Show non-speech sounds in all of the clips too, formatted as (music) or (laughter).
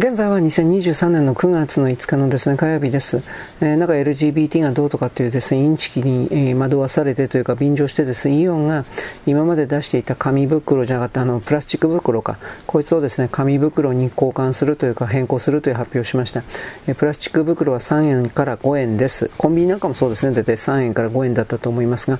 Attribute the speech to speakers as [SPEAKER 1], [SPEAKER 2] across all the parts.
[SPEAKER 1] 現在は2023年の9月の5日のですね、火曜日です。えー、なんか LGBT がどうとかっていうですね、インチキに、惑わされてというか便乗してですね、イオンが今まで出していた紙袋じゃなかったあの、プラスチック袋か、こいつをですね、紙袋に交換するというか変更するという発表をしました。えー、プラスチック袋は3円から5円です。コンビニなんかもそうですね、大体3円から5円だったと思いますが、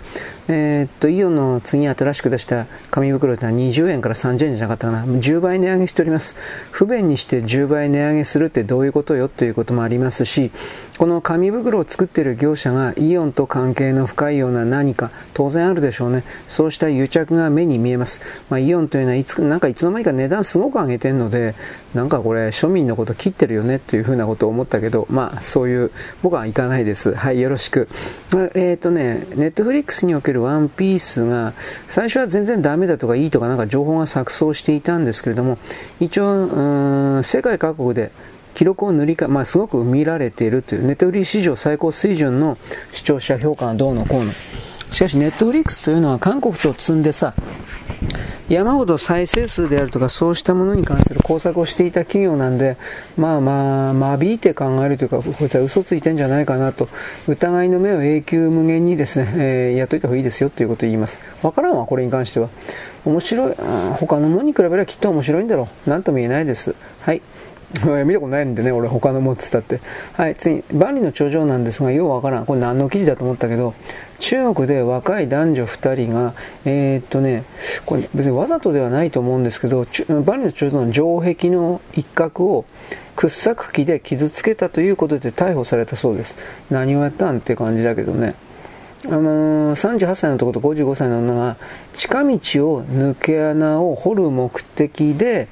[SPEAKER 1] えー、っと、イオンの次新しく出した紙袋というのは20円から30円じゃなかったかな、10倍値上げしております。不便にして10倍値上げするってどういうことよということもありますし、この紙袋を作っている業者がイオンと関係の深いような何か当然あるでしょうね。そうした癒着が目に見えます。まあ、イオンというのはいつなんかいつの間にか値段すごく上げてるので、なんかこれ庶民のこと切ってるよねというふうなことを思ったけど、まあそういう僕はいかないです。はい、よろしく。えっ、ー、とね、ネットフリックスにおけるワンピースが最初は全然ダメだとかいいとかなんか情報が錯綜していたんですけれども、一応、世界各国で記録を塗り替え、まあ、すごく見られているという、ネットフリ史上最高水準の視聴者評価がどうのこうの。しかし、ネットフリックスというのは韓国と積んでさ、山ほど再生数であるとかそうしたものに関する工作をしていた企業なんで、まあまあ、間引いて考えるというか、こいつは嘘ついてんじゃないかなと、疑いの目を永久無限にですね、えー、やっといた方がいいですよということを言います。わからんわ、これに関しては。面白い、他のものに比べればきっと面白いんだろう。なんとも言えないです。はい。(laughs) 見たことないんでね、俺他のもんつったって。はい、次、万里の長城なんですが、ようわからん。これ何の記事だと思ったけど、中国で若い男女2人が、えー、っとね、これ別にわざとではないと思うんですけど、万里の長城の城壁の一角を掘削機で傷つけたということで逮捕されたそうです。何をやったんって感じだけどね。あのー、38歳の男と55歳の女が近道を抜け穴を掘る目的で、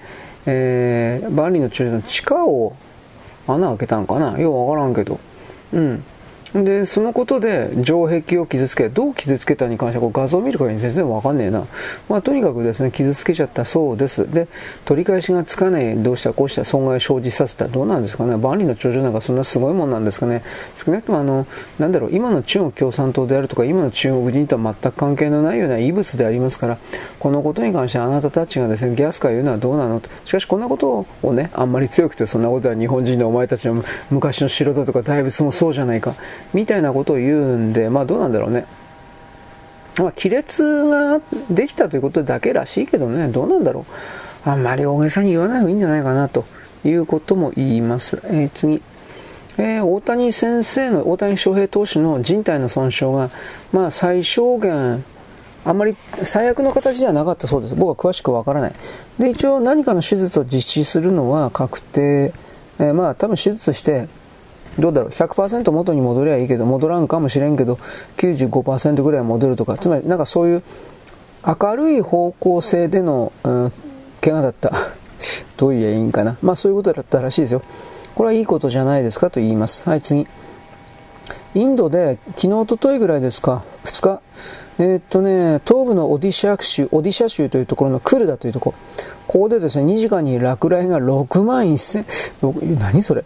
[SPEAKER 1] えー、万里の長城の地下を穴開けたんかな？ようわからんけど。うん。で、そのことで城壁を傷つけ、どう傷つけたに関しては画像を見る限り全然わかんねえな。まあとにかくですね、傷つけちゃったそうです。で、取り返しがつかねえ、どうしたこうした損害を生じさせたどうなんですかね。万里の長城なんかそんなすごいもんなんですかね。少なくともあの、なんだろう、今の中国共産党であるとか、今の中国人とは全く関係のないような異物でありますから、このことに関してあなたたちがですね、ギャスか言うのはどうなの。しかしこんなことをね、あんまり強くてそんなことは日本人のお前たちの昔の城だとか大仏もそうじゃないか。みたいなことを言うんで、まあどうなんだろうね。まあ、亀裂ができたということだけらしいけどね、どうなんだろう。あんまり大げさに言わない方がいいんじゃないかなということも言います。えー、次。えー、大谷先生の、大谷翔平投手の人体の損傷が、まあ最小限、あんまり最悪の形ではなかったそうです。僕は詳しくわからない。で、一応何かの手術を実施するのは確定。えー、まあ多分手術して、どうだろう、100%元に戻りゃいいけど、戻らんかもしれんけど、95%ぐらい戻るとか、つまりなんかそういう明るい方向性での、うん、怪我だった。(laughs) どう言えばいいんかな。まあそういうことだったらしいですよ。これはいいことじゃないですかと言います。はい、次。インドで昨日、おとといぐらいですか、2日、えー、っとね、東部のオディシャ州、オディシャ州というところのクルダというところ、ここでですね、2時間に落雷が6万1000、何それ？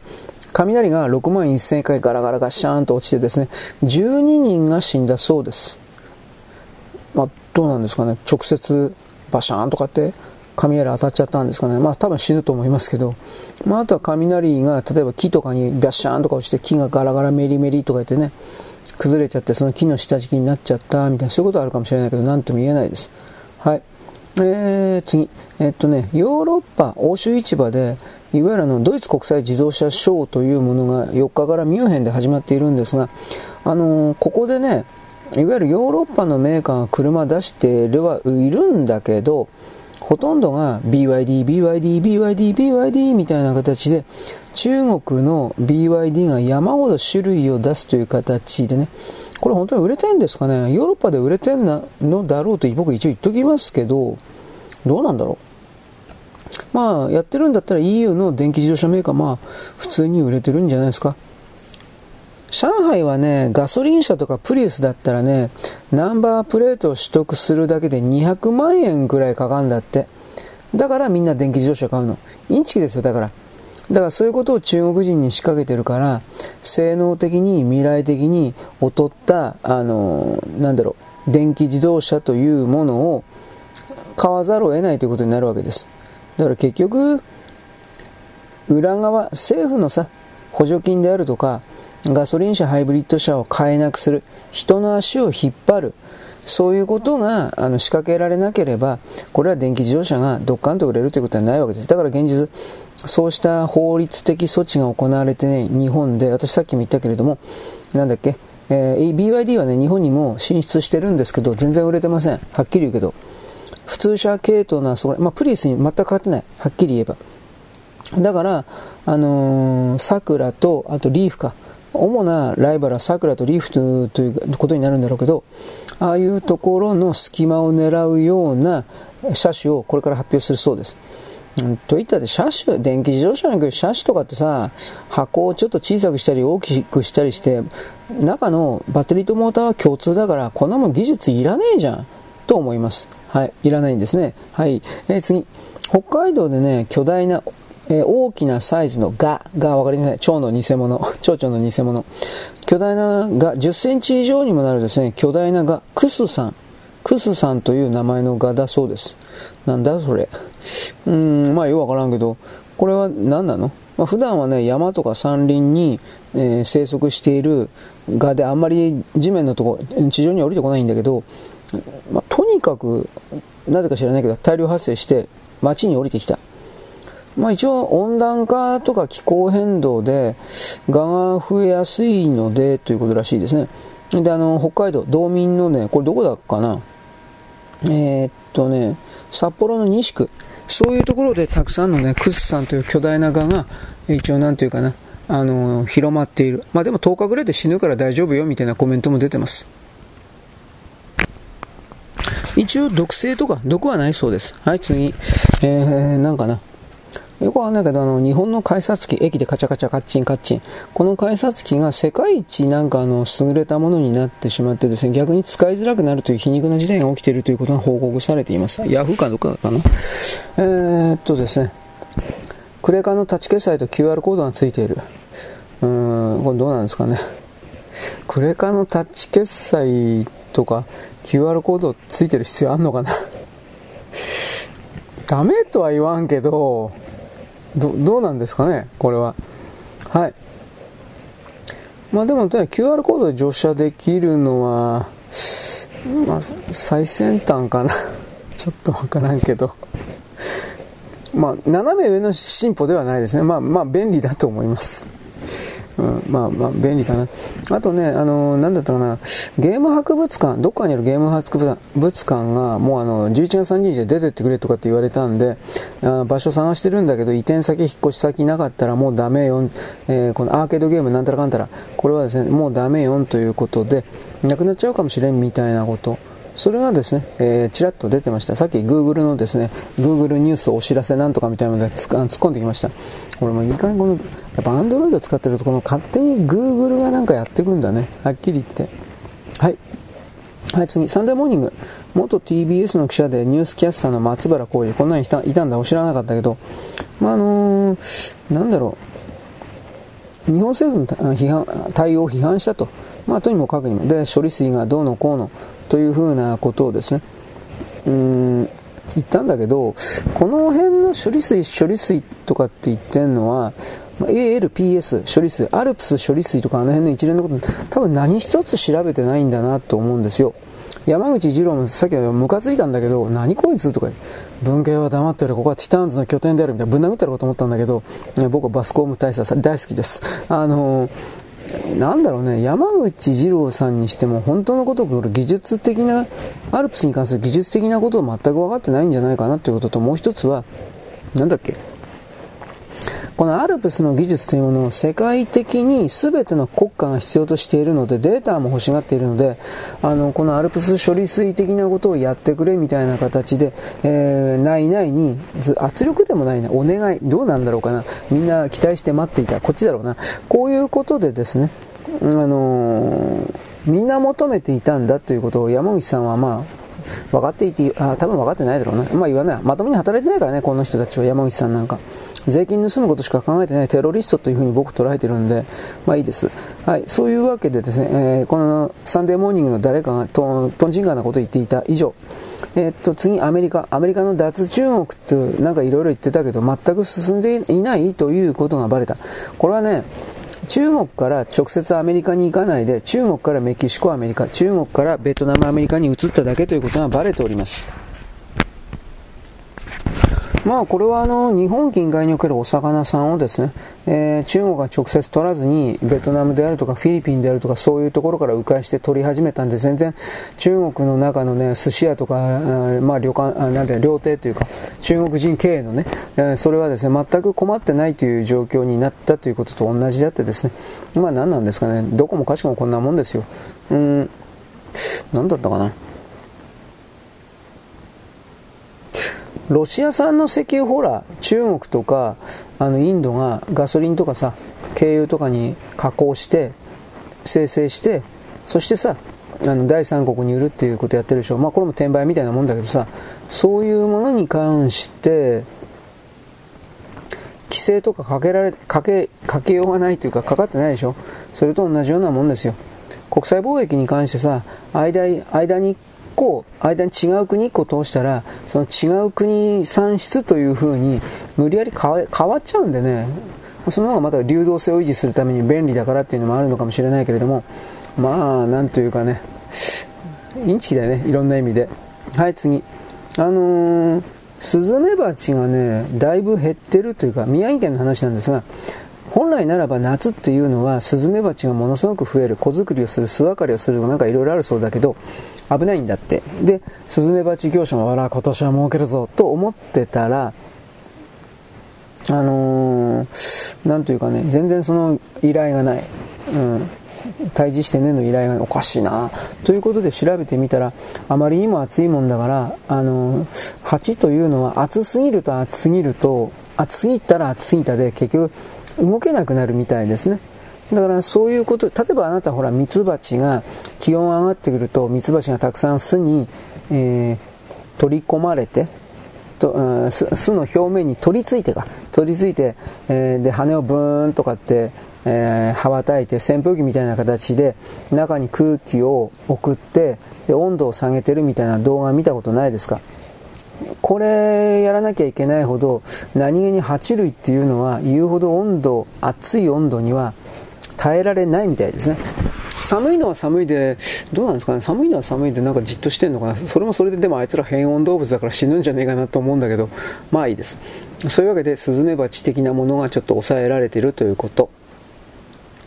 [SPEAKER 1] 雷が6万1000回ガラガラガシャーンと落ちてですね、12人が死んだそうです。まあ、どうなんですかね、直接バシャーンとかって雷当たっちゃったんですかね。まあ多分死ぬと思いますけど、まああとは雷が例えば木とかにビャッシャーンとか落ちて木がガラガラメリメリとか言ってね、崩れちゃってその木の下敷きになっちゃったみたいなそういうことあるかもしれないけど、何とも言えないです。はい。えー、次。え、っとね、ヨーロッパ欧州市場でいわゆるあのドイツ国際自動車ショーというものが4日からミュンヘンで始まっているんですが、あのー、ここでね、いわゆるヨーロッパのメーカーが車出してるはいるんだけど、ほとんどが BYD、BYD、BYD、BYD みたいな形で、中国の BYD が山ほど種類を出すという形でね、これ本当に売れてるんですかね？ヨーロッパで売れてんのだろうと僕一応言っときますけど、どうなんだろう？まあ、やってるんだったら EU の電気自動車メーカー、まあ、普通に売れてるんじゃないですか？上海はね、ガソリン車とかプリウスだったらね、ナンバープレートを取得するだけで200万円くらいかかるんだって。だからみんな電気自動車買うの。インチキですよ、だから。だからそういうことを中国人に仕掛けてるから、性能的に未来的に劣った、あの、なんだろう、電気自動車というものを買わざるを得ないということになるわけです。だから結局、裏側、政府のさ、補助金であるとか、ガソリン車、ハイブリッド車を買えなくする、人の足を引っ張る、そういうことがあの仕掛けられなければ、これは電気自動車がドッカンと売れるということはないわけです。だから現実、そうした法律的措置が行われてね、日本で、私さっきも言ったけれども、なんだっけ、えー、BYD はね、日本にも進出してるんですけど、全然売れてません。はっきり言うけど。普通車系統な、それ、まあ、プリウスに全く変わってない。はっきり言えば。だから、あのー、サクラと、あとリーフか。主なライバルはサクラとリーフということになるんだろうけど、ああいうところの隙間を狙うような車種をこれから発表するそうです。といったって車種、電気自動車なんか車種とかってさ、箱をちょっと小さくしたり大きくしたりして、中のバッテリーとモーターは共通だから、こんなもん技術いらねえじゃん、と思います。はい、いらないんですね。はい。えー、次。北海道でね、巨大な、えー、大きなサイズのガ、がわかりません。蝶の偽物。蝶々の偽物。巨大なガ、10センチ以上にもなるですね、巨大なガ、クスさん。クスさんという名前のガだそうです。なんだそれ。うん、まあよくわからんけど、これは何なの？まあ、普段はね、山とか山林に、えー、生息しているガであんまり地面のとこ、地上には降りてこないんだけど、まあ、とにかく、なぜか知らないけど、大量発生して街に降りてきた。まあ一応温暖化とか気候変動でガが増えやすいのでということらしいですね。で、あの、北海道、道民のね、これどこだっかな？えー、っとね、札幌の西区、そういうところでたくさんのね、クスさんという巨大な蛾が、一応なんていうかな、あの、広まっている。まあでも10日ぐらいで死ぬから大丈夫よみたいなコメントも出てます。一応毒性とか毒はないそうです。はい、次。えー、なんかな。よくわかんないけど、あの、日本の改札機、駅でカチャカチャカッチンカッチン。この改札機が世界一なんかあの、優れたものになってしまってですね、逆に使いづらくなるという皮肉な事態が起きているということが報告されています。ヤフーかどっかかな。えー、っとですね、クレカのタッチ決済と QR コードがついている。うーん、これどうなんですかね。クレカのタッチ決済とか QR コードついてる必要あんのかなダメとは言わんけど、ど、どうなんですかね、これは。はい。まあでも、QR コードで乗車できるのは、まあ、最先端かな。(laughs) ちょっとわからんけど。まあ、斜め上の進歩ではないですね。まあ、まあ、便利だと思います。うん、まあまあ便利かな。あとね、あのー、なんだったかな、ゲーム博物館、どっかにあるゲーム博物館が、もうあの、11月30日で出てってくれとかって言われたんで、あ場所探してるんだけど、移転先、引っ越し先なかったらもうダメよ、えー、このアーケードゲームなんたらかんたら、これはですね、もうダメよということで、なくなっちゃうかもしれんみたいなこと。それがですね、えー、ちらっと出てました。さっき Google のですね、Google ニュースお知らせなんとかみたいなので突っ込んできました。これもいい加減この、やっぱ Android 使ってるとこの勝手に Google がなんかやってくんだね。はっきり言って。はい。はい、次、サンデーモーニング。元 TBS の記者でニュースキャスターの松原浩二。こんなにいたいたんだ。知らなかったけど。まあ、あのー、なんだろう。日本政府の批判対応を批判したと。まあ、とにもかくにも。で、処理水がどうのこうの。というふうなことをですね、うーん、言ったんだけど、この辺の処理水、処理水とかって言ってるのは、ALPS 処理水、アルプス処理水とかあの辺の一連のこと、多分何一つ調べてないんだなと思うんですよ。山口二郎もさっきはムカついたんだけど、何こいつとか、文系は黙ってる、ここはティターンズの拠点であるみたいな、ぶん殴ってるかと思ったんだけど、僕はバスコーム大佐大好きです。あのーなんだろうね、山口二郎さんにしても本当のことこれ技術的な、アルプスに関する技術的なことを全く分かってないんじゃないかなということと、もう一つは、なんだっけ、このアルプスの技術というものを世界的に全ての国家が必要としているので、データも欲しがっているので、あの、このアルプス処理水的なことをやってくれみたいな形で、えー、ないないに、圧力でもないな、お願い、どうなんだろうかな、みんな期待して待っていた、こっちだろうな、こういうことでですね、あのー、みんな求めていたんだということを山口さんはまあ、分かっていて、あ多分分かってないだろうな。まあ言わない。まともに働いてないからね、この人たちは、山口さんなんか。税金盗むことしか考えてないテロリストというふうに僕捉えてるんで、まあいいです。はい、そういうわけでですね、えー、このサンデーモーニングの誰かがと、とんちんかなことを言っていた以上、えっと、次、アメリカ。アメリカの脱中国ってなんかいろいろ言ってたけど、全く進んでいないということがバレた。これはね、中国から直接アメリカに行かないで、中国からメキシコ、アメリカ、中国からベトナム、アメリカに移っただけということがバレております。まあこれはあの日本近海におけるお魚さんをですね、えー、中国が直接取らずにベトナムであるとかフィリピンであるとかそういうところから迂回して取り始めたんで全然中国の中のね寿司屋とか、まあ旅館、なんて料亭というか中国人経営のね、えー、それはですね全く困ってないという状況になったということと同じであってですねまあ何なんですかねどこもかしこもこんなもんですよ。うん何だったかな。ロシア産の石油ほら、中国とか、あの、インドがガソリンとかさ、軽油とかに加工して、生成して、そしてさ、あの、第三国に売るっていうことやってるでしょ。まあ、これも転売みたいなもんだけどさ、そういうものに関して、規制とかかけられ、かけ、かけようがないというか、かかってないでしょ。それと同じようなもんですよ。国際貿易に関してさ、間、間に個、間に違う国1個通したら、その違う国産出という風に無理やり変わっちゃうんでね、その方がまた流動性を維持するために便利だからっていうのもあるのかもしれないけれども、まあ、なんというかね、インチキだよね、いろんな意味で。はい、次。あのー、スズメバチがね、だいぶ減ってるというか、宮城県の話なんですが、本来ならば夏っていうのはスズメバチがものすごく増える、子作りをする、巣分かりをするなんかいろいろあるそうだけど、危ないんだって。で、スズメバチ業者も、あら、今年は儲けるぞ、と思ってたら、あのー、なんというかね、全然その依頼がない。うん。退治してねの依頼がおかしいなということで調べてみたらあまりにも暑いもんだからあの蜂というのは暑すぎると暑すぎると暑すぎたら暑すぎたで結局動けなくなるみたいですね。だからそういうこと、例えばあなたほらミツバチが気温上がってくるとミツバチがたくさん巣に、えー、取り込まれて、と巣の表面に取り付いてか、取り付いて、えー、で羽をブーンとかって、えー、羽ばたいて扇風機みたいな形で中に空気を送ってで温度を下げてるみたいな動画見たことないですか？これやらなきゃいけないほど何気に爬虫類っていうのは言うほど温度熱い温度には耐えられないみたいですね。寒いのは寒いでどうなんですかね。寒いのは寒いでなんかじっとしてんのかな。それもそれででもあいつら変温動物だから死ぬんじゃねえかなと思うんだけど。まあいいです。そういうわけでスズメバチ的なものがちょっと抑えられているということ。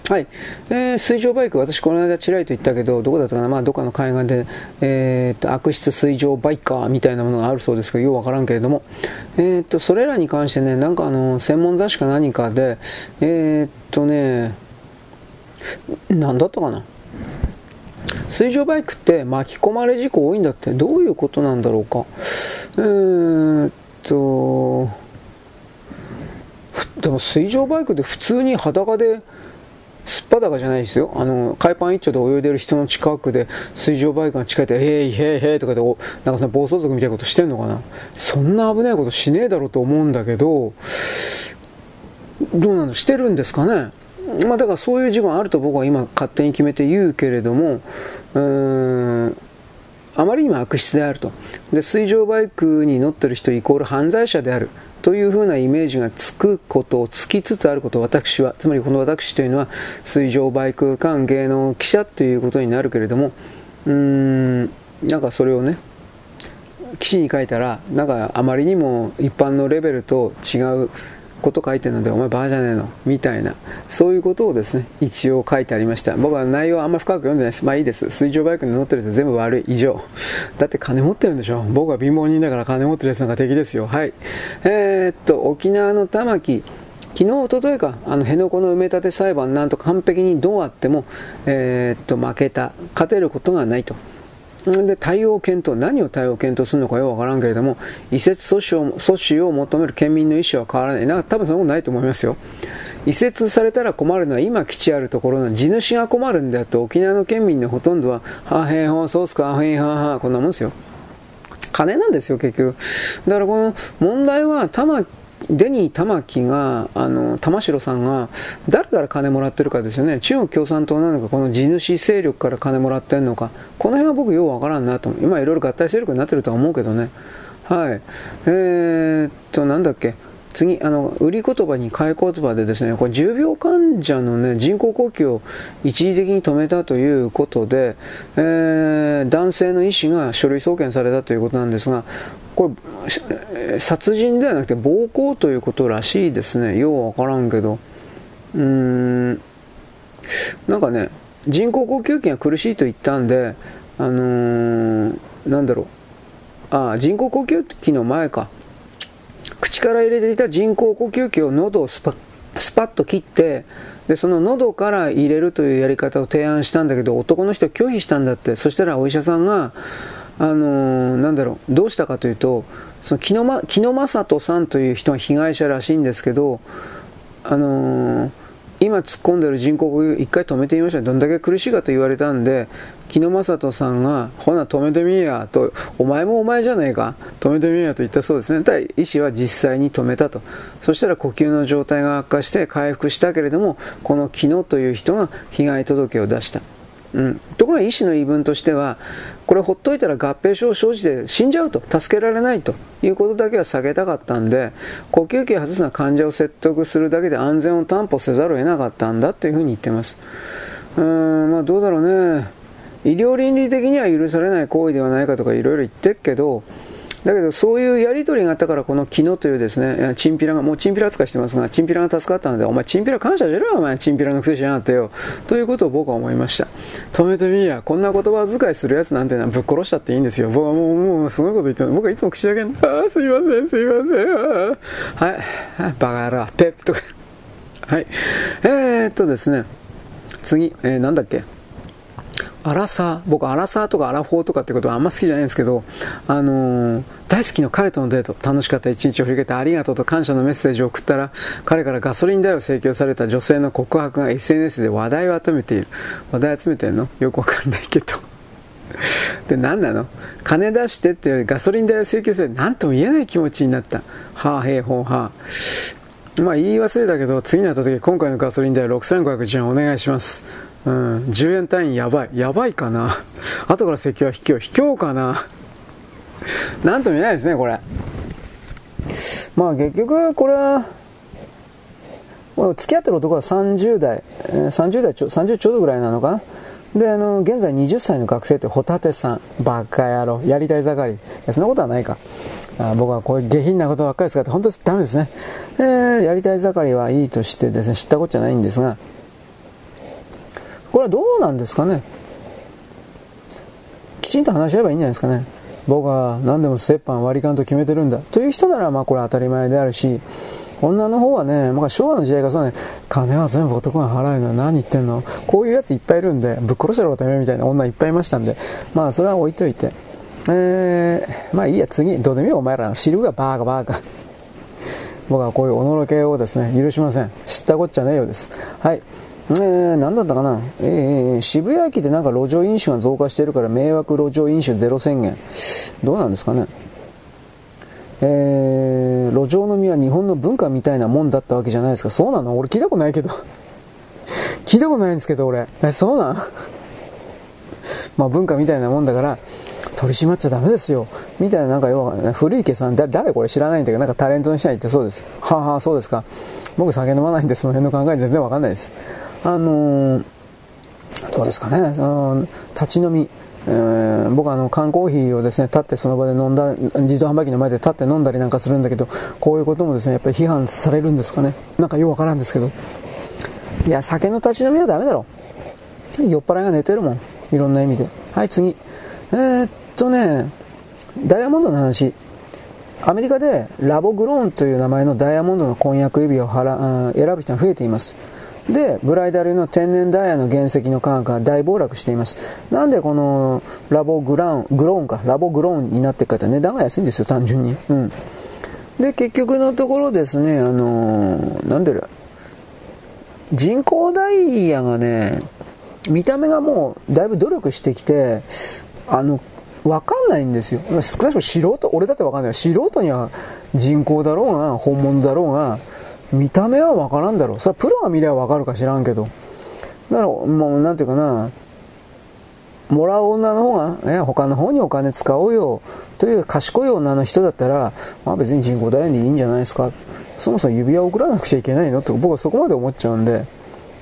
[SPEAKER 1] はい、えー、水上バイク、私、この間ちらりと言ったけど、どこだったかな、まあ、どっかの海岸で、えー、っと悪質水上バイカーみたいなものがあるそうですけど、ようわからんけれども、えー、っとそれらに関してね、なんかあの専門雑誌か何かで、えー、っとね、何だったかな、水上バイクって巻き込まれ事故多いんだって、どういうことなんだろうか。えー、っと、でも水上バイクで普通に裸ですっぱだかじゃないですよ。あの、海パン一丁で泳いでる人の近くで水上バイクが近いって、へいへいへいとかで、なんかその暴走族みたいなことしてんのかな。そんな危ないことしねえだろうと思うんだけど、どうなのしてるんですかね？まあだからそういう事故があると僕は今勝手に決めて言うけれども、うーん、あまりにも悪質であると。で、水上バイクに乗ってる人イコール犯罪者である。というふうなイメージがつくことをつきつつあること私は、つまりこの私というのは水上バイク関芸能記者ということになるけれども、うーん、なんかそれをね、記事に書いたら、なんかあまりにも一般のレベルと違うこと書いてるので、お前バーじゃねえのみたいな、そういうことをですね、一応書いてありました。僕は内容はあんまり深く読んでないです。まあいいです。水上バイクに乗ってるやつ全部悪い。以上。だって金持ってるんでしょ僕は貧乏人だから金持ってるやつなんか敵ですよ。はい。えー、っと、沖縄の玉城。昨日、おとといか、あの辺野古の埋め立て裁判、なんと完璧にどうあっても、えー、っと負けた、勝てることがないと。で対応検討、何を対応検討するのかよくわからんけれども、移設阻止を阻止を求める県民の意思は変わらない。なんか多分そんなことないと思いますよ。移設されたら困るのは今基地あるところの地主が困るんだと沖縄の県民のほとんどは、はへほそうすか、はへはは、こんなもんですよ。金なんですよ、結局。だからこの問題は、玉デニー玉木が、あの、玉城さんが、誰から金もらってるかですよね。中国共産党なのか、この地主勢力から金もらってるのか。この辺は僕ようわからんなと。今いろいろ合体勢力になってるとは思うけどね。はい。えー、っと、なんだっけ。次、あの、売り言葉に買い言葉でですね、これ重病患者のね、人工呼吸を一時的に止めたということで、えー、男性の医師が書類送検されたということなんですが、これ、殺人ではなくて暴行ということらしいですね。ようわからんけど。うーん、なんかね、人工呼吸器が苦しいと言ったんで、あのー、なんだろう。あ、人工呼吸器の前か。口から入れていた人工呼吸器を喉をスパスパッと切ってでその喉から入れるというやり方を提案したんだけど男の人拒否したんだって。そしたらお医者さんがあのー、なんだろうどうしたかというとその木野木野正人さんという人が被害者らしいんですけどあのー今突っ込んでる人工呼吸一回止めてみました。どんだけ苦しいかと言われたんで木野正人さんがほな止めてみや。とお前もお前じゃねえか。止めてみやと言ったそうですね。ただ医師は実際に止めたと。そしたら呼吸の状態が悪化して回復したけれどもこの木野という人が被害届を出した。うん、ところが医師の言い分としては、これほっといたら合併症を生じて死んじゃうと、助けられないということだけは避けたかったんで、呼吸器を外すのは患者を説得するだけで安全を担保せざるを得なかったんだというふうに言ってます。うん、まあどうだろうね。医療倫理的には許されない行為ではないかとかいろいろ言ってるけど、だけどそういうやり取りがあったからこの昨日というですね、チンピラが、もうチンピラ扱いしてますが、チンピラが助かったので、お前チンピラ感謝しろよ、お前チンピラのくせしやがってよ。ということを僕は思いました。止めてみや、こんな言葉遣いするやつなんてのはぶっ殺したっていいんですよ。僕はもう、もうすごいこと言ってる。僕はいつも口上げん。ああ、すいません、すいません。はい。バカ野郎、ペップとか。はい。えー、っとですね、次、えー、なんだっけ。アラサー、僕アラサーとかアラフォーとかってことはあんま好きじゃないんですけど、あのー、大好きな彼とのデート、楽しかった一日を振り返ってありがとうと感謝のメッセージを送ったら、彼からガソリン代を請求された女性の告白が SNS で話題を集めている。話題集めてんの？よくわかんないけど。(laughs) で、何なの？金出してってよりガソリン代を請求されて何とも言えない気持ちになった。はあ、へいほうはあ。まあ言い忘れたけど、次になった時、今回のガソリン代6510円お願いします。うん、10円単位やばい。やばいかな。(laughs) 後から席は卑怯。卑怯かな。なんとも言えないですね、これ。まあ結局、これは、付き合ってる男は30代、30代ちょ、30ちょうどぐらいなのかな。で、あの、現在20歳の学生ってホタテさん。バカ野郎。やりたい盛り。そんなことはないか。あ僕はこういう下品なことばっかり使って本当にダメですね。えー、やりたい盛りはいいとしてですね、知ったことじゃないんですが、これはどうなんですかねきちんと話し合えばいいんじゃないですかね。僕は何でも折半割り勘と決めてるんだ。という人ならまあこれ当たり前であるし、女の方はね、まあ、昭和の時代がそうね、金は全部男が払うの何言ってんのこういうやついっぱいいるんで、ぶっ殺してろてめえみたいな女いっぱいいましたんで、まあそれは置いといて。えー、まあいいや、次、どうでもいいお前ら、知るがバーカバーカ。僕はこういうおのろけをですね、許しません。知ったこっちゃねえようです。はい。えー、なんだったかな、えー、渋谷駅でなんか路上飲酒が増加してるから迷惑路上飲酒ゼロ宣言。どうなんですかね？えー、路上飲みは日本の文化みたいなもんだったわけじゃないですか。そうなの？俺聞いたことないけど。(laughs) 聞いたことないんですけど、俺。え、そうなん (laughs) まあ文化みたいなもんだから、取り締まっちゃダメですよ。みたいな、なんか要は、古池さん、だ誰これ知らないんだけど、なんかタレントの人に言ってそうです。はあ、はあ、そうですか。僕酒飲まないんで、その辺の考え全然わかんないです。あのー、どうですかね、その立ち飲み、えー、僕はあの缶コーヒーをですね立ってその場で飲んだ自動販売機の前で立って飲んだりなんかするんだけどこういうこともですねやっぱり批判されるんですかね。なんかよくわからんですけど。いや酒の立ち飲みはダメだろ。酔っ払いが寝てるもん。いろんな意味で。はい次。えー、っとねダイヤモンドの話。アメリカでラボグローンという名前のダイヤモンドの婚約指輪を選ぶ人が増えています。で、ブライダルの天然ダイヤの原石の価格が大暴落しています。なんでこのラボグラウン、グローンか、ラボグローンになっていくかって値段が安いんですよ、単純に。うん。で、結局のところですね、あのー、なんで人工ダイヤがね、見た目がもうだいぶ努力してきて、あの、わかんないんですよ。少なくとも素人、俺だってわかんない。素人には人工だろうが、本物だろうが、見た目はわからんだろう。それプロが見ればわかるか知らんけど。だから、もう、なんていうかな、もらう女の方が、ね、他の方にお金使おうよという賢い女の人だったら、まあ別に人工ダイヤでいいんじゃないですか。そもそも指輪を送らなくちゃいけないのって僕はそこまで思っちゃうんで、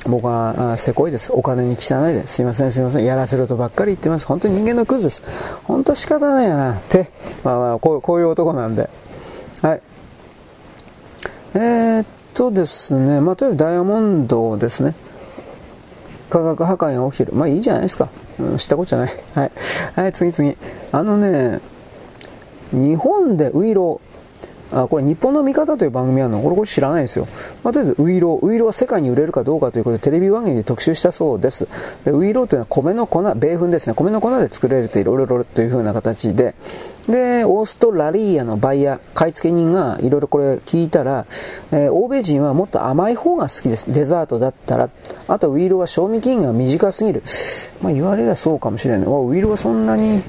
[SPEAKER 1] 僕はあせこいです。お金に汚いです。すいません、すいません。やらせるとばっかり言ってます。本当に人間のクズです。本当仕方ないよな。って。まあまあ、こうこういう男なんで。はい。えー、っとですね、まあとりあえずダイヤモンドですね。化学破壊が起きる。まあいいじゃないですか。うん、知ったことじゃない。はい。はい、次次。あのね、日本でウイローあ、これ日本の味方という番組あるの？俺これ知らないですよ。まあ、とりあえずウイロー。ウイローは世界に売れるかどうかということでテレビ番組で特集したそうです。で、ウイローというのは米の粉、米粉ですね。米の粉で作られているオロロという風な形で、で、オーストラリアのバイヤー、買い付け人がいろいろこれ聞いたら、えー、欧米人はもっと甘い方が好きです。デザートだったら。あとウイローは賞味期限が短すぎる。まあ言われればそうかもしれない。ウイローはそんなに、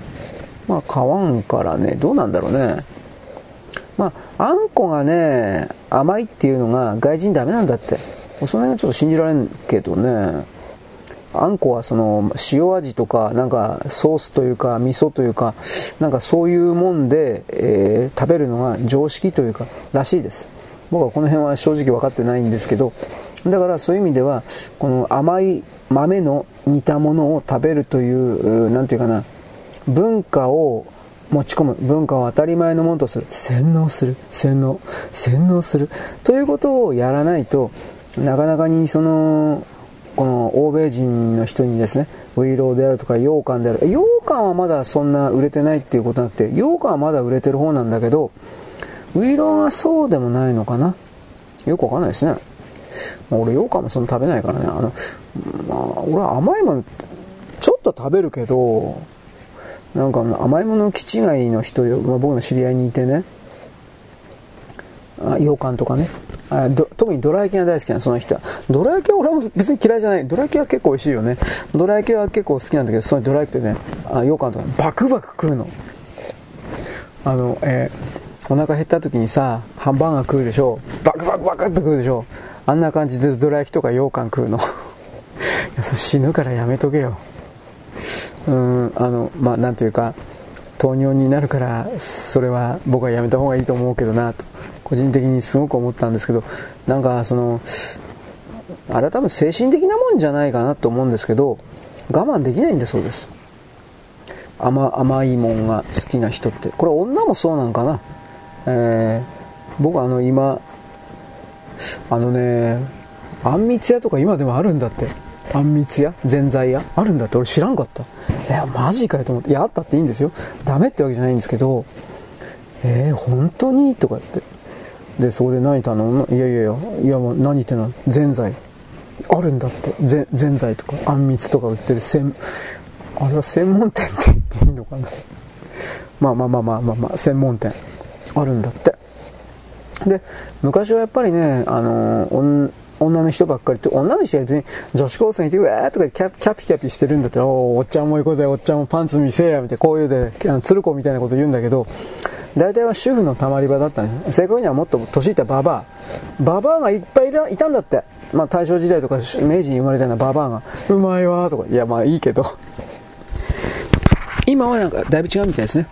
[SPEAKER 1] まあ買わんからね、どうなんだろうね。まあ、あんこがね、甘いっていうのが外人ダメなんだって。その辺はちょっと信じられんけどね。あんこはその塩味とか、なんかソースというか味噌というか、なんかそういうもんで、えー、食べるのが常識というか、らしいです。僕はこの辺は正直分かってないんですけど、だからそういう意味では、この甘い豆の煮たものを食べるという、なんていうかな、文化を持ち込む文化を当たり前のものとする洗脳する洗脳洗脳するということをやらないとなかなかにそのこの欧米人の人にですねウイローであるとか羊羹である。羊羹はまだそんな売れてないっていうことなくて羊羹はまだ売れてる方なんだけどウイローはそうでもないのかな？よくわかんないですね、ま、俺羊羹もそんな食べないからね。あの、まあ、俺は甘いものちょっと食べるけどなんか甘いもの気違いの人、まあ、僕の知り合いにいてね、あ羊羹とかねあ特にドラ焼きが大好きなその人は。ドラ焼きは俺も別に嫌いじゃない。ドラ焼きは結構美味しいよね。ドラ焼きは結構好きなんだけど、そのドラ焼きってね、あ羊羹とかバクバク食うの。あの、えー、お腹減った時にさ、ハンバーガー食うでしょ。バクバクバクって食うでしょ。あんな感じでドラ焼きとか羊羹食うの。(laughs) いやそ死ぬからやめとけよ。うんあのまあなんというか糖尿になるからそれは僕はやめた方がいいと思うけどなと個人的にすごく思ったんですけどなんかそのあれは多分精神的なもんじゃないかなと思うんですけど我慢できないんだそうです甘甘いもんが好きな人ってこれ女もそうなんかなえー、僕あの今あのねあんみつ屋とか今でもあるんだってあんみつ屋？ぜんざい屋？あるんだって俺知らんかった。え、マジかよと思って。いや、あったっていいんですよ。ダメってわけじゃないんですけど、えー、本当に？とかって。で、そこで何頼むの？いやいやいや、いやもう何言ってんの？ぜんざい。あるんだって。ぜぜんざいとか、あんみつとか売ってる専、あれは専門店って言っていいのかな？まあまあまあまあまあまあ、専門店。あるんだって。で、昔はやっぱりね、あのー、女の人ばっかりって、女の人は別に女子高生にいて、うわーとかキャキャピキャピしてるんだったら、おおっちゃんも行こうぜ、おっちゃんもパンツ見せや、みたいな、こういうで、あの鶴子みたいなこと言うんだけど、大体は主婦のたまり場だったんです。正確にはもっと年いったババア。ババアがいっぱいいたんだって。まあ大正時代とか明治に生まれたようなババアが、うまいわとか、いやまあいいけど。今はなんかだいぶ違うみたいですね。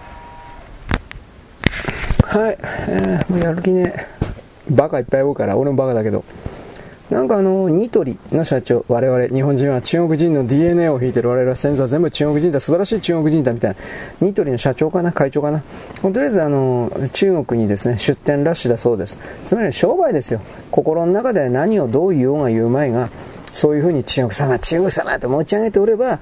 [SPEAKER 1] はい、えー、もうやる気ね。バカいっぱい多いから、俺もバカだけど。なんかあの、ニトリの社長、我々、日本人は中国人の DNA を引いてる我々は先祖は全部中国人だ、素晴らしい中国人だみたいな、ニトリの社長かな、会長かな？とりあえずあの、中国にですね、出店ラッシュだそうです。つまり商売ですよ。心の中で何をどう言おうが言うまいが、そういうふうに中国様、中国様と持ち上げておれば、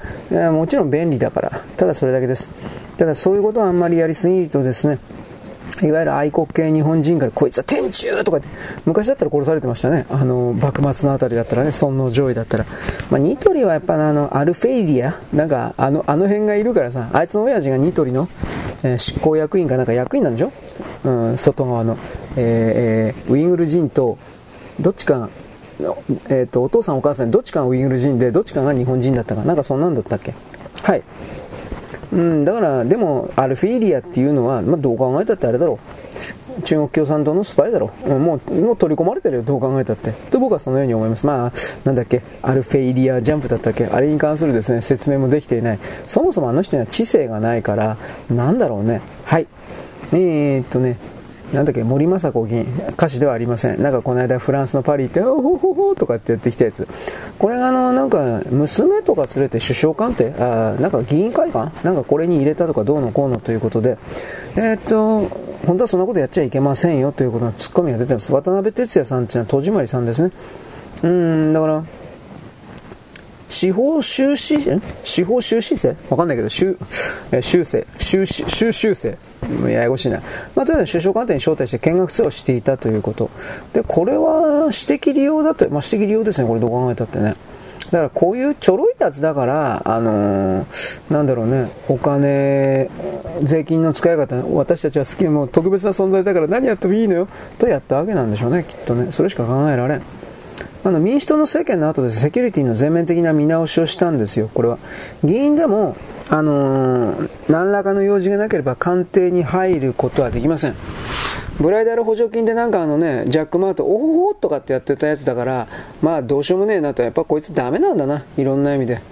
[SPEAKER 1] もちろん便利だから。ただそれだけです。ただそういうことはあんまりやりすぎるとですね、いわゆる愛国系日本人から、こいつは天中とかって、昔だったら殺されてましたね。あの、幕末のあたりだったらね、尊王上位だったら。まあ、ニトリはやっぱあの、アルフェイリアなんか、あの、あの辺がいるからさ、あいつの親父がニトリの、えー、執行役員かなんか役員なんでしょ？うん、外側の。えー、えー、ウィングル人と、どっちかえっ、ー、と、お父さんお母さんどっちかがウィングル人で、どっちかが日本人だったか。なんかそんなんだったっけ？はい。うん、だから、でも、アルフィーリアっていうのは、まあ、どう考えたってあれだろう。中国共産党のスパイだろう。もう、もう取り込まれてるよ、どう考えたって。と僕はそのように思います。まあ、なんだっけ、アルフェイリアジャンプだったっけ、あれに関するですね、説明もできていない。そもそもあの人には知性がないから、なんだろうね。はい。えー、っとね、なんだっけ、森昌子議員、歌手ではありません。なんかこの間フランスのパリ行って、おほほほとかってやってきたやつ。これがあの、なんか、娘とか連れて首相官邸、あなんか議員会館？なんかこれに入れたとかどうのこうのということで、えー、っと、本当はそんなことやっちゃいけませんよということのツッコミが出てます。渡辺哲也さんっていうのは戸締まりさんですね。うん、だから、司法修士、司法修士生？わかんないけど、修、修正、修士、修修正。ややこしいな。まあ、とりあえず首相官邸に招待して見学ツアーをしていたということ。で、これは私的利用だと、まあ、私的利用ですね、これどう考えたってね。だからこういうちょろいやつだから、あのー、なんだろうね、お金、税金の使い方、私たちは好きでも特別な存在だから何やってもいいのよ、とやったわけなんでしょうね、きっとね。それしか考えられん。あの民主党の政権の後でセキュリティの全面的な見直しをしたんですよ、これは。議員でも、あのー、何らかの用事がなければ官邸に入ることはできません。ブライダル補助金でなんかあのね、ジャック・マート、おほほとかってやってたやつだから、まあどうしようもねえなと、やっぱこいつダメなんだな、いろんな意味で。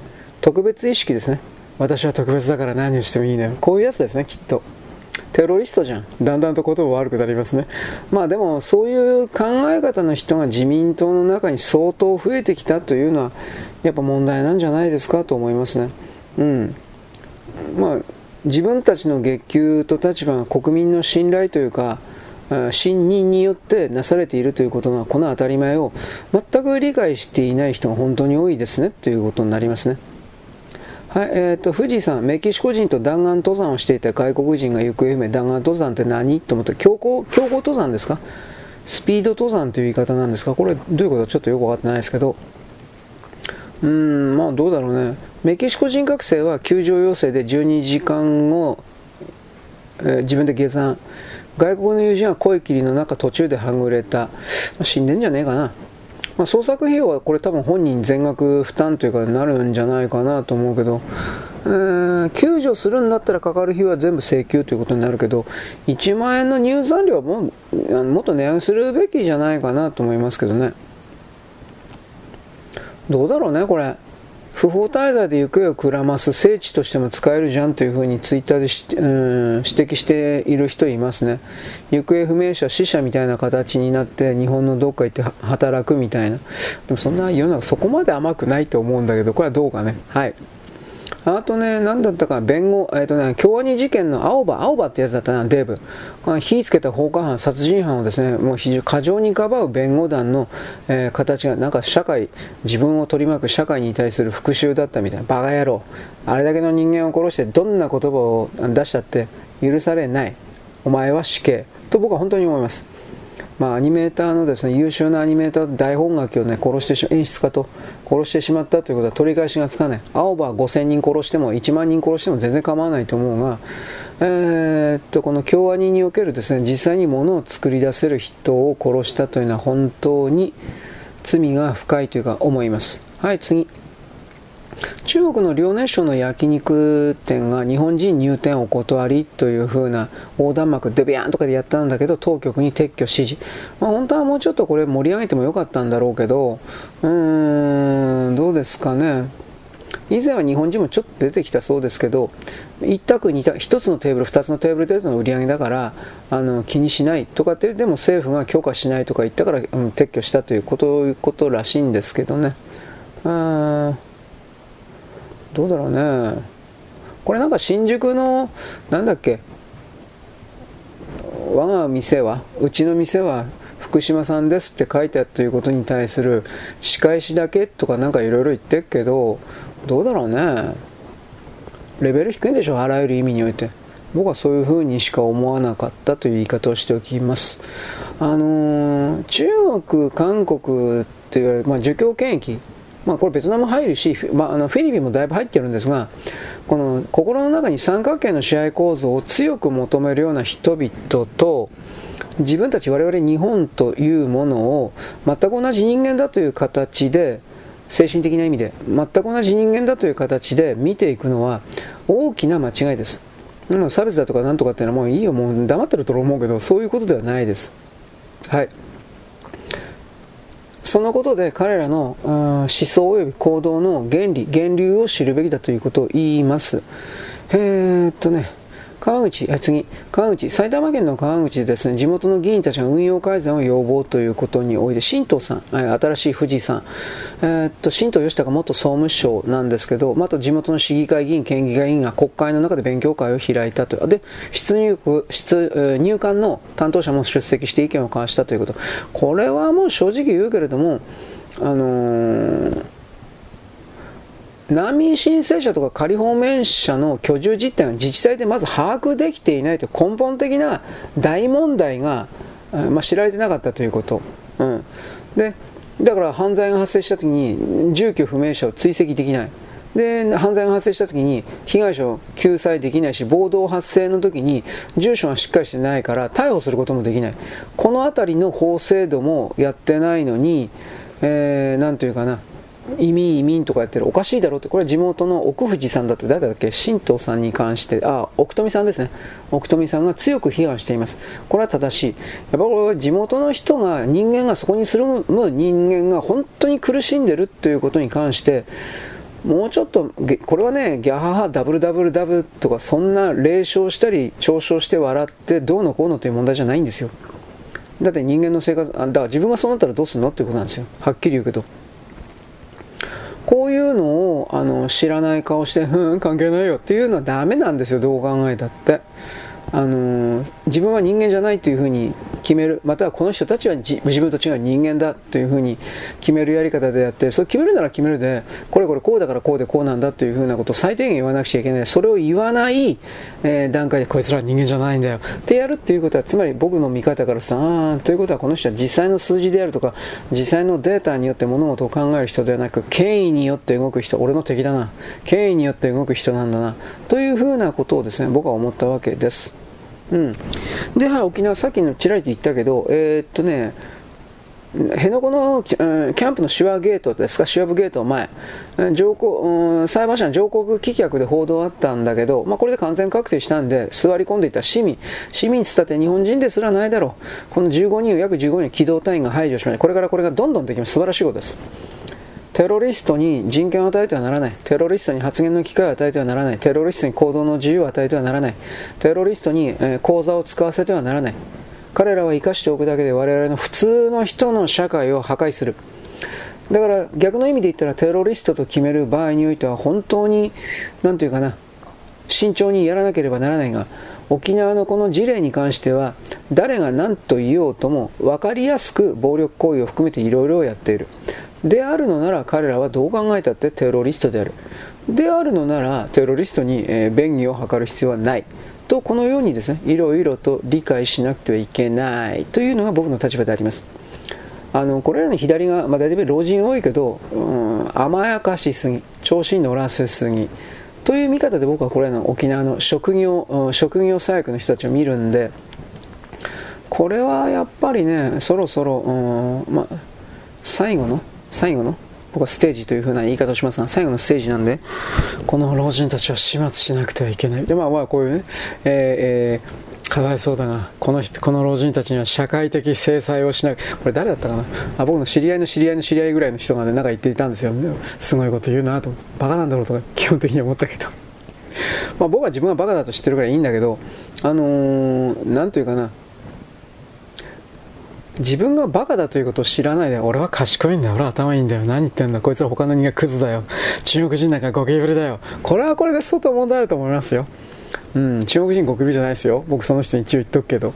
[SPEAKER 1] 特別意識ですね。私は特別だから何をしてもいいのよ。こういうやつですね、きっと。テロリストじゃん。だんだんと言葉悪くなりますね。まあでも、そういう考え方の人が自民党の中に相当増えてきたというのは、やっぱ問題なんじゃないですかと思いますね。うん。まあ、自分たちの月給と立場が国民の信頼というか、信任によってなされているということがこの当たり前を全く理解していない人が本当に多いですねということになりますね。はい、え、ー、と、富士山、メキシコ人と弾丸登山をしていた外国人が行方不明、弾丸登山って何？と思って、強行、強行登山ですか？スピード登山という言い方なんですか？これどういうこと？かちょっとよくわかってないですけど、うーん、まあどうだろうね。メキシコ人学生は救助要請で12時間を、えー、自分で下山。外国の友人は声切りの中途中ではぐれた。まあ、死んでんじゃねえかな。まあ、創作費用はこれ多分本人全額負担というかになるんじゃないかなと思うけど、えー、救助するんだったらかかる費用は全部請求ということになるけど、1万円の入山料はももっと値上げするべきじゃないかなと思いますけどね。どうだろうね、これ。不法滞在で行方をくらます聖地としても使えるじゃんというふうにツイッターで、うん、指摘している人いますね。行方不明者、死者みたいな形になって日本のどっか行って働くみたいな。でもそんな世の中そこまで甘くないと思うんだけど、これはどうかね。はい。あとね、何だったか、弁護、えっ、ー、とね、京アニ事件の青葉、青葉ってやつだったな、デーブ。火つけた放火犯、殺人犯をですね、もう非常過剰にかばう弁護団の、えー、形が、なんか社会、自分を取り巻く社会に対する復讐だったみたいな、バカ野郎。あれだけの人間を殺してどんな言葉を出したって許されない。お前は死刑。と僕は本当に思います。まあ、アニメーターのですね優秀なアニメーター大本書を、ね、殺してし演出家と殺してしまったということは取り返しがつかない。青葉5000人殺しても1万人殺しても全然構わないと思うが、えー、っとこの京アニにおけるですね実際に物を作り出せる人を殺したというのは本当に罪が深いというか思います。はい次。中国の遼寧省の焼肉店が日本人入店お断りという風な横断幕デビャンとかでやったんだけど当局に撤去指示、まあ、本当はもうちょっとこれ盛り上げてもよかったんだろうけどうーんどうですかね。以前は日本人もちょっと出てきたそうですけど1択2択1つのテーブル2つのテーブルでの売り上げだからあの気にしないとかってでも政府が許可しないとか言ったから、うん、撤去したということことらしいんですけどね。あどうだろうね。これなんか新宿のなんだっけ。我が店はうちの店は福島さんですって書いてあるということに対する仕返しだけとかなんかいろいろ言ってるけどどうだろうね。レベル低いんでしょあらゆる意味において。僕はそういうふうにしか思わなかったという言い方をしておきます。あのー、中国韓国って言われる、まあ、儒教権益まあ、これベトナム入るし、まあ、あのフィリピンもだいぶ入ってるんですが、この心の中に三角形の支配構造を強く求めるような人々と、自分たち我々日本というものを全く同じ人間だという形で、精神的な意味で、全く同じ人間だという形で見ていくのは、大きな間違いです。差別だとかなんとかっていうのはもういいよ、もう黙ってると思うけど、そういうことではないです。はい。そのことで彼らの思想及び行動の原理、源流を知るべきだということを言います。えー、っとね、川口、あ次、川口、埼玉県の川口でですね、地元の議員たちが運用改善を要望ということにおいて、新藤さん、新しい富士山、えー、っと、新藤義孝元総務省なんですけど、あと地元の市議会議員、県議会議員が国会の中で勉強会を開いたと。で、出入出入管の担当者も出席して意見を交わしたということ。これはもう正直言うけれども、あのー難民申請者とか仮放免者の居住実態が自治体でまず把握できていないという根本的な大問題が、まあ、知られてなかったということ。うん、でだから犯罪が発生した時に住居不明者を追跡できない。で犯罪が発生した時に被害者を救済できないし暴動発生の時に住所がしっかりしてないから逮捕することもできないこの辺りの法制度もやってないのに、えー、というかな移民移民とかやってるおかしいだろうって、これは地元の奥富士さんだって誰だっけ？神道さんに関して、あ、奥富さんですね。奥富さんが強く批判しています。これは正しい。やっぱこれ地元の人が、人間がそこに住む人間が本当に苦しんでるということに関して、もうちょっと、これはね、ギャハハ、ダブルダブルダブルとか、そんな霊唱したり、嘲笑して笑って、どうのこうのという問題じゃないんですよ。だって人間の生活、あだから自分がそうなったらどうするの？っていうことなんですよ。はっきり言うけど。こういうのをあの知らない顔して、うん、関係ないよっていうのはダメなんですよ、どう考えたって。あの自分は人間じゃないというふうに決めるまたはこの人たちは自分と違う人間だというふうに決めるやり方であってそれ決めるなら決めるでこれこれこうだからこうでこうなんだというふうなことを最低限言わなくちゃいけない。それを言わない、え、段階でこいつらは人間じゃないんだよ。ってやるっていうことはつまり僕の見方からさあということはこの人は実際の数字であるとか実際のデータによって物事を考える人ではなく権威によって動く人俺の敵だな。権威によって動く人なんだな。というふうなことをですね僕は思ったわけです。うん、で、はい、沖縄、さっきのちらりと言ったけど、えー、っとね、辺野古のキャンプのシュワゲートですか、シュワブゲート前、上皇裁判所の上告棄却で報道あったんだけど、まあ、これで完全確定したんで、座り込んでいた市民、市民つったって日本人ですらないだろう、この15人を約15人機動隊員が排除しました、これからこれがどんどんできます、素晴らしいことです。テロリストに人権を与えてはならない。テロリストに発言の機会を与えてはならない。テロリストに行動の自由を与えてはならない。テロリストに、え口座を使わせてはならない。彼らは生かしておくだけで我々の普通の人の社会を破壊する。だから逆の意味で言ったらテロリストと決める場合においては本当に、なんというかな、慎重にやらなければならないが、沖縄のこの事例に関しては誰が何と言おうとも分かりやすく暴力行為を含めていろいろやっている。であるのなら彼らはどう考えたってテロリストである。であるのならテロリストに、え便宜を図る必要はない。とこのようにですね、いろいろと理解しなくてはいけないというのが僕の立場であります。あのこれらの左が、まあ、大体老人多いけど、うん、甘やかしすぎ、調子に乗らせすぎという見方で僕はこれらの沖縄の職業職業左翼の人たちを見るんで、これはやっぱりね、そろそろ、うんまあ、最後の最後の？僕はステージという風な言い方をしますが、最後のステージなんで、この老人たちは始末しなくてはいけない。で、まあまあ、こういうね、えー、えーかわいそうだがこの人この老人たちには社会的制裁をしないこれ誰だったかな？あ僕の知り合いの知り合いの知り合いぐらいの人がねなんか言っていたんですよ。すごいこと言うなと。バカなんだろうとか基本的に思った。けどまあ僕は自分はバカだと知ってるからいいんだけどあのー、なんというかな。自分がバカだということを知らないで、俺は賢いんだよ、俺は頭いいんだよ、何言ってんだ、こいつら他の人間クズだよ、中国人なんかゴキブリだよ、これはこれで相当問題あると思いますよ。うん、中国人ゴキブリじゃないですよ、僕その人に一応言っとくけど。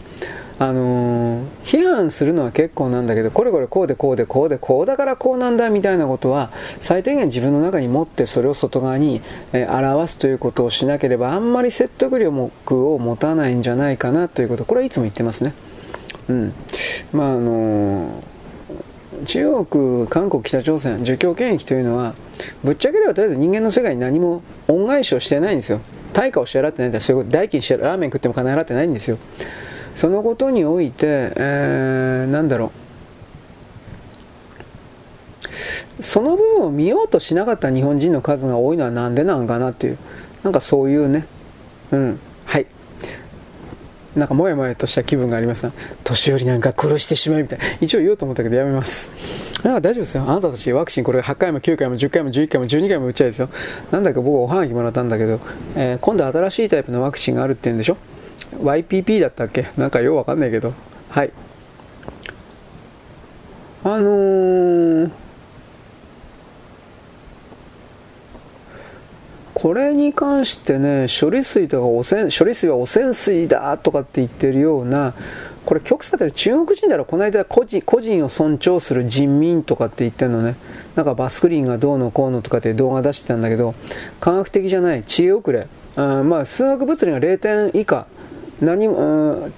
[SPEAKER 1] あのー、批判するのは結構なんだけど、これこれこうでこうでこうでこうだからこうなんだみたいなことは、最低限自分の中に持ってそれを外側に、え、表すということをしなければ、あんまり説得力を持たないんじゃないかなということ、これはいつも言ってますね。うん。まああの中国、韓国、北朝鮮、儒教権益というのは、ぶっちゃければとりあえず人間の世界に何も恩返しをしてないんですよ。対価を支払ってないんだそういうこと代金支払ラーメン食っても金払ってないんですよ。そのことにおいて、えー、なんだろう。その部分を見ようとしなかった日本人の数が多いのはなんでなんかなっていう。なんかそういうね、うん、なんかもやもやとした気分がありますが、年寄りなんか殺してしまいみたいな。一応言おうと思ったけどやめます。なんか大丈夫ですよ。あなたたちワクチンこれ8回も9回も10回も11回も12回も打っちゃいですよ。なんだか僕おはがきもらったんだけど、えー、今度新しいタイプのワクチンがあるって言うんでしょ ?YPP だったっけ？なんかようわかんないけど。はい。あのー、これに関してね、処理水とか汚染、処理水は汚染水だとかって言ってるような、これ極左で中国人ならこの間個人個人を尊重する人民とかって言ってるのね。なんかバスクリンがどうのこうのとかって動画出してたんだけど、科学的じゃない、知恵遅れ。あまあ、数学物理が0点以下。何も、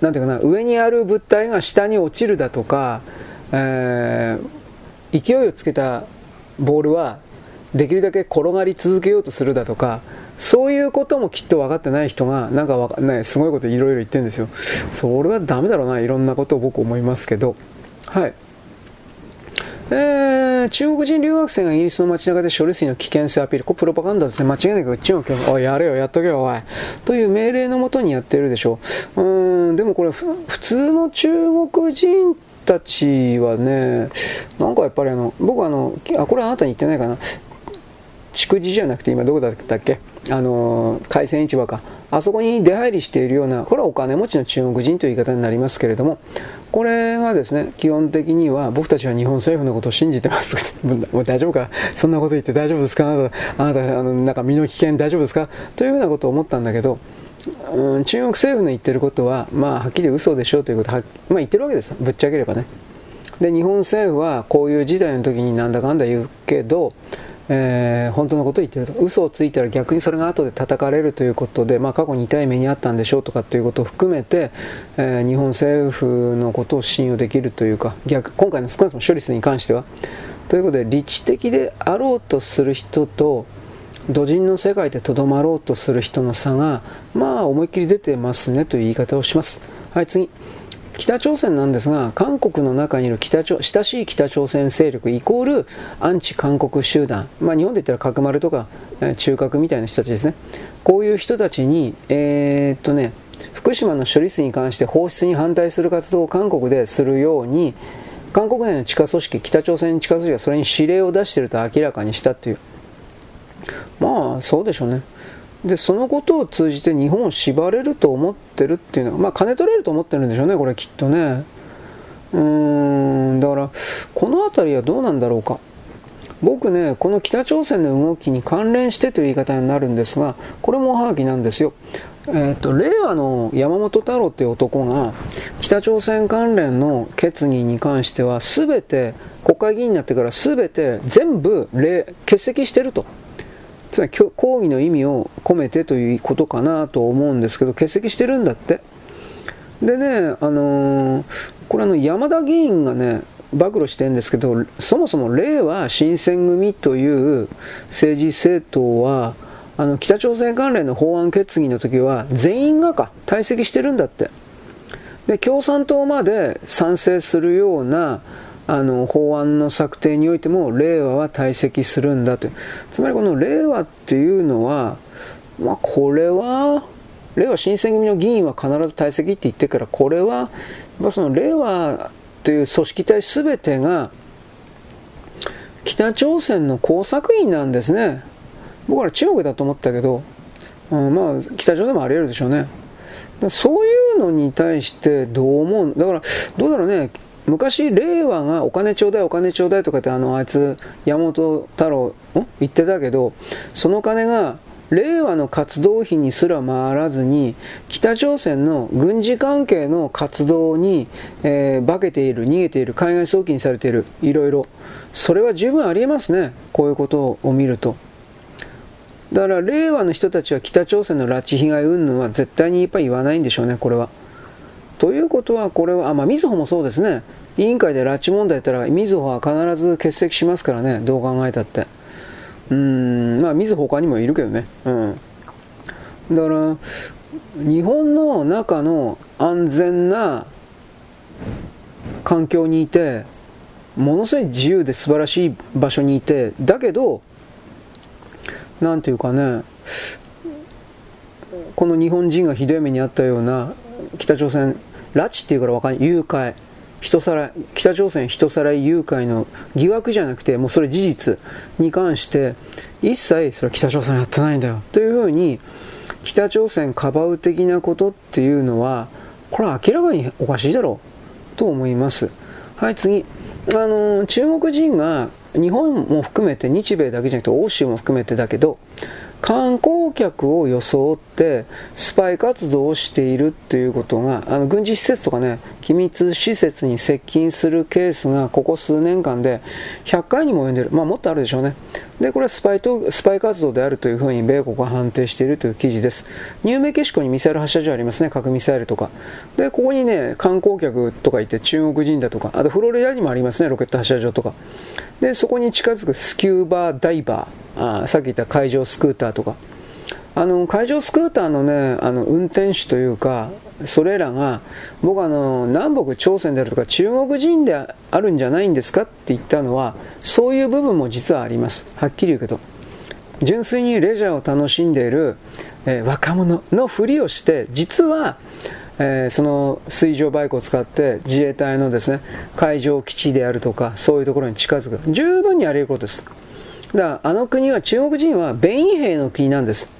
[SPEAKER 1] なんていうかな、上にある物体が下に落ちるだとか、えー、勢いをつけたボールはできるだけ転がり続けようとするだとか、そういうこともきっと分かってない人が、なんかかない、すごいこといろいろ言ってるんですよ。それはダメだろうな、いろんなことを僕思いますけど。はい。えー、中国人留学生がイギリスの街中で処理水の危険性アピール。これプロパガンダですね。間違いなく中国おい、やれよ、やっとけよ、おい。という命令のもとにやってるでしょう。うん、でもこれ、普通の中国人たちはね、なんかやっぱりあの、僕あの、あ、これあなたに言ってないかな。築地じゃなくて今どこだったっけ？あの、海鮮市場か。あそこに出入りしているような、これはお金持ちの中国人という言い方になりますけれども、これがですね、基本的には僕たちは日本政府のことを信じてます。(laughs) もう大丈夫か？そんなこと言って大丈夫ですか？あなた、あなた、あの、なんか身の危険大丈夫ですか？というふうなことを思ったんだけど、うん、中国政府の言ってることは、まあ、はっきり嘘でしょうということは、まあ、言ってるわけですぶっちゃければね。で、日本政府はこういう事態の時になんだかんだ言うけど、えー、本当のことを言ってると。嘘をついたら逆にそれが後で叩かれるということで、まあ、過去に痛い目にあったんでしょうとかということを含めて、えー、日本政府のことを信用できるというか逆今回の少なくとも処理水に関しては。ということで理知的であろうとする人と土人の世界でとどまろうとする人の差がまあ思いっきり出てますねという言い方をします。はい次。北朝鮮なんですが、韓国の中にいる北朝親しい北朝鮮勢力イコールアンチ韓国集団、まあ、日本で言ったら角丸とか、え中核みたいな人たちですね。こういう人たちに、えー、っとね、福島の処理水に関して放出に反対する活動を韓国でするように、韓国内の地下組織、北朝鮮地下組織がそれに指令を出していると明らかにしたという。まあ、そうでしょうね。でそのことを通じて日本を縛れると思ってるっていうのは、まあ、金取れると思ってるんでしょうね、これきっとね。うーん、だから、この辺りはどうなんだろうか。僕ね、この北朝鮮の動きに関連してという言い方になるんですが、これもおはがきなんですよ。えっ、ー、と、令和の山本太郎っていう男が、北朝鮮関連の決議に関しては、すべて、国会議員になってからすべて全部欠席してると。つまり抗議の意味を込めてということかなと思うんですけど、欠席してるんだって。でね、あのー、これあの山田議員がね、暴露してるんですけど、そもそも令和新選組という政治政党は、あの北朝鮮関連の法案決議の時は全員がか退席してるんだって。で、共産党まで賛成するようなあの法案の策定においても令和は退席するんだとつまりこの令和っていうのは、まあ、これは令和新選組の議員は必ず退席って言ってからこれはその令和という組織体全てが北朝鮮の工作員なんですね。僕は中国だと思ったけど、うん、まあ北朝鮮もあり得るでしょうね。そういうのに対してどう思うだからどうだろうね。昔、令和がお金ちょうだい、お金ちょうだいとかって、あの、あいつ、山本太郎、ん？言ってたけど、その金が、令和の活動費にすら回らずに、北朝鮮の軍事関係の活動に、えー、化けている、逃げている、海外送金されている、いろいろ。それは十分ありえますね。こういうことを見ると。だから、令和の人たちは北朝鮮の拉致被害云々は絶対にやっぱり言わないんでしょうね、これは。ということは、これは、あ、まあ、みずほもそうですね。委員会で拉致問題やったら、みずほは必ず欠席しますからね、どう考えたって。うん、まあ、みずほ他にもいるけどね。うん。だから、日本の中の安全な環境にいて、ものすごい自由で素晴らしい場所にいて、だけど、なんていうかね、この日本人がひどい目にあったような北朝鮮拉致っていうから分かんない。誘拐。人さら北朝鮮人さらい誘拐の疑惑じゃなくてもうそれ事実に関して一切それは北朝鮮やってないんだよ。というふうに北朝鮮かばう的なことっていうのはこれは明らかにおかしいだろう。と思います。はい次。あの中国人が日本も含めて日米だけじゃなくて欧州も含めてだけど観光客を装ってスパイ活動をしているっていうことがあの軍事施設とかね機密施設に接近するケースがここ数年間で100回にも及んでいる。まあもっとあるでしょうね。でこれはスパイとスパイ活動であるというふうに米国が判定しているという記事です。ニューメキシコにミサイル発射場ありますね。核ミサイルとか。でここにね観光客とかいて中国人だとかあとフロリダにもありますね。ロケット発射場とか。でそこに近づくスキューバーダイバーあさっき言った海上スクーターとか。あの海上スクーターのねあの運転手というかそれらが僕あの南北朝鮮であるとか中国人であるんじゃないんですかって言ったのはそういう部分も実はあります。はっきり言うけど。純粋にレジャーを楽しんでいる、えー、若者のふりをして実はえー、その水上バイクを使って自衛隊のですね海上基地であるとかそういうところに近づく。十分にあり得ることです。だからあの国は中国人は便宜兵の国なんです。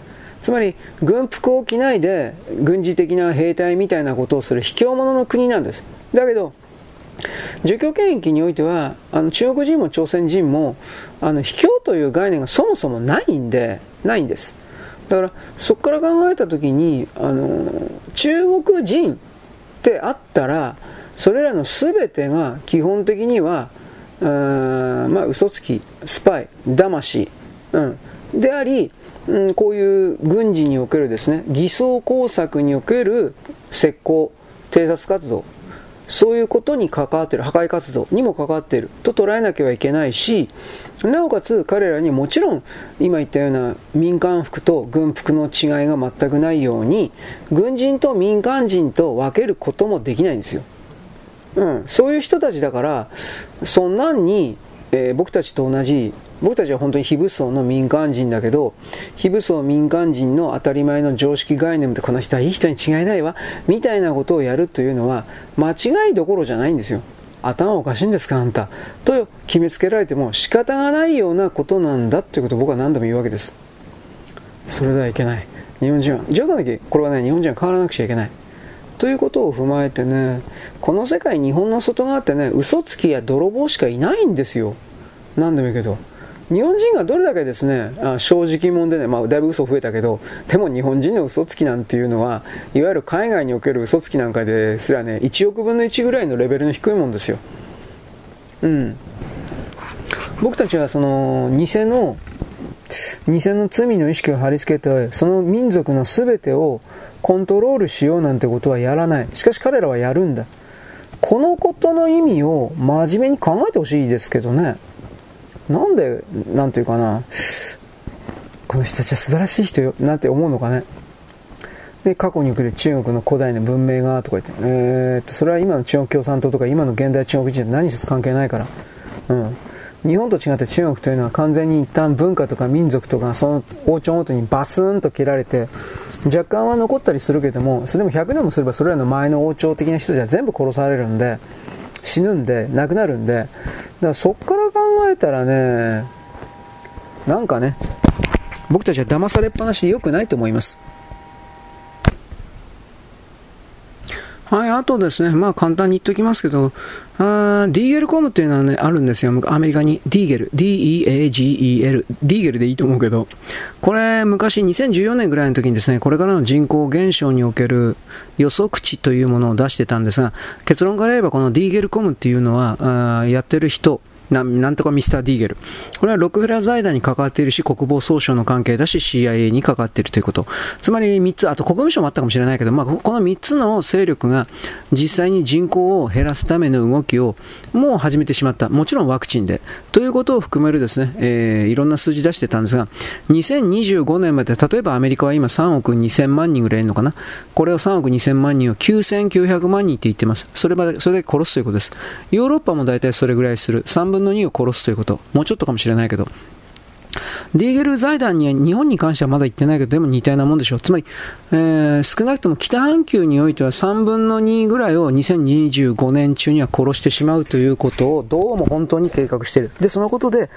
[SPEAKER 1] つまり軍服を着ないで軍事的な兵隊みたいなことをする卑怯者の国なんです。だけど儒教権益においてはあの中国人も朝鮮人もあの卑怯という概念がそもそもないんでないんです。だからそこから考えた時にあの中国人ってあったらそれらの全てが基本的にはあまあ嘘つきスパイ騙し、うん、であり、うん、こういう軍事におけるですね偽装工作における石膏偵察活動そういうことに関わっている破壊活動にも関わっていると捉えなきゃいけないしなおかつ彼らにもちろん今言ったような民間服と軍服の違いが全くないように軍人と民間人と分けることもできないんですよ、うん、そういう人たちだからそんなんに、えー、僕たちと同じ僕たちは本当に非武装の民間人だけど非武装民間人の当たり前の常識概念でこの人はいい人に違いないわみたいなことをやるというのは間違いどころじゃないんですよ。頭おかしいんですかあんた。と決めつけられても仕方がないようなことなんだということを僕は何度も言うわけです。それではいけない。日本人は冗談だけこれはね日本人は変わらなくちゃいけない。ということを踏まえてねこの世界日本の外側ってね嘘つきや泥棒しかいないんですよ。何でもいいけど。日本人がどれだけですね、あ正直者でね、まあ、だいぶ嘘増えたけど、でも日本人の嘘つきなんていうのは、いわゆる海外における嘘つきなんかですらね、1億分の1ぐらいのレベルの低いもんですよ。うん。僕たちはその、偽の、偽の罪の意識を貼り付けて、その民族の全てをコントロールしようなんてことはやらない。しかし彼らはやるんだ。このことの意味を真面目に考えてほしいですけどね。なんで、なんていうかな、この人たちは素晴らしい人よ、なんて思うのかね。で、過去における中国の古代の文明が、とか言って、えー、っと、それは今の中国共産党とか今の現代中国人と何一つ関係ないから。うん。日本と違って中国というのは完全に一旦文化とか民族とかその王朝ごとにバスーンと切られて若干は残ったりするけどもそれでも100年もすればそれらの前の王朝的な人たちは全部殺されるんで死ぬんで亡くなるんでだからそっから考えたらね、なんかね、僕たちは騙されっぱなしで良くないと思います。はい、あとですね、まあ簡単に言っておきますけど、あディーゲルコムっていうのはね、あるんですよ。アメリカに。ディーゲル。D-E-A-G-E-L。ディーゲルでいいと思うけど、これ昔2014年ぐらいの時にですね、これからの人口減少における予測値というものを出してたんですが、結論から言えばこのディーゲルコムっていうのは、あやってる人、ななんとかミスター・ディーゲル。これはロックフェラー財団に関わっているし、国防総省の関係だし、CIA に関わっているということ。つまり3つ、あと国務省もあったかもしれないけど、まあ、この3つの勢力が実際に人口を減らすための動きをもう始めてしまった。もちろんワクチンで。ということを含めるですね、えー、いろんな数字出してたんですが、2025年まで、例えばアメリカは今3億2000万人ぐらいいるのかな？これを3億2000万人を9900万人って言ってます。それまで、それで殺すということです。ヨーロッパも大体それぐらいする。3分分の2を殺すということ、もうちょっとかもしれないけど、ディーゲル財団には日本に関してはまだ言ってないけど、でも似たようなもんでしょう。つまり、えー、少なくとも北半球においては3分の2ぐらいを2025年中には殺してしまうということをどうも本当に計画している。で、そのことで、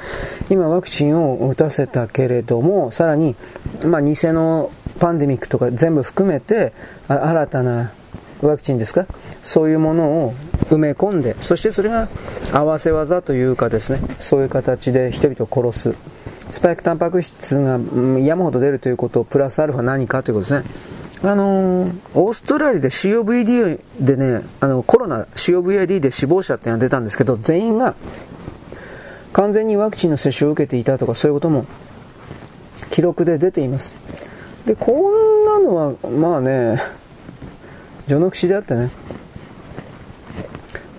[SPEAKER 1] 今ワクチンを打たせたけれども、さらに、まあ、偽のパンデミックとか全部含めて、新たなワクチンですか？そういうものを埋め込んで、そしてそれが合わせ技というかですね、そういう形で人々を殺す。スパイクタンパク質が山ほど出るということプラスアルファ何かということですね。あのー、オーストラリアで COVID でね、あのコロナ COVID で死亡者っていうのが出たんですけど、全員が完全にワクチンの接種を受けていたとかそういうことも記録で出ています。で、こんなのは、まあね、序の口であってね、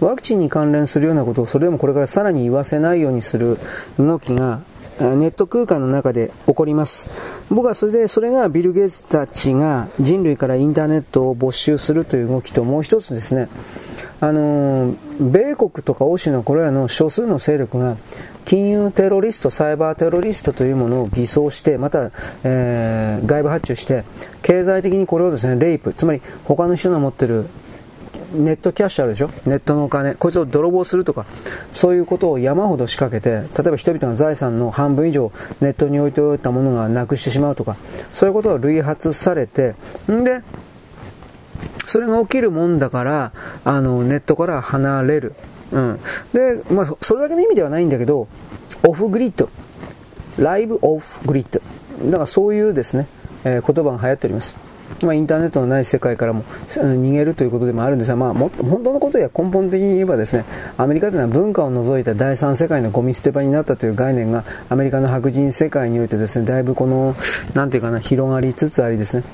[SPEAKER 1] ワクチンに関連するようなことをそれでもこれからさらに言わせないようにする動きがネット空間の中で起こります。僕はそれで、それがビル・ゲイツたちが人類からインターネットを没収するという動きと、もう一つですね、あの米国とか欧州のこれらの少数の勢力が金融テロリスト、サイバーテロリストというものを偽装して、また、えー、外部発注して、経済的にこれをですね、レイプ、つまり他の人の持ってるネットキャッシュあるでしょ？ネットのお金。こいつを泥棒するとか、そういうことを山ほど仕掛けて、例えば人々の財産の半分以上ネットに置いておいたものがなくしてしまうとか、そういうことが類発されて、んで、それが起きるもんだから、あの、ネットから離れる。うん。で、まあ、それだけの意味ではないんだけど、オフグリッド。ライブオフグリッド。だからそういうですね、えー、言葉が流行っております。まあ、インターネットのない世界からも逃げるということでもあるんですが、まあ、も本当のことや根本的に言えばですね、アメリカというのは文化を除いた第三世界のゴミ捨て場になったという概念がアメリカの白人世界においてですね、だいぶこの、なんていうかな、広がりつつありですね、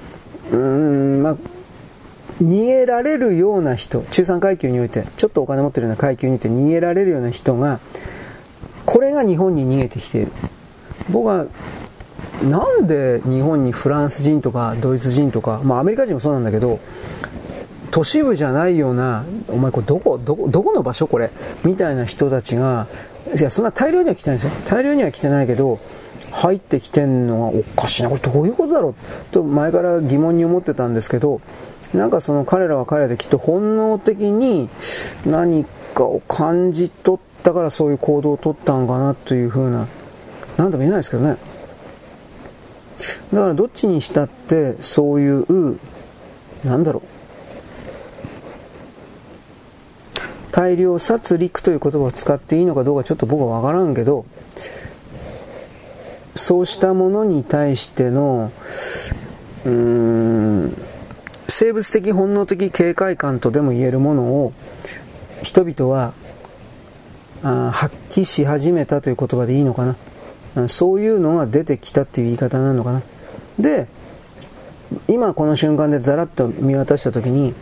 [SPEAKER 1] うーん、まあ、逃げられるような人、中産階級において、ちょっとお金持ってるような階級において逃げられるような人が、これが日本に逃げてきている。僕はなんで日本にフランス人とかドイツ人とか、まあアメリカ人もそうなんだけど、都市部じゃないような、お前これどこ、どこ、どこの場所これみたいな人たちが、いや、そんな大量には来てないですよ。大量には来てないけど、入ってきてんのはおかしいな、これどういうことだろう？と前から疑問に思ってたんですけど、なんかその彼らは彼らできっと本能的に何かを感じ取ったからそういう行動をとったのかなというふうな、なんとも言えないですけどね。だからどっちにしたってそういう、なんだろう。大量殺戮という言葉を使っていいのかどうかちょっと僕はわからんけど、そうしたものに対しての、うーん、生物的本能的警戒感とでも言えるものを人々はあ発揮し始めたという言葉でいいのかな？そういうのが出てきたっていう言い方なのかな？で、今この瞬間でザラッと見渡した時に、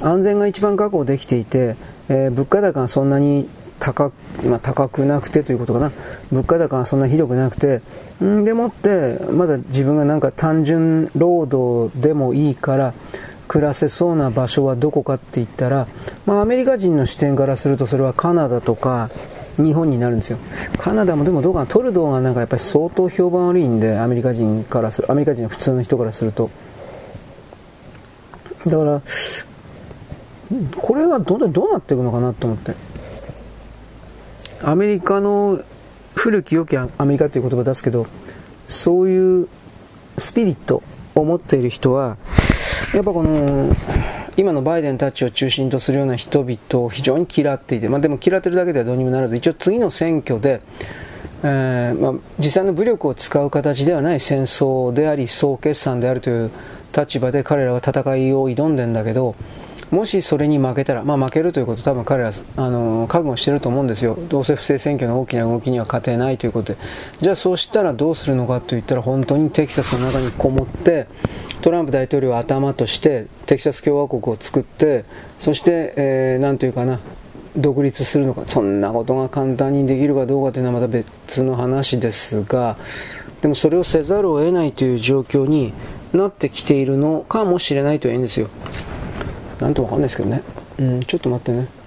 [SPEAKER 1] 安全が一番確保できていて、えー、物価高がそんなに高,、まあ、高くなくてということかな？物価高がそんなひどくなくて、んでもって、まだ自分がなんか単純労働でもいいから、暮らせそうな場所はどこかって言ったら、まあ、アメリカ人の視点からするとそれはカナダとか、日本になるんですよ。カナダもでもどうかな、トルドーがなんかやっぱり相当評判悪いんで、アメリカ人からする、アメリカ人の普通の人からすると。だから、これはどどうなっていくのかなと思って。アメリカの古き良きアメリカという言葉出すけど、そういうスピリットを持っている人は、やっぱこの、今のバイデンたちを中心とするような人々を非常に嫌っていて、まあ、でも嫌ってるだけではどうにもならず、一応次の選挙で、えーまあ、実際の武力を使う形ではない戦争であり、総決算であるという立場で彼らは戦いを挑んでんだけど、もしそれに負けたら、まあ、負けるということ多分彼らあの覚悟してると思うんですよ。どうせ不正選挙の大きな動きには勝てないということで。じゃあそうしたらどうするのかと言ったら本当にテキサスの中にこもって、トランプ大統領を頭としてテキサス共和国を作って、そして、えー、というかな、独立するのか、そんなことが簡単にできるかどうかというのはまた別の話ですが、でもそれをせざるを得ないという状況になってきているのかもしれないといいんですよ。なんとわかんないですけどね。うん、ちょっと待ってね。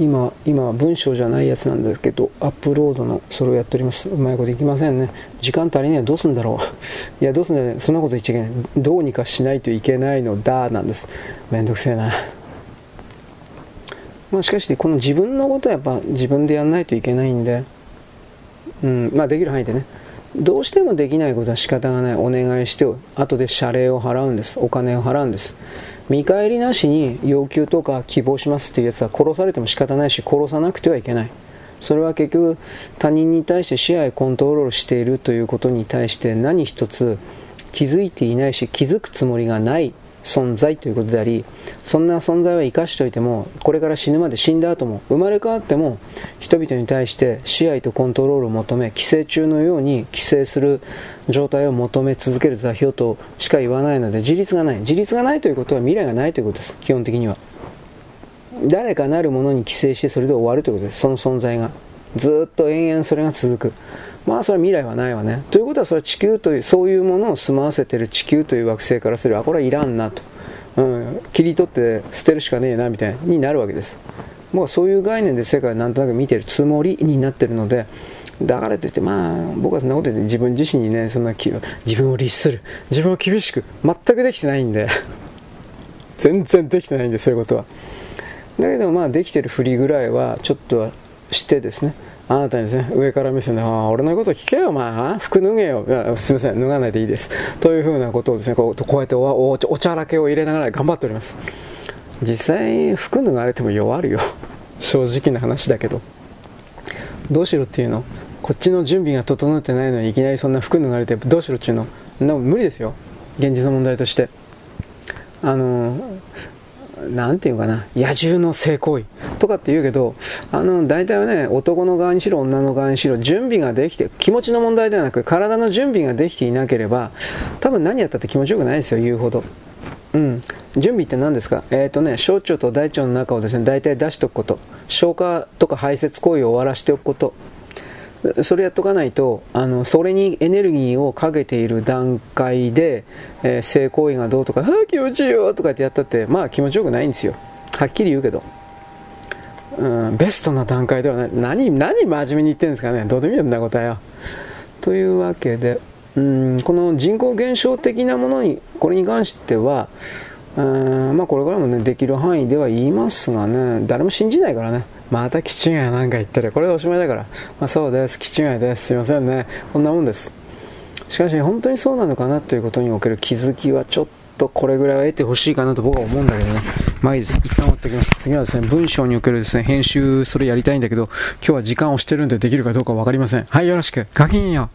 [SPEAKER 1] 今今文章じゃないやつなんですけどアップロードのそれをやっております。うまいこといきませんね。時間足りないどうすんだろう。(laughs) いやどうすんだろう。そんなこと言っちゃいけない。どうにかしないといけないのだなんです。めんどくせえな。まあしかしこの自分のことはやっぱ自分でやんないといけないんで。うん。まあできる範囲でね。どうしてもできないことは仕方がない。お願いして後で謝礼を払うんです。お金を払うんです。見返りなしに要求とか希望しますっていうやつは殺されても仕方ないし殺さなくてはいけない。それは結局他人に対して支配コントロールしているということに対して何一つ気づいていないし気づくつもりがない存在ということでありそんな存在は生かしておいてもこれから死ぬまで死んだ後も生まれ変わっても人々に対して支配とコントロールを求め寄生虫のように寄生する状態を求め続ける座標としか言わないので自立がない。自立がないということは未来がないということです。基本的には。誰かなるものに寄生してそれで終わるということです。その存在が。ずっと延々それが続く。まあそれは未来はないわね。ということはそれは地球という、そういうものを住まわせてる地球という惑星からすれば、これはいらんなと。うん、切り取って捨てるしかねえなみたいになるわけです。もうそういう概念で世界をなんとなく見てるつもりになってるので、だからといって、まあ、僕はそんなこと言って自分自身にね、そんな自分を律する、自分を厳しく、全くできてないんで、(laughs) 全然できてないんで、そういうことは。だけど、まあ、できてるふりぐらいは、ちょっとはしてですね、あなたにですね、上から目線で、ああ、俺のこと聞けよ、まあ、服脱げよ。すみません、脱がないでいいです。というふうなことをですね、こうこうやっておおお茶らけを入れながら頑張っております。実際、服脱がれても弱るよ。正直な話だけど。どうしろっていうの？こっちの準備が整ってないのにいきなりそんな服脱がれてどうしろっていうの？な無理ですよ。現実の問題として。あのなんていうかな、野獣の性行為とかって言うけど、あの、大体はね、男の側にしろ、女の側にしろ、準備ができて、気持ちの問題ではなく、体の準備ができていなければ、多分何やったって気持ちよくないですよ、言うほど。うん。準備って何ですか？えっ、ー、とね、小腸と大腸の中をですね、大体出しておくこと。消化とか排泄行為を終わらせておくこと。それやっとかないとあのそれにエネルギーをかけている段階で、えー、性行為がどうとか「あ気持ちいいよ」とかってやったってまあ気持ちよくないんですよ。はっきり言うけど、うん、ベストな段階ではない何何真面目に言ってるんですかね。どうでもいいんだ答えは。というわけでうんこの人口減少的なものにこれに関してはうんまあこれからもねできる範囲では言いますがね誰も信じないからね。またキチンなんか言ってる。これでおしまいだから、まあ、そうです。キチンです。すいませんね。こんなもんです。しかし本当にそうなのかなということにおける気づきはちょっとこれぐらいは得てほしいかなと僕は思うんだけどね。まあいいです。一旦持っておきます。次はですね文章におけるですね編集それやりたいんだけど今日は時間をしてるんでできるかどうか分かりません。はいよろしく。ガキンよ。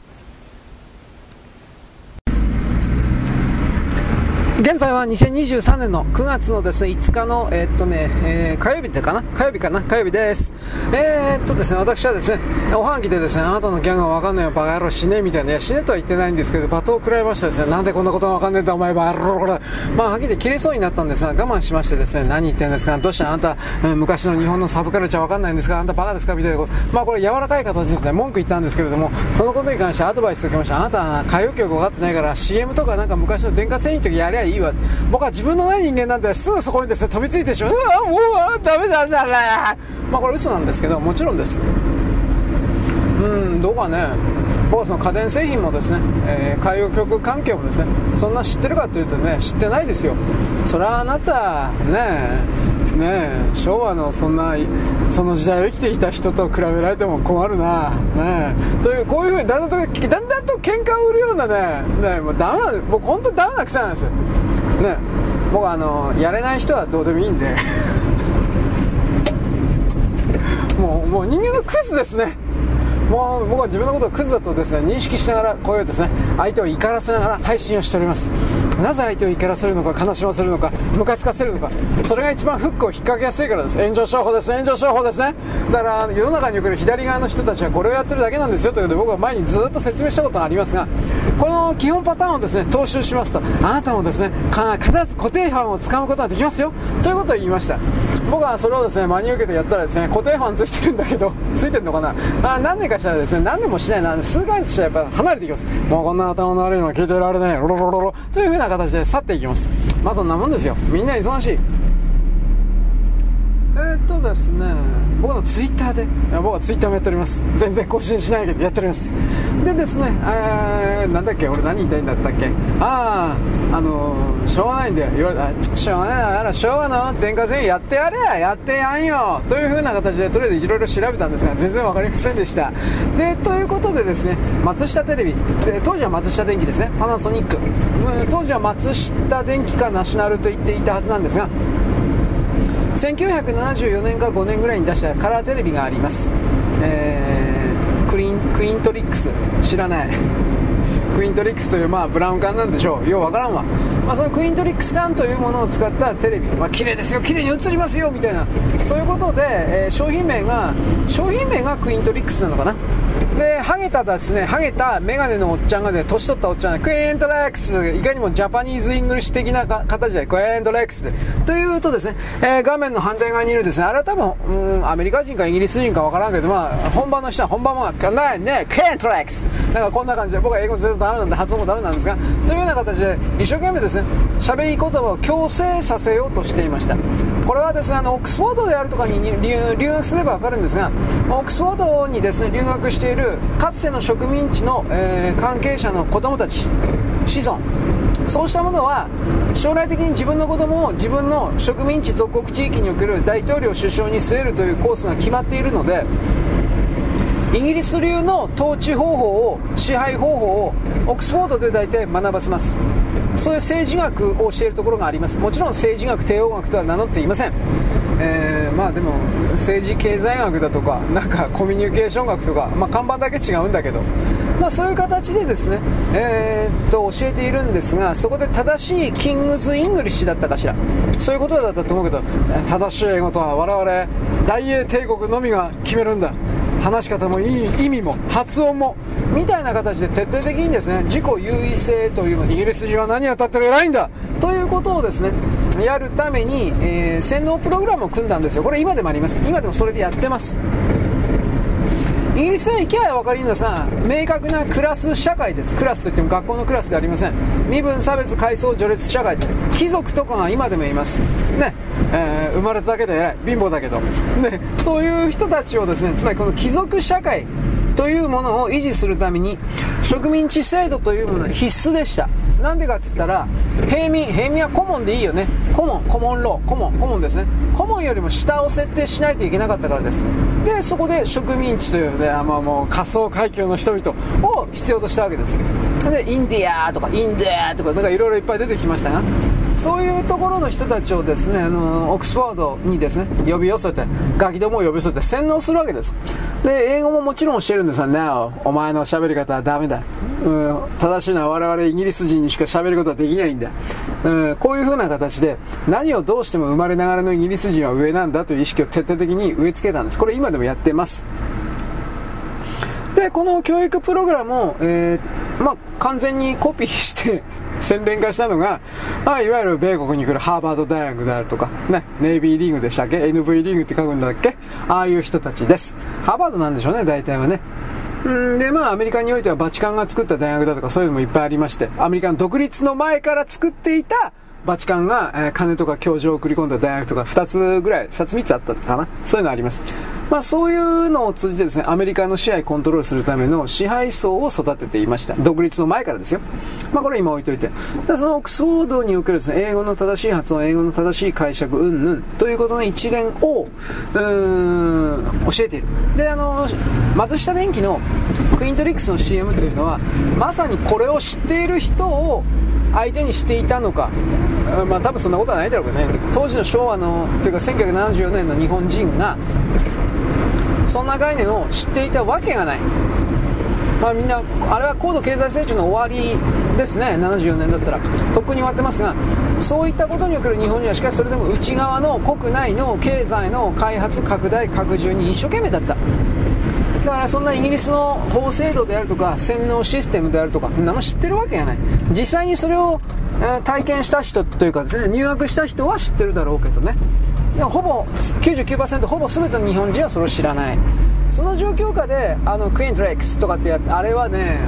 [SPEAKER 1] 現在は2023年の9月のですね5日の、えー、っとね、えー、火曜日でかな？火曜日かな？火曜日です。えー、っとですね、私はですね、おはぎでですね、あなたのギャンがわかんないよ、バカ野郎死ねみたいな、死ねとは言ってないんですけど、罵倒を食らいましたですね、なんでこんなことがわかんねえんだ、お前バカ野郎、まあ、はっきり切れそうになったんですが、我慢しましてですね、何言ってんですか、どうしてあんた、うん、昔の日本のサブカルチャーわかんないんですか、あんたバカですか？みたいなこと。まあ、これ柔らかい形ですね、文句言ったんですけれども、そのことに関してアドバイスをきました。あなた、歌謡曲分かってないから、CM とかなんか昔の電化製品の時やりゃいいわ。僕は自分のない人間なんですぐそこにですね飛びついてしまう。うわもうダメなんだ。まあこれ嘘なんですけどもちろんです。うんどうかね僕はその家電製品もですね、えー、海洋局関係もですねそんな知ってるかというとね知ってないですよ。それはあなたねね昭和のそんなその時代を生きてきた人と比べられても困るな。ね。というこういうふうにだんだんとだんだんと喧嘩を売るようなねねもうダメなんです僕本当ダメな癖なんです。よね。僕あのやれない人はどうでもいいんで。もうもう人間のクズですね。もう僕は自分のことをクズだとですね認識しながらこういうですね相手を怒らせながら配信をしております。なぜ相手を怒らせるのか悲しませるのかムカつかせるのかそれが一番フックを引っ掛けやすいからです。炎上商法です。炎上商法ですね。だから世の中における左側の人たちはこれをやってるだけなんですよということで僕は前にずっと説明したことがありますがこの基本パターンをですね踏襲しますとあなたもですね必ず固定班をつかむことができますよ。ということを言いました。僕はそれをですね真に受けてやったらですね固定班ついてるんだけどついてるのかな？あ何年かしたらですね。何年もしないな。数ヶ月したらやっぱ離れていきます。もうこんな頭の悪いのは聞いてられない。ロロロロロ。という風な形で去っていきます。まあそんなもんですよ。みんな忙しい。えー、っとですね僕のツイッターで僕はツイッターもやっております。全然更新しないけどやっております。でですね、えー、なんだっけ俺何言いたいんだったっけ？あああのー、しょうがないんだよ。言われしょうがないなら昭和の電化製品やってやれ。やってやんよ。という風な形でとりあえずいろいろ調べたんですが全然分かりませんでした。でということでですね松下テレビ。で当時は松下電器ですね。パナソニック。当時は松下電器かナショナルと言っていたはずなんですが1974年か5年ぐらいに出したカラーテレビがあります、えー、クリンクイントリックス。知らない。クイントリックスという、まあ、ブラウン管なんでしょう。ようわからんわ、まあ、そのクイントリックス管というものを使ったテレビ、まあ綺麗ですよ。綺麗に映りますよみたいな。そういうことで、えー、商品名が商品名がクイントリックスなのかな。でハゲたですねハゲたメガネのおっちゃんがね年取ったおっちゃんがクイントレックスいかにも Japanese English 的な形でクイントレックスで。というとですね、えー、画面の反対側にいるですねあれは多分うんアメリカ人かイギリス人かわからんけどまあ本場の人は本場もないねクイントレックス。なんかこんな感じで僕は英語全然ダメなんで発音もダメなんですがというような形で一生懸命ですね喋り言葉を強制させようとしていました。これはですねあのオックスフォードであるとかに留学すればわかるんですがオックスフォードにですね留学しているかつての植民地の、えー、関係者の子供たち子孫。そうしたものは将来的に自分の子供を自分の植民地属国地域における大統領首相に据えるというコースが決まっているのでイギリス流の統治方法を支配方法をオックスフォードで大体学ばせます。そういう政治学を教えるところがあります。もちろん政治学帝王学とは名乗っていません。えー、まあでも政治経済学だとかなんかコミュニケーション学とか、まあ、看板だけ違うんだけど、まあ、そういう形でですね、えー、っと教えているんですがそこで正しい King's English だったかしら。そういうことだったと思うけど正しい英語とは我々大英帝国のみが決めるんだ。話し方もいい意味も発音もみたいな形で徹底的にですね自己優位性というのイギリス人は何をたってる偉いんだということをですねやるために、えー、洗脳プログラムを組んだんですよ。これ今でもあります。今でもそれでやってます。イギリスに行けば分かりのさ明確なクラス社会です。クラスといっても学校のクラスではありません。身分差別階層序列社会貴族とかが今でもいます。ね、えー、生まれただけで偉い。貧乏だけど、ね、そういう人たちをですねつまりこの貴族社会というものを維持するために植民地制度というものは必須でした。なんでかっつったら平民平民は顧問でいいよね。顧問顧問ロー顧問顧問ですね。顧問よりも下を設定しないといけなかったからです。でそこで植民地というね、まあ、もう仮想階級の人々を必要としたわけです。でインディアとかインディアとかなんかいろいろいっぱい出てきましたがそういうところの人たちをですね、あの、オックスフォードにですね、呼び寄せて、ガキどもを呼び寄せて洗脳するわけです。で、英語ももちろん教えるんですよ。Now, お前の喋り方はダメだ。うん、正しいのは我々イギリス人にしか喋ることはできないんだ。うん、こういう風な形で、何をどうしても生まれながらのイギリス人は上なんだという意識を徹底的に植え付けたんです。これ今でもやってます。で、この教育プログラムを、えー、まあ、完全にコピーして洗練化したのが、まあ、いわゆる米国に来るハーバード大学であるとか、ね、ネイビーリーグでしたっけ ?NV リーグって書くんだっけああいう人たちです。ハーバードなんでしょうね、大体はね。うんで、まあ、アメリカにおいてはバチカンが作った大学だとかそういうのもいっぱいありまして、アメリカの独立の前から作っていたバチカンが、えー、金とか教授を送り込んだ大学とか2つぐらい、2つ3つあったかなそういうのあります。まあそういうのを通じてですね、アメリカの支配コントロールするための支配層を育てていました。独立の前からですよ。まあこれ今置いといて。そのオックスフォードにおけるですね、英語の正しい発音、英語の正しい解釈、うんぬんということの一連を、うん、教えている。で、あの、松下電器のクイントリックスの CM というのは、まさにこれを知っている人を相手にしていたのか、まあ多分そんなことはないだろうけどね、当時の昭和の、というか1974年の日本人が、そんな概念を知っていたわけがない。まあ、みんな、あれは高度経済成長の終わりですね、74年だったら、とっくに終わってますが、そういったことにおける日本人は、しかしそれでも内側の国内の経済の開発、拡大、拡充に一生懸命だった。だからそんなイギリスの法制度であるとか洗脳システムであるとかそんなも知ってるわけがない。実際にそれを、え体験した人というかですね入学した人は知ってるだろうけどね。でもほぼ99%ほぼ全ての日本人はそれを知らない。その状況下であのクイーントレックスとかってやあれはね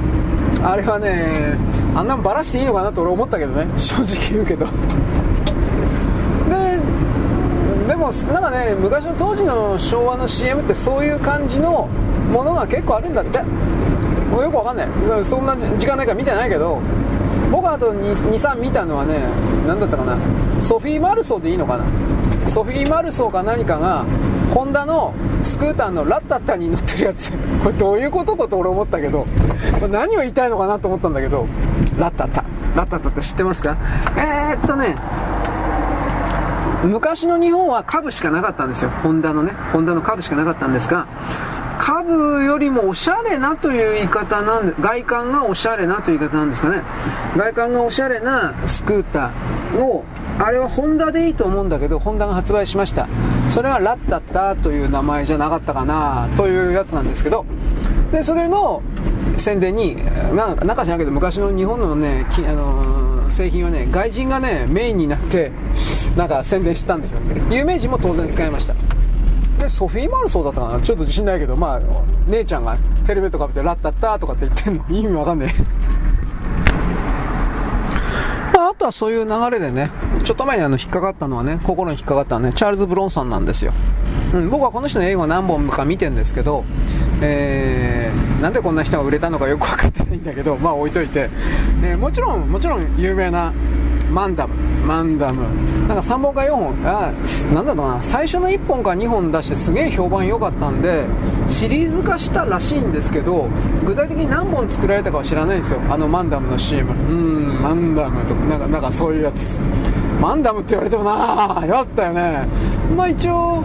[SPEAKER 1] あれはねあんなのバラしていいのかなと俺思ったけどね。正直言うけど。ででもなんかね昔の当時の昭和の CM ってそういう感じのものが結構あるんだって。もうよくわかんない。そんな時間ないから見てないけど。僕はあと23見たのはね何だったかな。ソフィー・マルソーでいいのかな。ソフィー・マルソーか何かがホンダのスクーターのラッタッタに乗ってるやつ。(laughs) これどういうことかと俺思ったけど。何を言いたいのかなと思ったんだけど。ラッタッタ。ラッタッタって知ってますか？えー、っとね昔の日本は株しかなかったんですよホンダのねホンダの株しかなかったんですが株よりもおしゃれなという言い方なんで、外観がおしゃれなという言い方なんですかね。外観がおしゃれなスクーターを、あれはホンダでいいと思うんだけど、ホンダが発売しました。それはラッタッタという名前じゃなかったかなというやつなんですけど、で、それの宣伝に、なんか、中じゃないけど昔の日本のね、あのー、製品はね、外人がね、メインになって、なんか宣伝してたんですよ。有名人も当然使いました。でソフィー・マルソーだったかなちょっと自信ないけどまあ姉ちゃんがヘルメットかぶってラッタッターとかって言ってんの意味わかんねえまあ、とはそういう流れでね、ちょっと前にあの引っかかったのはね、心に引っかかったのはね、チャールズ・ブロンソンなんですよ。うん、僕はこの人の映画何本か見てんですけど、えー、なんでこんな人が売れたのかよく分かってないんだけど、まあ置いといて、えー、もちろん、もちろん有名なマンダム、マンダム、なんか3本か4本、あなんだろうな、最初の1本か2本出してすげえ評判良かったんで、シリーズ化したらしいんですけど、具体的に何本作られたかは知らないんですよ、あのマンダムの CM。うん、マンダムとか、なんかなんかそういうやつ。マンダムって言われてもなよかったよね。まあ一応、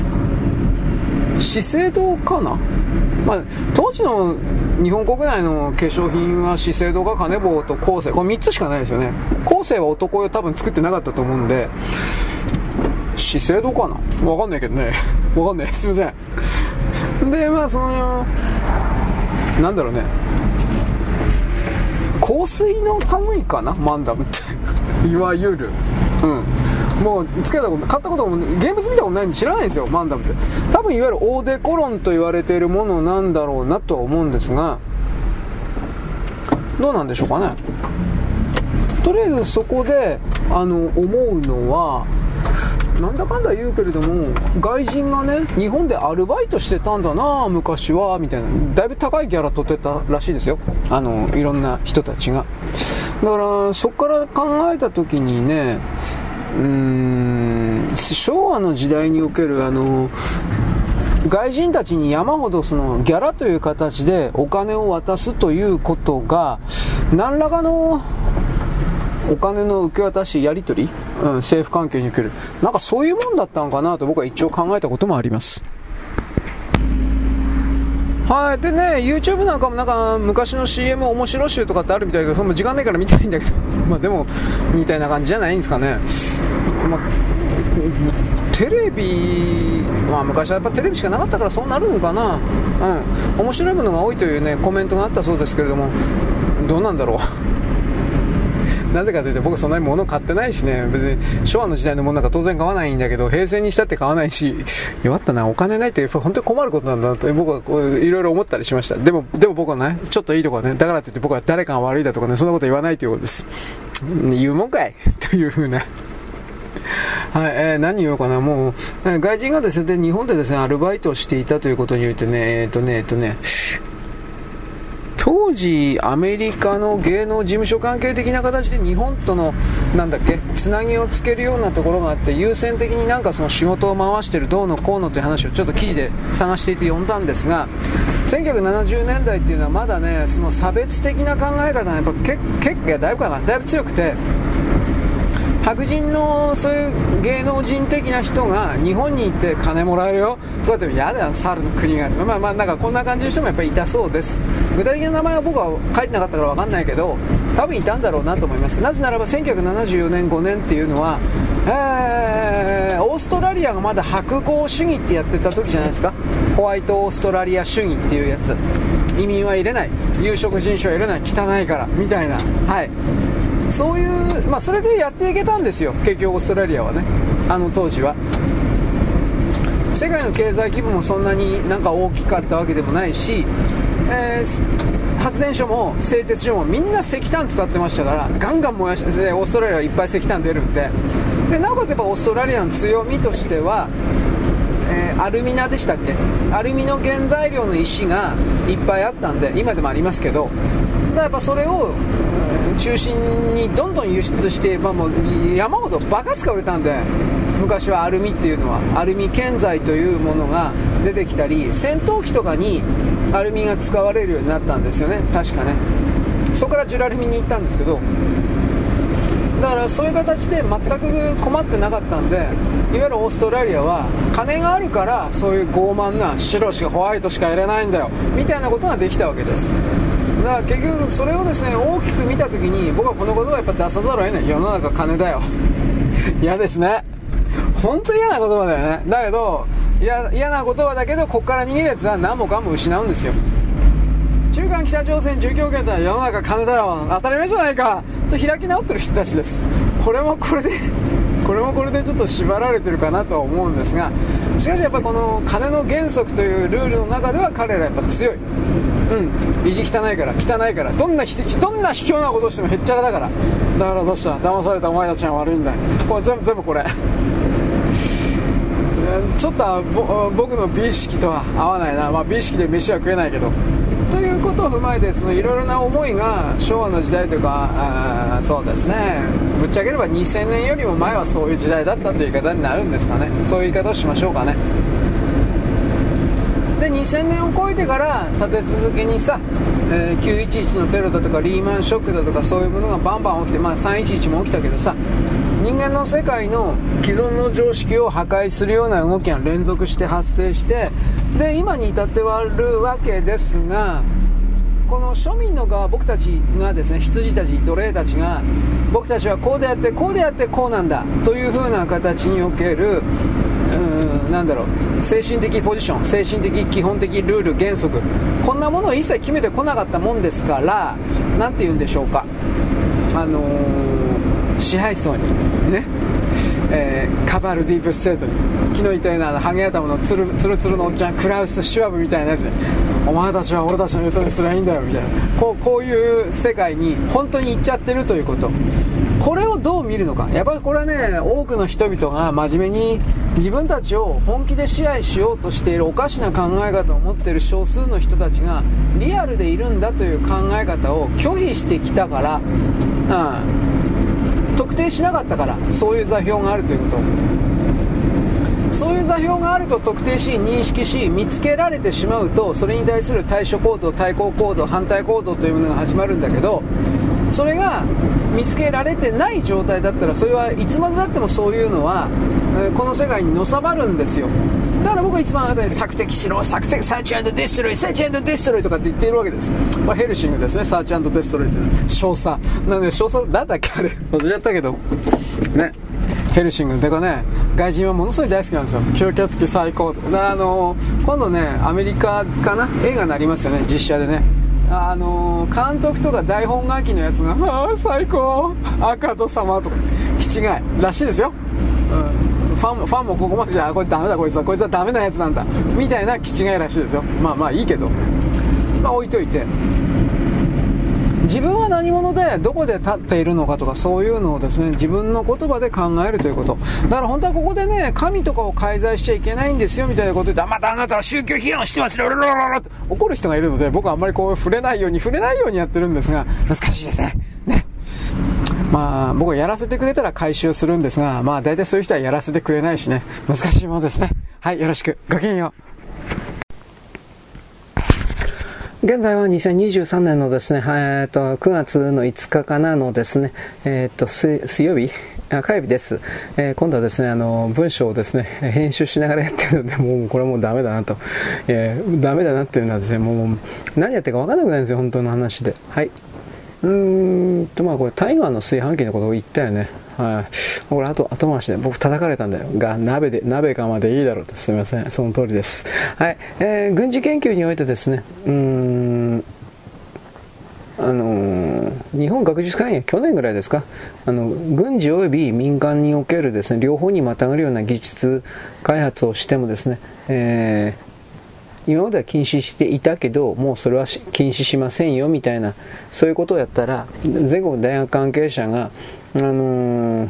[SPEAKER 1] 資生堂かな？まあ、当時の日本国内の化粧品は資生堂が金棒と後世これ3つしかないですよね。後世は男用多分作ってなかったと思うんで資生堂かな？わかんないけどね。(laughs) わかんない。すいません。でまあそのなんだろうね。香水の類かな？マンダムって。(laughs) いわゆる。うん。もうつけたこと買ったことも現物見たことないんで知らないんですよマンダムって。多分いわゆるオーデコロンと言われているものなんだろうなとは思うんですがどうなんでしょうかね。とりあえずそこであの思うのはなんだかんだ言うけれども外人がね日本でアルバイトしてたんだな昔はみたいな。だいぶ高いギャラ取ってたらしいですよ。あのいろんな人たちが。だからそこから考えた時にねうん昭和の時代におけるあの外人たちに山ほどそのギャラという形でお金を渡すということが何らかのお金の受け渡しやり取り、うん、政府関係におけるなんかそういうもんだったのかなと僕は一応考えたこともあります。はい。でね YouTube なんかもなんか昔の CM 面白集とかってあるみたいでその時間ないから見てないんだけど。(laughs) まあでもみたいな感じじゃないんですかね、ま、テレビまあ昔はやっぱテレビしかなかったからそうなるのかな。うん。面白いものが多いというねコメントがあったそうですけれども。どうなんだろう。なぜかというと僕そんなに物買ってないしね、別に昭和の時代のものなんか当然買わないんだけど、平成にしたって買わないし、(laughs) 弱ったな、お金ないってやっぱ本当に困ることなんだなと僕はいろいろ思ったりしました。でも、でも僕はね、ちょっといいとこはね、だからといって僕は誰かが悪いだとかね、そんなこと言わないということです。言うもんかい (laughs) というふうな。はい、えー、何言おうかな、もう、えー、外人がですねで、日本でですね、アルバイトをしていたということによってね、えっ、ー、とね、えっ、とね、当時、アメリカの芸能事務所関係的な形で日本とのなんだっけつなぎをつけるようなところがあって優先的になんかその仕事を回してるどうのこうのという話をちょっと記事で探していて読んだんですが1970年代っていうのはまだねその差別的な考え方がやっぱ結構だいぶかなだいぶ強くて白人のそういう芸能人的な人が日本に行って金もらえるよ。とかって嫌だよ、猿の国が。まあまあなんかこんな感じの人もやっぱりいたそうです。具体的な名前は僕は書いてなかったから分かんないけど多分いたんだろうなと思います。なぜならば1974年5年っていうのは、えー、オーストラリアがまだ白豪主義ってやってた時じゃないですか。ホワイトオーストラリア主義っていうやつ。移民は入れない。有色人種は入れない。汚いから。みたいな。はい。そういう、まあ、それでやっていけたんですよ。結局オーストラリアはね。あの当時は。世界の経済規模もそんなになんか大きかったわけでもないし、えー、発電所も製鉄所もみんな石炭使ってましたからガンガン燃やしてオーストラリアはいっぱい石炭出るんで。でなおかつやっぱオーストラリアの強みとしては、えー、アルミナでしたっけ？アルミの原材料の石がいっぱいあったんで今でもありますけど。だやっぱそれを中心にどんどん輸出して、まあ、もう山ほどバカスカ売れたんで昔はアルミっていうのはアルミ建材というものが出てきたり戦闘機とかにアルミが使われるようになったんですよね。確かね。そこからジュラルミに行ったんですけどだからそういう形で全く困ってなかったんでいわゆるオーストラリアは金があるからそういう傲慢な白しかホワイトしか入れないんだよみたいなことができたわけです。だから結局それをですね大きく見た時に僕はこの言葉をやっぱ出さざるを得ない。世の中金だよ。(laughs) 嫌ですね。本当に嫌な言葉だよね。だけど嫌な言葉だけどここから逃げるやつは何もかも失うんですよ。中間北朝鮮住居権って世の中金だよ。当たり前じゃないか。と開き直ってる人たちです。これもこれで (laughs) これもこれでちょっと縛られてるかなとは思うんですがしかしやっぱこの金の原則というルールの中では彼らやっぱ強い。うん。意地汚いから汚いからどんなひどんな卑怯なことしてもへっちゃらだから。だからどうした？騙されたお前たちが悪いんだこれ全部全部これ。(laughs) ちょっと僕の美意識とは合わないな、まあ、美意識で飯は食えないけど。ということを踏まえていろいろな思いが昭和の時代というかそうですね。ぶっちゃければ2000年よりも前はそういう時代だったという言い方になるんですかね。そういう言い方をしましょうかね。で2000年を超えてから立て続けにさ、えー、911のテロだとかリーマンショックだとかそういうものがバンバン起きて、まあ、311も起きたけどさ人間の世界の既存の常識を破壊するような動きが連続して発生してで今に至ってはるわけですがこの庶民の側僕たちがですね羊たち奴隷たちが僕たちはこうであってこうであってこうなんだという風な形におけるなんだろう。精神的ポジション精神的基本的ルール原則こんなものを一切決めてこなかったもんですから何て言うんでしょうかあのー、支配層にねえー、カバルディープステートに昨日言ったようなハゲ頭のツルツルツルのおっちゃんクラウス・シュワブみたいなやつでお前たちは俺たちの言う通りすりゃいいんだよみたいなこうこういう世界に本当に行っちゃってるということこれをどう見るのか。やっぱりこれはね多くの人々が真面目に自分たちを本気で支配しようとしているおかしな考え方を持っている少数の人たちがリアルでいるんだという考え方を拒否してきたから、うん、特定しなかったからそういう座標があるということ。そういう座標があると特定し認識し見つけられてしまうとそれに対する対処行動対抗行動反対行動というものが始まるんだけどそれが見つけられてない状態だったらそれはいつまでたってもそういうのは、えこの世界にのさばるんですよ。だから僕はいつもあなたに索敵しろ索敵 search destroy search destroy とかって言っているわけです。まあ、ヘルシングですね。 search destroy って少佐。なので少佐なんだっけあれ。忘れちゃったけど。ね。ヘルシングてかね外人はものすごい大好きなんですよ。吸血鬼最高と。かあの今度ねアメリカかな？映画になりますよね。実写でね。あの監督とか台本書きのやつが「(laughs) ああ最高。アーカード様」とか。気違いらしいですよ、うん、ファンファンもここまでじゃあこれダメだこいつはこいつはダメなやつなんだ。みたいな気違いらしいですよ。まあまあいいけど。まあ置いといて。自分は何者でどこで立っているのかとかそういうのをですね自分の言葉で考えるということ。だから本当はここでね神とかを介在しちゃいけないんですよみたいなこと言ってあまたあなたは宗教批判をしてますロロロロロって怒る人がいるので僕はあんまりこう触れないように触れないようにやってるんですが難しいですね。ね。まあ僕はやらせてくれたら回収するんですがまあ大体そういう人はやらせてくれないしね。難しいものですね。はいよろしく。ごきげんよう。現在は2023年のですね、えー、と9月の5日かなのですね、えー、と水曜日？あ火曜日です、えー、今度はですねあの文章をですね編集しながらやってるので (laughs) もうこれはもうダメだなと、えー、ダメだなっていうのはですねもう何やってるか分からなくなるんですよ本当の話で。はい。うーんとまあこれタイガーの炊飯器のことを言ったよね。はい。これ、あと、後回しで、僕叩かれたんだよ。が、鍋で、鍋かまでいいだろうと。すみません。その通りです。はい。えー、軍事研究においてですね、うーん、あのー、日本学術会議は去年ぐらいですか、あの軍事及び民間におけるですね両方にまたがるような技術開発をしてもですね、えー、今までは禁止していたけど、もうそれは禁止しませんよみたいな、そういうことをやったら、全国大学関係者が、あのー、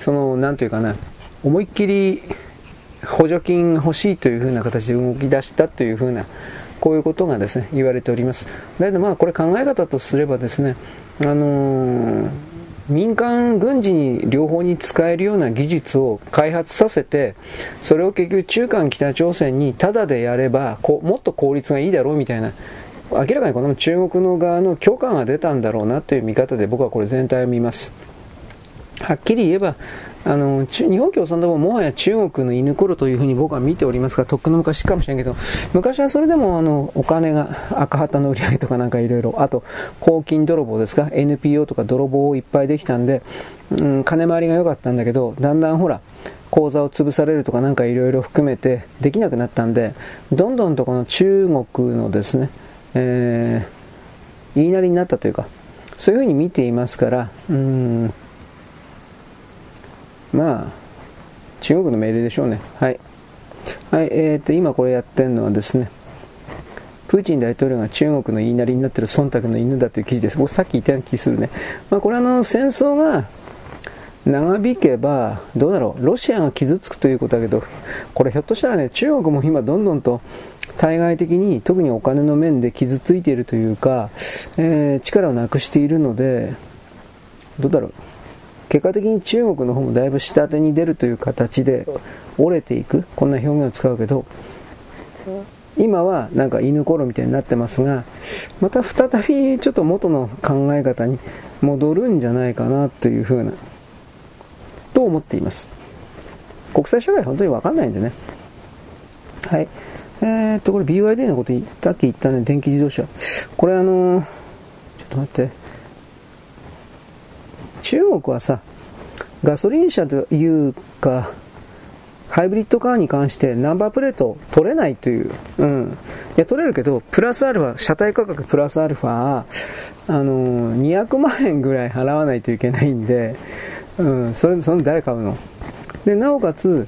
[SPEAKER 1] その、なんというかな、思いっきり補助金欲しいというふうな形で動き出したというふうな、こういうことがですね、言われております。だけどまあこれ考え方とすればですね、あのー、民間軍事に両方に使えるような技術を開発させて、それを結局中間北朝鮮にタダでやればこもっと効率がいいだろうみたいな、明らかにこの中国の側の許可が出たんだろうなという見方で僕はこれ全体を見ます。はっきり言えば、あの、日本共産党ももはや中国の犬頃というふうに僕は見ておりますが、とっくの昔かもしれんけど、昔はそれでもあの、お金が赤旗の売り上げとかなんかいろいろ、あと、公金泥棒ですか、NPO とか泥棒をいっぱいできたんで、うん、金回りが良かったんだけど、だんだんほら、口座を潰されるとかなんかいろいろ含めてできなくなったんで、どんどんとこの中国のですね、えー、言いなりになったというか、そういうふうに見ていますから、うん、まあ、中国の命令でしょうね。はい。はい、えーと、今これやってるのはですね、プーチン大統領が中国の言いなりになってる忖度の犬だという記事です。僕さっき言ったような気するね。まあ、これあの、戦争が長引けば、どうだろう、ロシアが傷つくということだけど、これひょっとしたらね、中国も今どんどんと対外的に、特にお金の面で傷ついているというか、えー、力をなくしているので、どうだろう、結果的に中国の方もだいぶ下手に出るという形で折れていく、こんな表現を使うけど、今はなんか犬頃みたいになってますが、また再びちょっと元の考え方に戻るんじゃないかなというふうな、と思っています。国際社会本当にわかんないんでね。はい。えー、っと、これ BYD のこと言ったっけ言ったね、電気自動車。これあのー、ちょっと待って。中国はさ、ガソリン車というか、ハイブリッドカーに関してナンバープレート取れないという。うん。いや、取れるけど、プラスアルファ、車体価格プラスアルファ、あのー、200万円ぐらい払わないといけないんで、うん、それ、その誰買うの？で、なおかつ、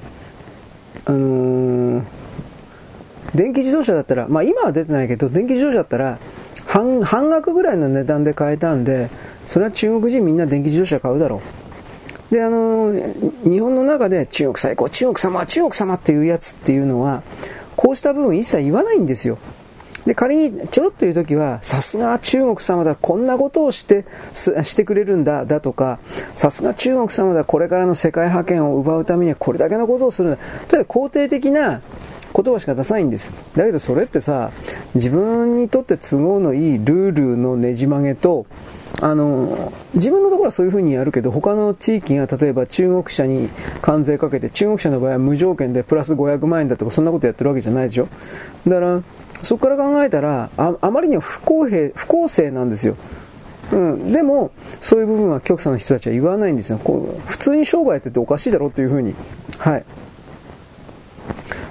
[SPEAKER 1] あのー、電気自動車だったら、まあ今は出てないけど、電気自動車だったら、半、半額ぐらいの値段で買えたんで、それは中国人みんな電気自動車買うだろう。で、あの、日本の中で中国最高、中国様、中国様っていうやつっていうのは、こうした部分一切言わないんですよ。で、仮にちょろっと言うときは、さすが中国様だ、こんなことをして、してくれるんだ、だとか、さすが中国様だ、これからの世界覇権を奪うためにはこれだけのことをするんだ。とい肯定的な言葉しか出さないんです。だけどそれってさ、自分にとって都合のいいルールのねじ曲げと、あの、自分のところはそういう風にやるけど、他の地域が例えば中国車に関税かけて、中国車の場合は無条件でプラス500万円だとか、そんなことやってるわけじゃないでしょ。だから、そこから考えたら、ああまりにも不公平、不公正なんですよ。うん。でも、そういう部分は極左の人たちは言わないんですよ。こう普通に商売やってておかしいだろうという風に。はい。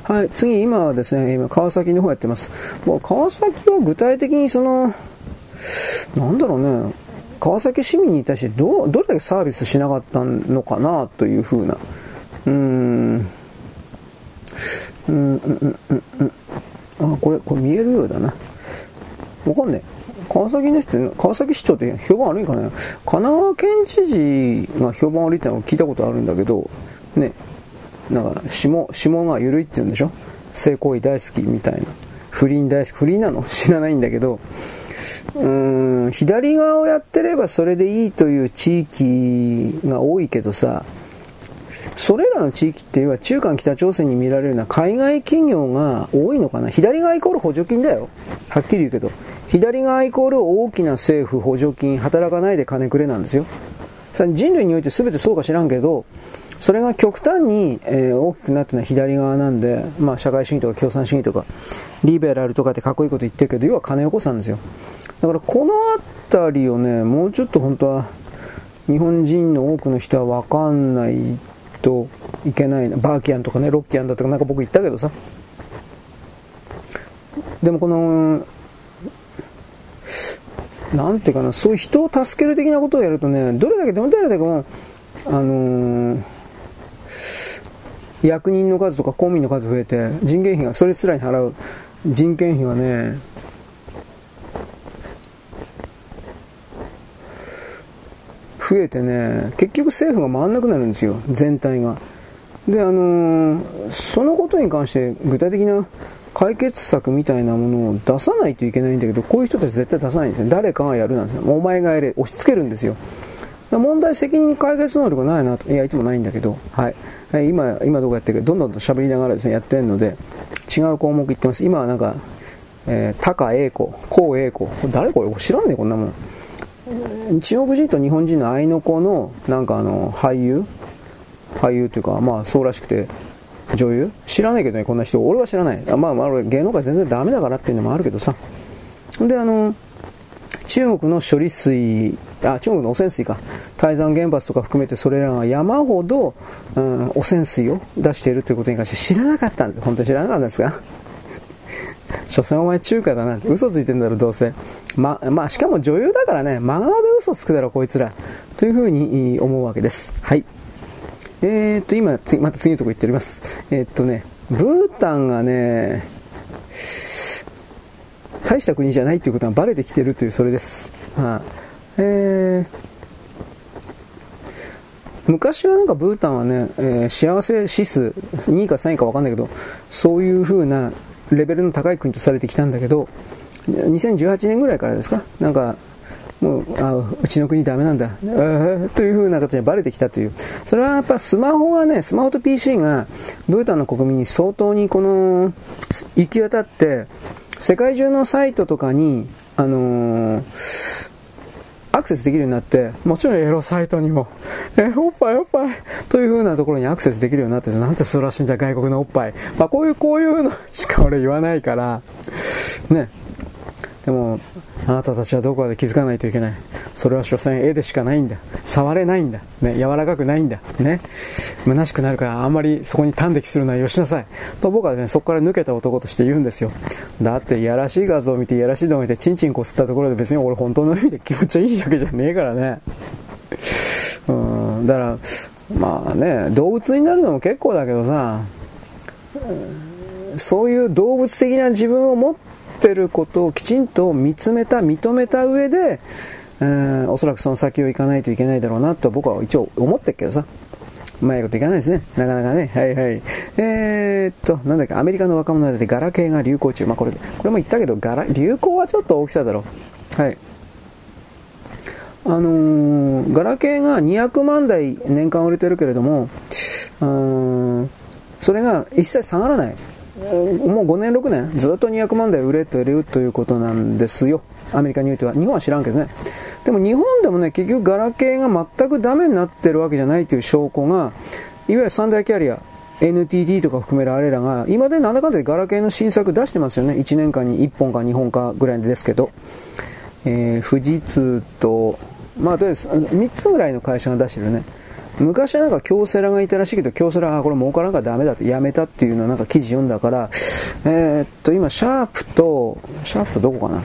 [SPEAKER 1] はい、次、今はですね、今、川崎の方やってます。もう川崎は具体的にその、なんだろうね、川崎市民に対してどどれだけサービスしなかったのかなというふうな、うーん、うん、うん、うん、うん、あ、これ、これ見えるようだな。わかんねえ。川崎の人、川崎市長って評判悪いんかな神奈川県知事が評判悪いってのは聞いたことあるんだけど、ね、なんか、下、下が緩いって言うんでしょ性行為大好きみたいな。不倫大好き。不倫なの？(laughs) 知らないんだけど、うーん、左側をやってればそれでいいという地域が多いけどさ、それらの地域っていうのは中間北朝鮮に見られるような海外企業が多いのかな？左側イコール補助金だよ。はっきり言うけど。左側イコール大きな政府補助金、働かないで金くれなんですよ。人類において全てそうか知らんけど、それが極端に、えー、大きくなってるのは左側なんで、まあ社会主義とか共産主義とか、リベラルとかってかっこいいこと言ってるけど、要は金を起こしたんですよ。だからこの辺りをね、もうちょっと本当は日本人の多くの人はわかんないといけないな。バーキャンとかね、ロッキャンだとかなんか僕言ったけどさ。でもこの、なんていうかな、そういう人を助ける的なことをやるとね、どれだけでもどれだけも、あのー、役人の数とか公務員の数増えて、人件費が、それつらに払う人件費がね、増えてね、結局政府が回んなくなるんですよ、全体が。で、あのー、そのことに関して具体的な解決策みたいなものを出さないといけないんだけど、こういう人たち絶対出さないんですよ。誰かがやるなんですよ。お前がやれ、押し付けるんですよ。問題責任解決能力ないなと。いや、いつもないんだけど、はい。今、今どこやってるか、どんどんと喋りながらですね、やってるので、違う項目言ってます。今はなんか、えー、高栄子、高栄子。誰これ？知らんねこんなもん。中国人と日本人の愛の子の、なんかあの、俳優？俳優というか、まあそうらしくて、女優？知らないけどね、こんな人。俺は知らない。あまあまあ芸能界全然ダメだからっていうのもあるけどさ。で、あの、中国の処理水、あ、中国の汚染水か。台山原発とか含めてそれらが山ほど、うん、汚染水を出しているということに関して知らなかったんで。本当に知らなかったんですか所詮お前中華だな嘘ついてんだろ、どうせ。ま、まあ、しかも女優だからね、真顔で嘘つくだろ、こいつら。というふうに思うわけです。はい。えーと、今、また次のとこ行っております。えー、っとね、ブータンがね、大した国じゃないということがバレてきてるという、それです。はあ、えー、昔はなんかブータンはね、えー、幸せ指数、2位か3位か分かんないけど、そういう風なレベルの高い国とされてきたんだけど、2018年ぐらいからですか？なんか、もう、あうちの国ダメなんだ、(laughs) という風な形でバレてきたという。それはやっぱスマホはね、スマホと PC がブータンの国民に相当にこの、行き渡って、世界中のサイトとかに、あのー、アクセスできるようになって、もちろんエロサイトにも、(laughs) え、おっぱいおっぱいという風なところにアクセスできるようになって、なんて素晴らしいんだ、外国のおっぱい。まあ、こういう、こういうのしか俺言わないから、ね。でも、あなたたちはどこかで気づかないといけない。それは所詮絵でしかないんだ。触れないんだ。ね、柔らかくないんだ。ね。虚しくなるからあんまりそこに端的するのはよしなさい。と僕はね、そこから抜けた男として言うんですよ。だっていやらしい画像を見ていやらしい動画を見てチンチンこすったところで別に俺本当の意味で気持ちいいわけじゃねえからね。うん、だから、まあね、動物になるのも結構だけどさ、そういう動物的な自分を持ってってることをきちんと見つめた、認めた上で、うん、おそらくその先を行かないといけないだろうなと僕は一応思ってるけどさ。うまいこといかないですね。なかなかね。はいはい。えー、っと、なんだっけ、アメリカの若者でガラケーが流行中。まあこれ、これも言ったけど、ガラ、流行はちょっと大きさだろう。はい。あのー、ガラケーが200万台年間売れてるけれども、うん、それが一切下がらない。もう5年、6年、ずっと200万台売れてるということなんですよ。アメリカにおいては。日本は知らんけどね。でも日本でもね、結局ガラケーが全くダメになってるわけじゃないという証拠が、いわゆる三大キャリア、NTT とか含めるあれらが、今でなんだかんだでガラケーの新作出してますよね。1年間に1本か2本かぐらいですけど。えー、富士通と、まあとりあえず3つぐらいの会社が出してるね。昔はなんか京セラがいたらしいけど、京セラ、あ、これ儲からんからダメだってやめたっていうのをなんか記事読んだから、えー、っと、今、シャープと、シャープとどこかな？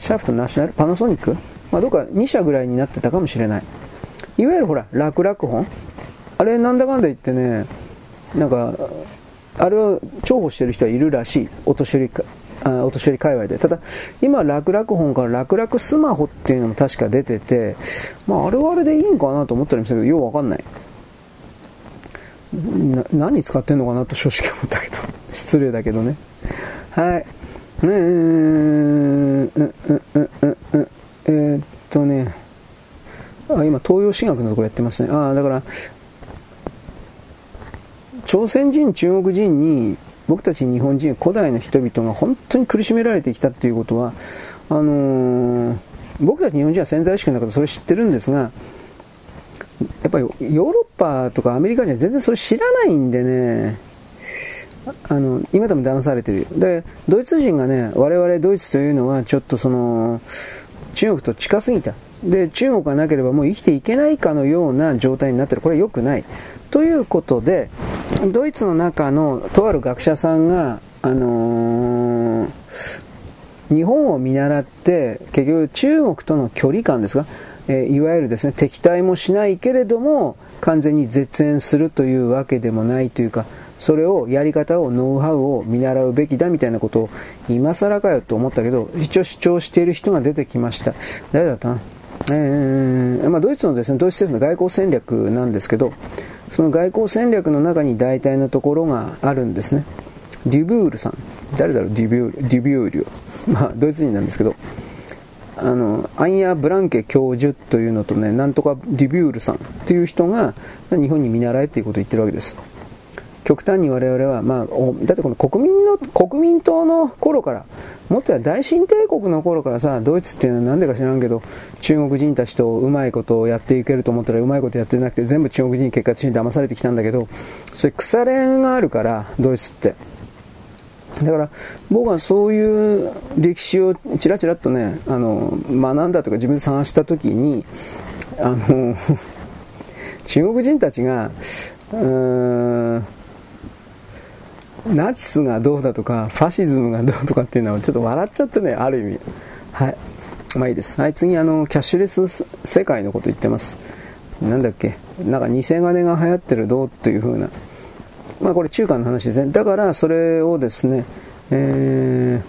[SPEAKER 1] シャープとナショナル？パナソニックまあ、どっか2社ぐらいになってたかもしれない。いわゆるほら、楽々本？あれなんだかんだ言ってね、なんか、あれを重宝してる人はいるらしい。お年寄りか、あお年寄り界隈で。ただ、今、楽々本から楽々スマホっていうのも確か出てて、まあ、あれはあれでいいんかなと思ったりもしたけど、ようわかんない。な、何使ってんのかなと正直思ったけど。(laughs) 失礼だけどね。はい。えー、うん、うん、うん、うん、う、え、っとね、あ、今、東洋進学のところやってますね。ああ、だから、朝鮮人、中国人に僕たち日本人、古代の人々が本当に苦しめられてきたっていうことは、あのー、僕たち日本人は潜在意識の中でそれ知ってるんですが、やっぱりヨーロッパとかアメリカ人は全然それ知らないんでね、あの、今でも騙されてる。で、ドイツ人がね、我々ドイツというのはちょっとその、中国と近すぎた。で、中国がなければもう生きていけないかのような状態になってる。これは良くない。ということで、ドイツの中のとある学者さんが、あのー、日本を見習って、結局中国との距離感ですが、えー、いわゆるですね、敵対もしないけれども、完全に絶縁するというわけでもないというか、それを、やり方を、ノウハウを見習うべきだみたいなことを、今更かよと思ったけど、一応主張している人が出てきました。誰だったな？えーまあ、ドイツのですね、ドイツ政府の外交戦略なんですけど、その外交戦略の中に大体のところがあるんですね。デュビュールさん。誰だろう、デュビュール。デュビュール。まあ、ドイツ人なんですけど、あの、アイア・ブランケ教授というのとね、なんとかデュビュールさんっていう人が日本に見習えっていうことを言ってるわけです。極端に我々は、まあ、だってこの国民の、国民党の頃から、もっとは大清帝国の頃からさ、ドイツっていうのはなんでか知らんけど、中国人たちとうまいことをやっていけると思ったらうまいことやってなくて、全部中国人結果的に騙されてきたんだけど、それ腐れ縁があるから、ドイツって。だから僕はそういう歴史をちらちらっとね、あの、学んだとか自分で探したときに、あの、(laughs) 中国人たちが、うーん、ナチスがどうだとか、ファシズムがどうとかっていうのはちょっと笑っちゃってね、ある意味。はい。まあいいです。はい、次、あの、キャッシュレス世界のこと言ってます。なんだっけ、なんか偽金が流行ってるどうっていう風な。まあこれ中間の話ですね。だからそれをですね、え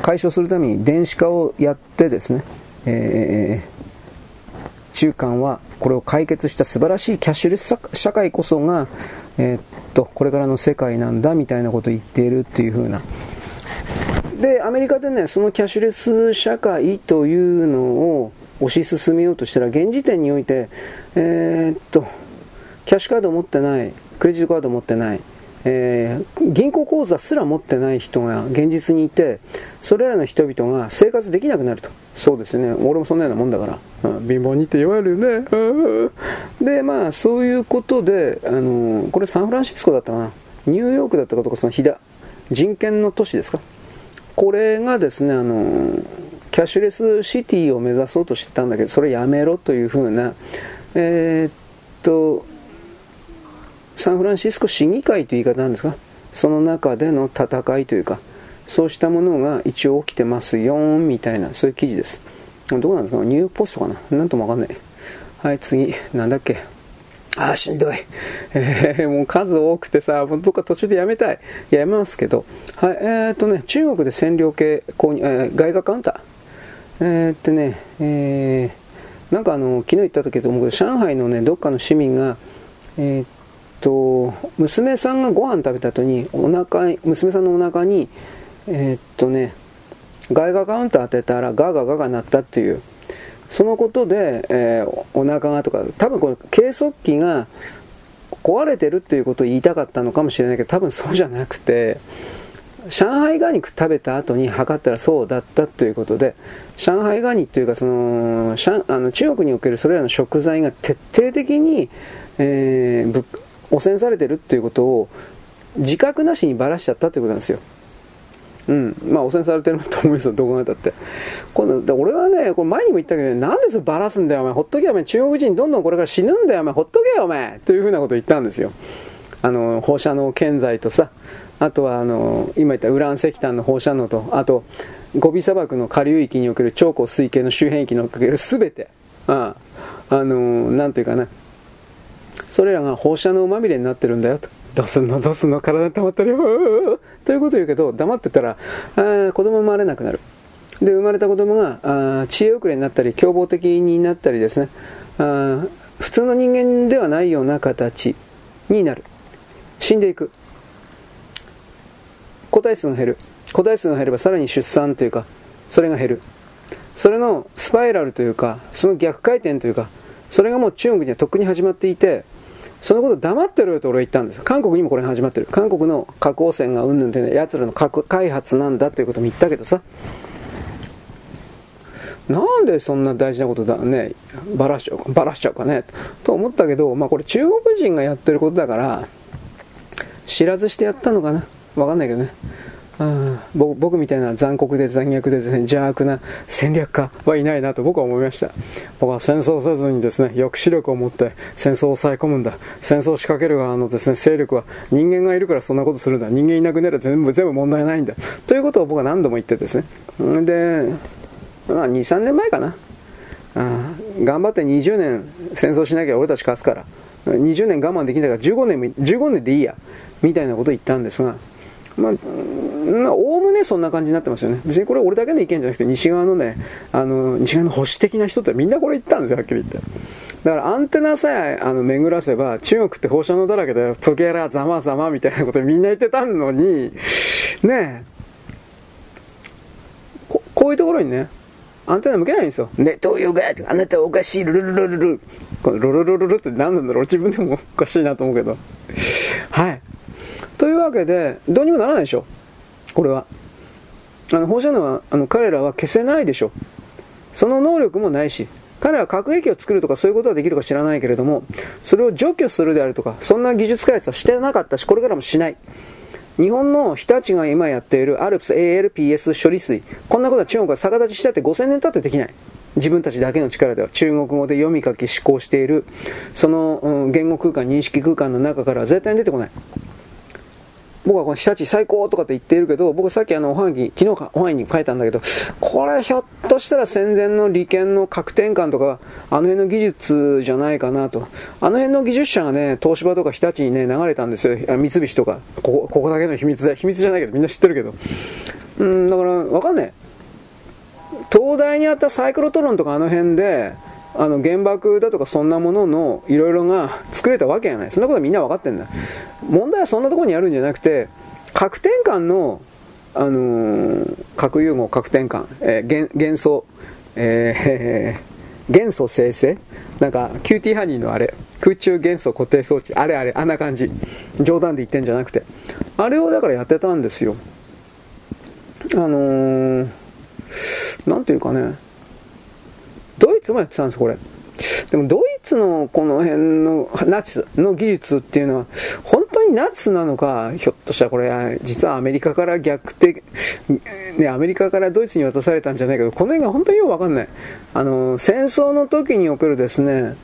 [SPEAKER 1] ー、解消するために電子化をやってですね、えー、中間はこれを解決した素晴らしいキャッシュレス社会こそが、えー、っと、これからの世界なんだみたいなことを言っているっていう風な。で、アメリカでね、そのキャッシュレス社会というのを推し進めようとしたら、現時点において、えー、っと、キャッシュカード持ってない、クレジットカード持ってない、えー、銀行口座すら持ってない人が現実にいて、それらの人々が生活できなくなると。そうですね。俺もそんなようなもんだから。うん、貧乏にって言われるね。(laughs) で、まあ、そういうことで、あのー、これサンフランシスコだったかな。ニューヨークだったかとか、その飛騨、人権の都市ですか。これがですね、あのー、キャッシュレスシティを目指そうとしてたんだけど、それやめろというふうな、えー、っと、サンフランシスコ市議会という言い方なんですか？その中での戦いというか、そうしたものが一応起きてますよ、みたいな、そういう記事です。どうなんですか？ニューポストかな？なんともわかんない。はい、次、なんだっけ？あーしんどい。えー、もう数多くてさ、どっか途中でやめたい。いや、やめますけど。はい、えー、っとね、中国で占領系購入、えー、外貨カウンター。えー、っとね、えー、なんかあの、昨日言った時と思うけど、上海のね、どっかの市民が、えー、っと、娘さんがご飯食べた後に、お腹、娘さんのお腹に、えー、っとね、外貨カウンター当てたらガガガガ鳴ったっていう、そのことで、えー、お腹がとか、多分この計測器が壊れてるっていうことを言いたかったのかもしれないけど、多分そうじゃなくて、上海ガニ食べた後に測ったらそうだったということで、上海ガニというかその、あの中国におけるそれらの食材が徹底的に、えー、汚染されてるっていうことを自覚なしにばらしちゃったってことなんですよ。うん。まあ、汚染されてると思いますよ、どこまでだって。今度、俺はね、これ前にも言ったけど、なんでそればらすんだよ、お前。ほっとけよ、お前。中国人どんどんこれから死ぬんだよ、お前。ほっとけよ、お前。というふうなことを言ったんですよ。あの、放射能建材とさ、あとは、あの、今言ったウラン石炭の放射能と、あと、ゴビ砂漠の下流域における超高水系の周辺域におけるすべて、ああ、あの、なんというかな、それらが放射能まみれになってるんだよと。どうすんのどうすんの体溜まったりよということを言うけど、黙ってたら、あ子供生まれなくなる。で、生まれた子供があ知恵遅れになったり、凶暴的になったりですね、あ普通の人間ではないような形になる。死んでいく。個体数が減る。個体数が減ればさらに出産というか、それが減る。それのスパイラルというか、その逆回転というか、それがもう中国にはとっくに始まっていて、そのこと黙ってろよと俺は言ったんです韓国にもこれ始まってる。韓国の核汚染がうんぬんでね、奴らの核開発なんだっていうことも言ったけどさ。なんでそんな大事なことだね、ばらしちゃうか、ばらしちゃうかね、と思ったけど、まあこれ中国人がやってることだから、知らずしてやったのかな。わかんないけどね。僕僕みたいな残酷で残虐でですね、邪悪な戦略家はいないなと僕は思いました。僕は戦争せずにですね、抑止力を持って戦争を抑え込むんだ。戦争を仕掛ける側のですね、勢力は人間がいるからそんなことするんだ。人間いなくなれば全部、全部問題ないんだ。ということを僕は何度も言ってですね。で、まあ2、3年前かな。あ頑張って20年戦争しなきゃ俺たち勝つから。20年我慢できないから15年、15年でいいや。みたいなことを言ったんですが、まあ、おおむねそんな感じになってますよね。別にこれ俺だけの意見じゃなくて、西側のね、あの、西側の保守的な人ってみんなこれ言ったんですよ、はっきり言って。だからアンテナさえあの巡らせば、中国って放射能だらけで、プゲラ、ザマザマみたいなことみんな言ってたのに、ねここういうところにね、アンテナ向けないんですよ。ネトウヨガあなたおかしい、ルルルルルル。このルルルルルって何なんだろう自分でもおかしいなと思うけど。はい。というわけで、どうにもならないでしょ。これは。あの、放射能は、あの、彼らは消せないでしょ。その能力もないし。彼らは核兵器を作るとかそういうことはできるか知らないけれども、それを除去するであるとか、そんな技術開発はしてなかったし、これからもしない。日本の日立が今やっているアルプス ALPS 処理水、こんなことは中国が逆立ちしたって5000年経ってできない。自分たちだけの力では中国語で読み書き思考している、その、言語空間、認識空間の中からは絶対に出てこない。僕はこの日立最高とかって言っているけど、僕さっきあのおはぎ、昨日おはぎに書いたんだけど、これひょっとしたら戦前の利権の核転換とか、あの辺の技術じゃないかなと。あの辺の技術者がね、東芝とか日立にね、流れたんですよ。三菱とか。ここ、ここだけの秘密だ。秘密じゃないけど、みんな知ってるけど。うん、だから、わかんない。東大にあったサイクロトロンとかあの辺で、あの原爆だとかそんなもののいろいろが作れたわけがない。そんなことはみんな分かってんだ。問題はそんなところにあるんじゃなくて、核転換の、あのー、核融合、核転換、えー、元素、えー、(laughs) 元素生成？なんか、キューティーハニーのあれ、空中元素固定装置、あれあれ、あんな感じ。冗談で言ってんじゃなくて。あれをだからやってたんですよ。あのー、なんていうかね、ドイツもやってたんです、これ。でもドイツのこの辺のナチスの技術っていうのは本当にナチスなのか、ひょっとしたらこれ実はアメリカから逆転、ね、アメリカからドイツに渡されたんじゃないけど、この辺が本当によくわかんない。あの、戦争の時におけるですね、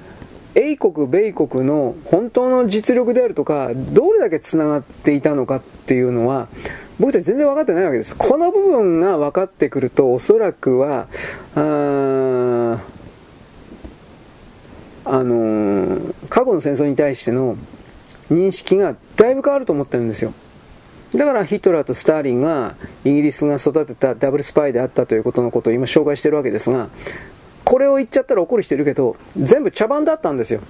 [SPEAKER 1] 英国、米国の本当の実力であるとか、どれだけ繋がっていたのかっていうのは、僕たち全然分かってないわけです。この部分が分かってくると、おそらくは、ああのー、過去の戦争に対しての認識がだいぶ変わると思ってるんですよ。だからヒトラーとスターリンがイギリスが育てたダブルスパイであったということのことを今紹介してるわけですが、これを言っちゃったら怒る人いるけど、全部茶番だったんですよ。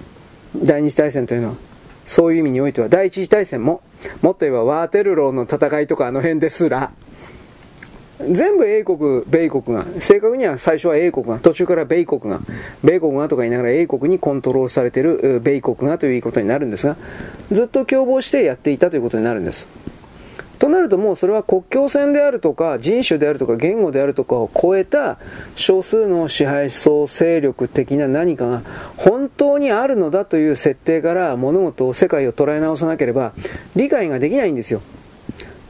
[SPEAKER 1] 第二次大戦というのは。そういう意味においては、第一次大戦も、もっと言えばワーテルローの戦いとかあの辺ですら、全部英国、米国が、正確には最初は英国が、途中から米国が、米国がとか言いながら英国にコントロールされている米国がということになるんですが、ずっと共謀してやっていたということになるんです。となるともうそれは国境線であるとか人種であるとか言語であるとかを超えた少数の支配層勢力的な何かが本当にあるのだという設定から物事を世界を捉え直さなければ理解ができないんですよ。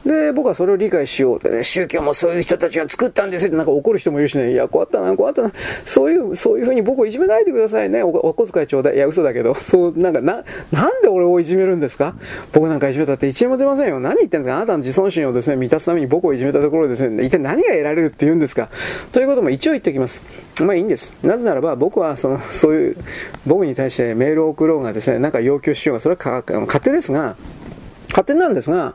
[SPEAKER 1] で、僕はそれを理解しようと、ね、宗教もそういう人たちが作ったんですよってなんか怒る人もいるしね、いや、怖ったな、怖ったな、そういう、そういうふうに僕をいじめないでくださいね、おお小遣いちょうだい。いや、嘘だけど、そう、なんか、な、なんで俺をいじめるんですか？僕なんかいじめたって1円も出ませんよ。何言ってんですか？あなたの自尊心をですね、満たすために僕をいじめたところですね、一体何が得られるって言うんですか？ということも一応言っておきます。まあいいんです。なぜならば僕はその、そういう、僕に対してメールを送ろうがですね、なんか要求しようが、それはか勝手ですが、勝手なんですが、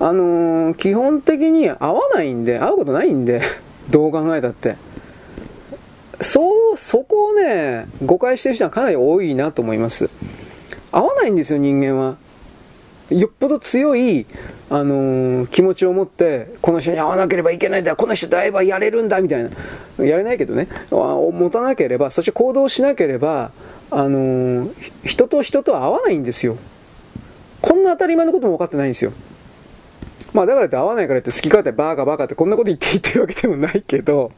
[SPEAKER 1] あのー、基本的に合わないんで、会うことないんで、(laughs) どう考えたって。そう、そこをね、誤解してる人はかなり多いなと思います。合わないんですよ、人間は。よっぽど強い、あのー、気持ちを持って、この人に会わなければいけないんだ、この人と会えばやれるんだ、みたいな。やれないけどね、持たなければ、そして行動しなければ、あのー、人と人とは会わないんですよ。当たり前のことも分かってないんですよ。まあだからって合わないからって好き勝手バーカバカってこんなこと言っていいっていうわけでもないけど、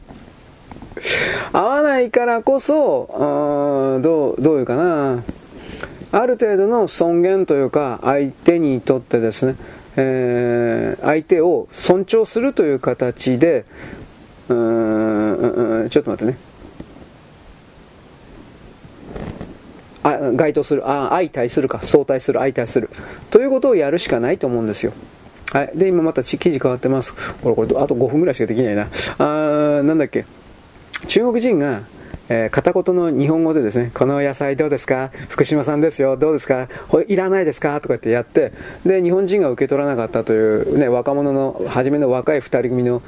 [SPEAKER 1] 合わないからこそ、あどう、どういうかな。ある程度の尊厳というか、相手にとってですね、えー、相手を尊重するという形で、うーん、ちょっと待ってね。あ該当する、あ相対するか、相対する、相対する。ということをやるしかないと思うんですよ。はい。で、今また記事変わってます。これ、これ、あと5分ぐらいしかできないな。あーなんだっけ。中国人が、えー、片言の日本語でですね、この野菜どうですか？福島さんですよ、どうですか？これいらないですか？とかってやって、で、日本人が受け取らなかったという、ね、若者の、初めの若い二人組の、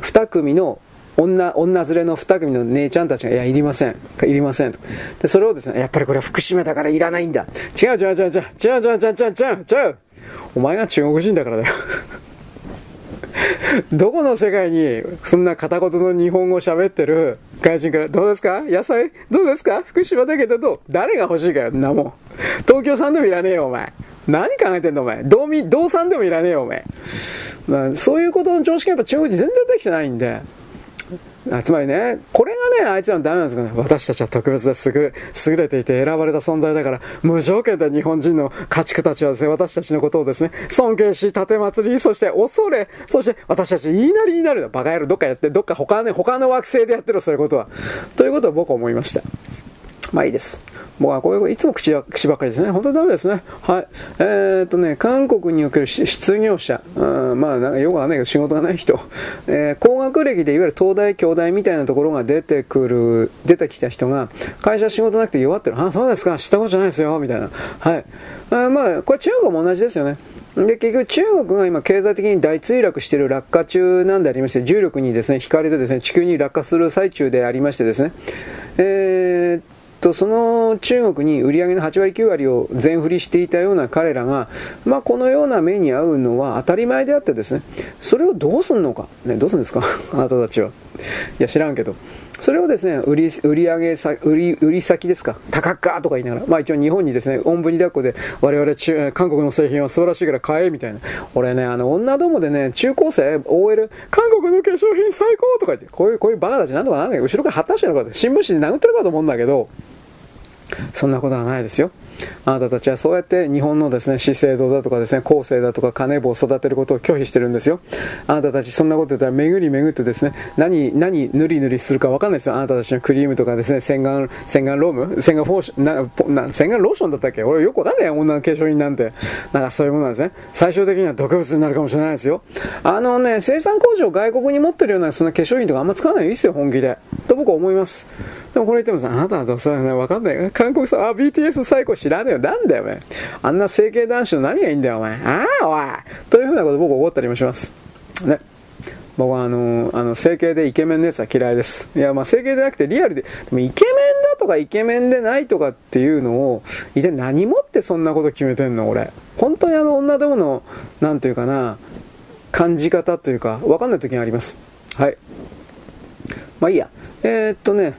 [SPEAKER 1] 二組の女、女連れの二組の姉ちゃんたちが、いや、いりません。いりません。で、それをですね、やっぱりこれは福島だからいらないんだ。違う違う違う違う違う違う違う違う違う違うお前が中国人だからだよ (laughs) どこの世界にそんな片言の日本語喋ってる外人からどうですか？野菜？どうですか？福島だけどどう？誰が欲しいかよなもん。東京産でもいらねえよお前。何考えてんのお前。道民、道産でもいらねえよお前。そういうことの常識がやっぱ中国人全然できてないんで。つまりね、これがね、あいつらのダメなんですけどね、私たちは特別です優優れていて選ばれた存在だから、無条件で日本人の家畜たちはですね、私たちのことをですね、尊敬し、盾祭り、そして恐れ、そして私たち言いなりになる。バカ野郎、どっかやって、どっか他の、他の惑星でやってる、そういうことは。ということを僕は思いました。まあいいです。僕はこういう、いつも口口ばっかりですね。本当にダメですね。はい。えー、っとね、韓国における失業者、うん、まあなんかよくわかんないけど仕事がない人、えー、高学歴でいわゆる東大、京大みたいなところが出てくる、出てきた人が、会社仕事なくて弱ってる。あ、そうですか、知ったことじゃないですよ、みたいな。はい。あまあ、これ中国も同じですよね。で、結局中国が今経済的に大墜落している落下中なんでありまして、重力にですね、惹かれてですね、地球に落下する最中でありましてですね、えー、とその中国に売り上げの8割9割を全振りしていたような彼らが、まあ、このような目に遭うのは当たり前であってですね、それをどうすんのか、ね、どうすんですか？(laughs) あなたたちは。いや、知らんけど。それをですね、売り、売り上げさ、売り、売り先ですか？高っかとか言いながら、まあ一応日本にですね、おんぶに抱っこで、我々中、韓国の製品は素晴らしいから買え、みたいな。俺ね、あの、女どもでね、中高生、OL、韓国の化粧品最高とか言って、こういう、こういうバカたちなんとかなんない後ろから貼ったしてるのかって、新聞紙で殴ってるかと思うんだけど、そんなことはないですよ。あなたたちはそうやって日本のですね、資生堂だとかですね、後世だとか金棒を育てることを拒否してるんですよ。あなたたちそんなこと言ったら巡り巡ってですね、何、何塗り塗りするかわかんないですよ。あなたたちのクリームとかですね、洗顔、洗顔ローム洗顔フォーション、な、な、洗顔ローションだったっけ？俺よくわかんないよ、女の化粧品なんて。なんかそういうものなんですね。最終的には毒物になるかもしれないですよ。あのね、生産工場外国に持ってるようなそんな化粧品とかあんま使わないよ。いいっすよ、本気で。と僕は思います。でもこれ言ってもさ、あなたはどうせわかんない。韓国さ、あ、BTS 最高知らねえよ。なんだよ、お前。あんな整形男子の何がいいんだよ、お前。ああ、おい。というふうなこと僕思ったりもします。ね。僕はあの、あの、整形でイケメンのやつは嫌いです。いや、まあ整形でなくてリアルで、でもイケメンだとかイケメンでないとかっていうのを、一体何もってそんなこと決めてんの、俺。本当にあの女どもの、なんというかな、感じ方というか、わかんない時があります。はい。まあいいや。えー、っとね、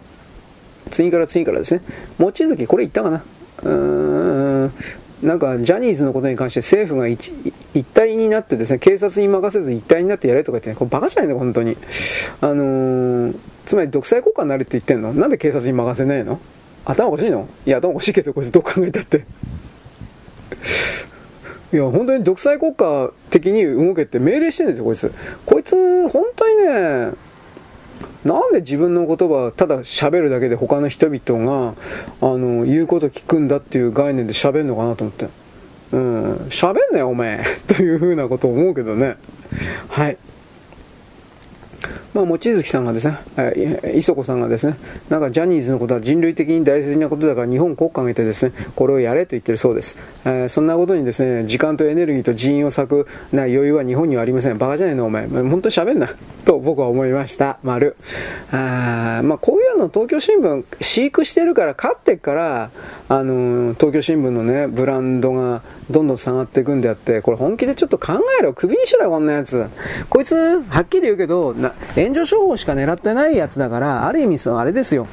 [SPEAKER 1] 次から次からですね、望月、これ言ったかな？うーん、なんか、ジャニーズのことに関して政府が一一体になってですね、警察に任せず一体になってやれとか言ってね、これバカじゃないの？本当に。あのー、つまり独裁国家になるって言ってんの？なんで警察に任せないの？頭おかしいの？いや、頭おかしいけど、こいつどう考えたって。いや、本当に独裁国家的に動けって命令してるんですよ、こいつ。こいつ、本当にね、なんで自分の言葉をただ喋るだけで他の人々が、あの、言うこと聞くんだっていう概念で喋るのかなと思って。うん、喋んなよおめえ (laughs) というふうなことを思うけどね。はい。まあ、望月さんがですね、え磯子さんがですね、なんかジャニーズのことは人類的に大切なことだから日本国家挙げてですね、これをやれと言ってるそうです。えー、そんなことにですね、時間とエネルギーと人員を割くな余裕は日本にはありません。バカじゃないのお前。本当喋んな。と僕は思いました。丸。あまあ、こういうの東京新聞飼育してるから勝ってから、あのー、東京新聞のね、ブランドがどんどん下がっていくんであって、これ本気でちょっと考えろ。首にしろよ、こんなやつ。こいつ、はっきり言うけど、な援助商法しか狙ってないやつだから、ある意味そのあれですよ。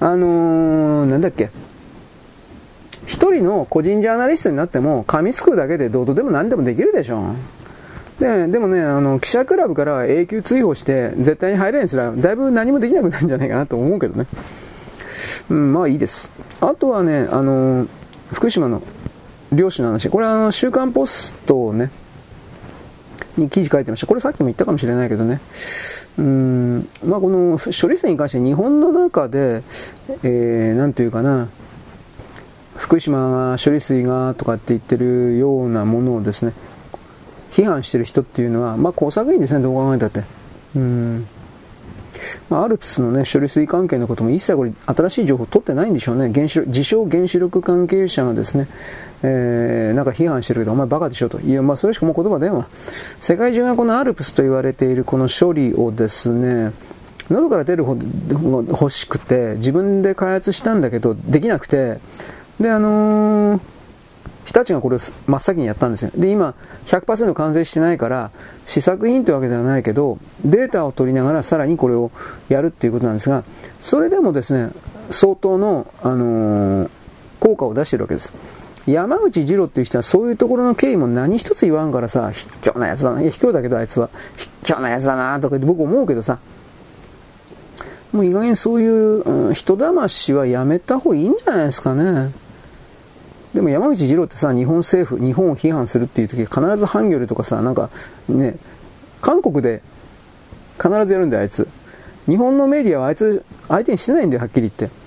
[SPEAKER 1] あのー、なんだっけ。一人の個人ジャーナリストになっても、噛みつくだけでどうとでも何でもできるでしょ。で、でもね、あの、記者クラブから永久追放して、絶対に入れんすら、だいぶ何もできなくなるんじゃないかなと思うけどね。うん、まあいいです。あとはね、あの、福島の漁師の話。これはあの、週刊ポストをね、に記事書いてました。これさっきも言ったかもしれないけどね。うん、まあこの処理水に関して日本の中で、えー、なんというかな、福島が処理水がとかって言ってるようなものをですね、批判してる人っていうのは、まあ工作員ですね、どう考えたって。うん。まあ、アルプスのね、処理水関係のことも一切これ新しい情報取ってないんでしょうね。原子自称原子力関係者がですね、えー、なんか批判してるけど、お前バカでしょと。いや、まあそれしかもう言葉出んわ。世界中がこのアルプスと言われているこの処理をですね、喉から出るほど欲しくて、自分で開発したんだけど、できなくて、で、あのー、日立がこれを真っ先にやったんですよ。で、今、100%完成してないから、試作品というわけではないけど、データを取りながらさらにこれをやるっていうことなんですが、それでもですね、相当の、あのー、効果を出してるわけです。山口二郎っていう人はそういうところの経緯も何一つ言わんからさ、卑怯なやつだな。いや、卑怯だけどあいつは。卑怯なやつだなとかって僕思うけどさ、もう意外にそういう、うん、人騙しはやめた方がいいんじゃないですかね。でも山口二郎ってさ、日本政府、日本を批判するっていう時必ずハンギョレとかさ、なんかね、韓国で必ずやるんだよ、あいつ。日本のメディアはあいつ相手にしてないんだよ、はっきり言って。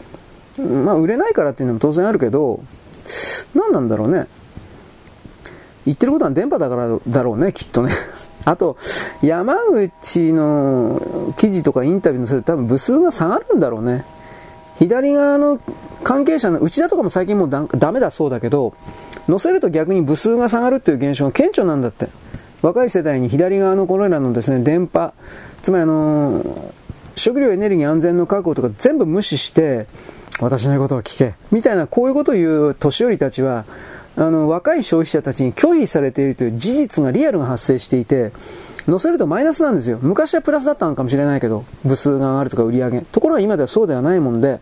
[SPEAKER 1] まあ、売れないからっていうのも当然あるけど、何なんだろうね。言ってることは電波だからだろうね、きっとね。(laughs) あと、山口の記事とかインタビューのすると多分部数が下がるんだろうね。左側の関係者の、内田とかも最近もうダメだそうだけど、載せると逆に部数が下がるっていう現象が顕著なんだって。若い世代に左側のこれらのですね、電波、つまりあのー、食料エネルギー安全の確保とか全部無視して、私の言うことを聞け。みたいな、こういうことを言う年寄りたちは、あの、若い消費者たちに拒否されているという事実がリアルが発生していて、載せるとマイナスなんですよ。昔はプラスだったのかもしれないけど、部数が上がるとか売り上げ。ところが今ではそうではないもんで、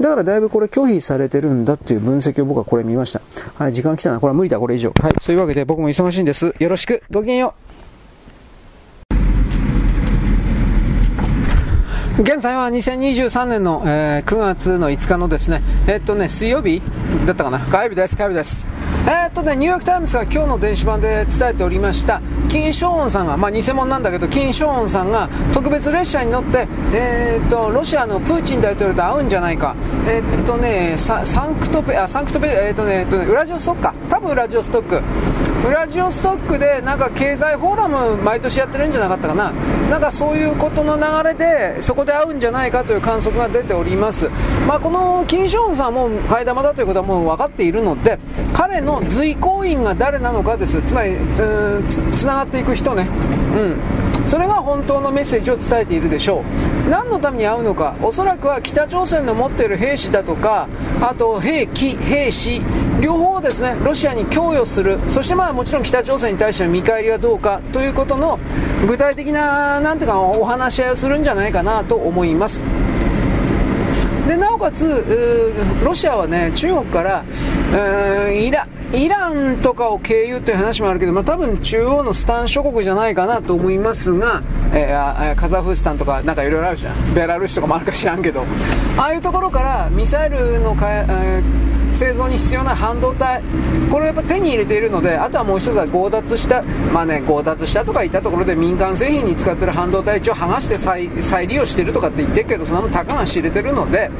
[SPEAKER 1] だからだいぶこれ拒否されてるんだっていう分析を僕はこれ見ました。はい、時間来たな。これは無理だ、これ以上。はい、そういうわけで僕も忙しいんです。よろしく。ごきげんよう。現在は2023年の、えー、9月の5日のですね、えー、っとね、水曜日だったかな火曜日です、火曜日です。えー、っとね、ニューヨークタイムズが今日の電子版で伝えておりました、金正恩さんが、まあ偽物なんだけど、金正恩さんが特別列車に乗って、えー、っと、ロシアのプーチン大統領と会うんじゃないか。えー、っとね、サンクトペ、あ、サンクトペ、えっとね、えっとね、ウラジオストックか。多分ウラジオストック。ウラジオストックでなんか経済フォーラム毎年やってるんじゃなかったかな。なんかそういうことの流れで、そこで会うんじゃないかという観測が出ております。まあ、この金正恩さんも替え玉だということはもう分かっているので、彼の随行員が誰なのかです。つまり、つながっていく人ね。うん。それが本当のメッセージを伝えているでしょう。何のために会うのかおそらくは北朝鮮の持っている兵士だとかあと兵器兵士両方をですねロシアに供与する。そしてまあもちろん北朝鮮に対しての見返りはどうかということの具体的ななんていうかお話し合いをするんじゃないかなと思います。でなおかつロシアはね中国からイライランとかを経由という話もあるけど、まあ、多分中央のスタン諸国じゃないかなと思いますが、えー、カザフスタンとかなんかいろいろあるじゃん。ベラルーシとかもあるか知らんけど。ああいうところからミサイルのか、えー製造に必要な半導体これをやっぱ手に入れているのであとはもう一つは強奪したまあね強奪したとか言ったところで民間製品に使ってる半導体一応剥がして再再利用してるとかって言ってるけどそんなもん高が知れてるので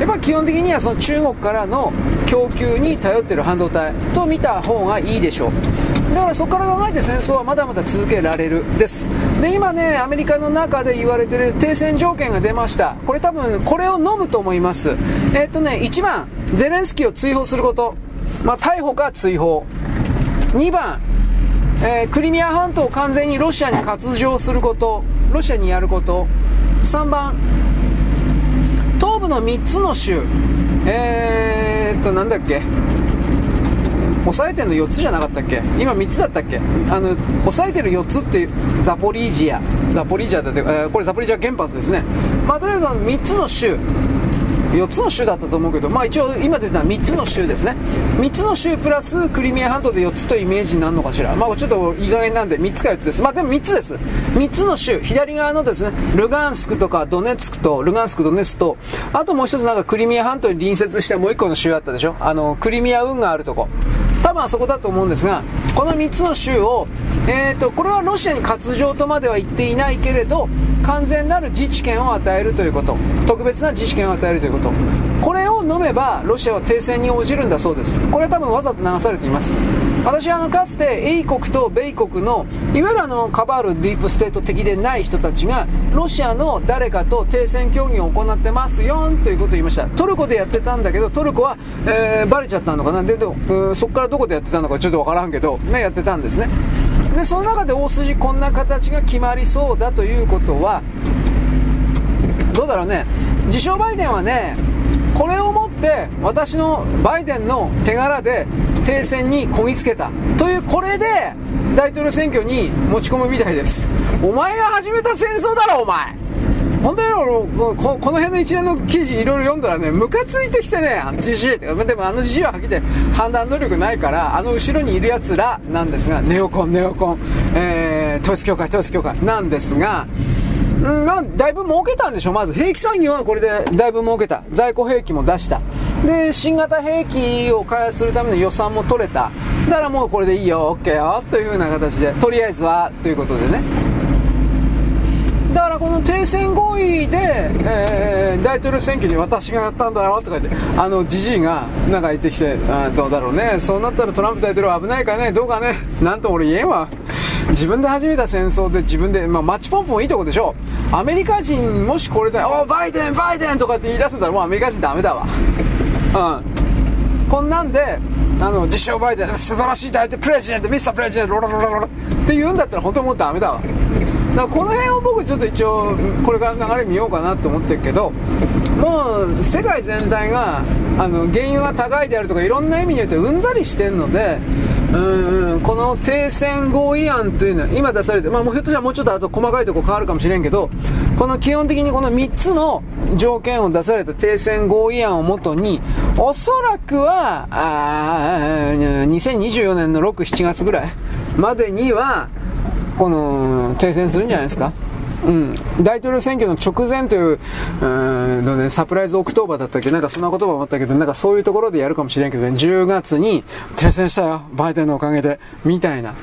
[SPEAKER 1] やっぱ基本的にはその中国からの供給に頼ってる半導体と見た方がいいでしょう。だからそこから考えて戦争はまだまだ続けられるです。で今ねアメリカの中で言われてる停戦条件が出ました。これ多分これを飲むと思います。えー、っとね1番ゼレンスキーを追放すること、まあ、逮捕か追放。2番、えー、クリミア半島を完全にロシアに割譲すること。ロシアにやること。3番東部の3つの州。えー、っとなんだっけ。抑えてるの4つじゃなかったっけ？今3つだったっけ？あの抑えてる4つってザポリージア。ザポリージアだって、これザポリージア原発ですね。まあとりあえず3つの州。4つの州だったと思うけど、まあ、一応今出たのは3つの州ですね。3つの州プラスクリミア半島で4つというイメージになるのかしら、まあ、ちょっといい加減なんで3つか4つです。まあでも3つです。3つの州。左側のですねルガンスクとかドネツクとルガンスクドネツとあともう一つなんかクリミア半島に隣接したもう1個の州あったでしょ？あのクリミア運があるとこ。多分あそこだと思うんですがこの3つの州を、えーと、これはロシアに割譲とまでは言っていないけれど完全なる自治権を与えるということ。特別な自治権を与えるということ。これを飲めばロシアは停戦に応じるんだそうです。これは多分わざと流されています。私はあのかつて英国と米国のいわゆるあのカバールディープステート的でない人たちがロシアの誰かと停戦協議を行ってますよということを言いました。トルコでやってたんだけどトルコは、えー、バレちゃったのかな。ででそこからどこでやってたのかちょっとわからんけど、ね、やってたんですね。でその中で大筋こんな形が決まりそうだということはどうだろうね。自称バイデンはねこれをもって私のバイデンの手柄で停戦にこぎつけたというこれで大統領選挙に持ち込むみたいです。お前が始めた戦争だろお前。本当にこの辺の一連の記事いろいろ読んだらねムカついてきてねじじいってでもあのじじいははっきり判断能力ないからあの後ろにいるやつらなんですがネオコンネオコン、えー、統一教会統一教会なんですがうんまあ、だいぶ儲けたんでしょ、まず。兵器産業はこれでだいぶ儲けた、在庫兵器も出した、で新型兵器を開発するための予算も取れた、だからもうこれでいいよ、OK よ。という風な形で、とりあえずはということでね。この停戦合意で、えー、大統領選挙に私がやったんだよとか言って、あのじじいがなんか言ってきて、あどうだろうね、そうなったらトランプ大統領危ないかね、どうかね、なんと俺言えんわ。自分で始めた戦争で自分で、まあ、マッチポンプもいいとこでしょ。アメリカ人もしこれで「おバイデンバイデン!」とかって言い出せたらもうアメリカ人ダメだわ。うん。こんなんであの自称バイデン素晴らしい大統領プレジデントミスタープレジデントロロロロロって言うんだったら本当にもうダメだわ。だからこの辺を僕ちょっと一応これから流れ見ようかなと思ってるけどもう世界全体があの原油が高いであるとかいろんな意味においてうんざりしてるのでうんこの停戦合意案というのは今出されて、まあ、もうひょっとしたらもうちょっとあと細かいところ変わるかもしれんけどこの基本的にこの3つの条件を出された停戦合意案をもとにおそらくはあ2024年の6、7月ぐらいまでにはこの停戦するんじゃないですか？うん、大統領選挙の直前という、うんのね、サプライズオクトーバーだったっけ？なんかそんな言葉もあったけど、なんかそういうところでやるかもしれんけどね、10月に停戦したよ、バイデンのおかげで、みたいな。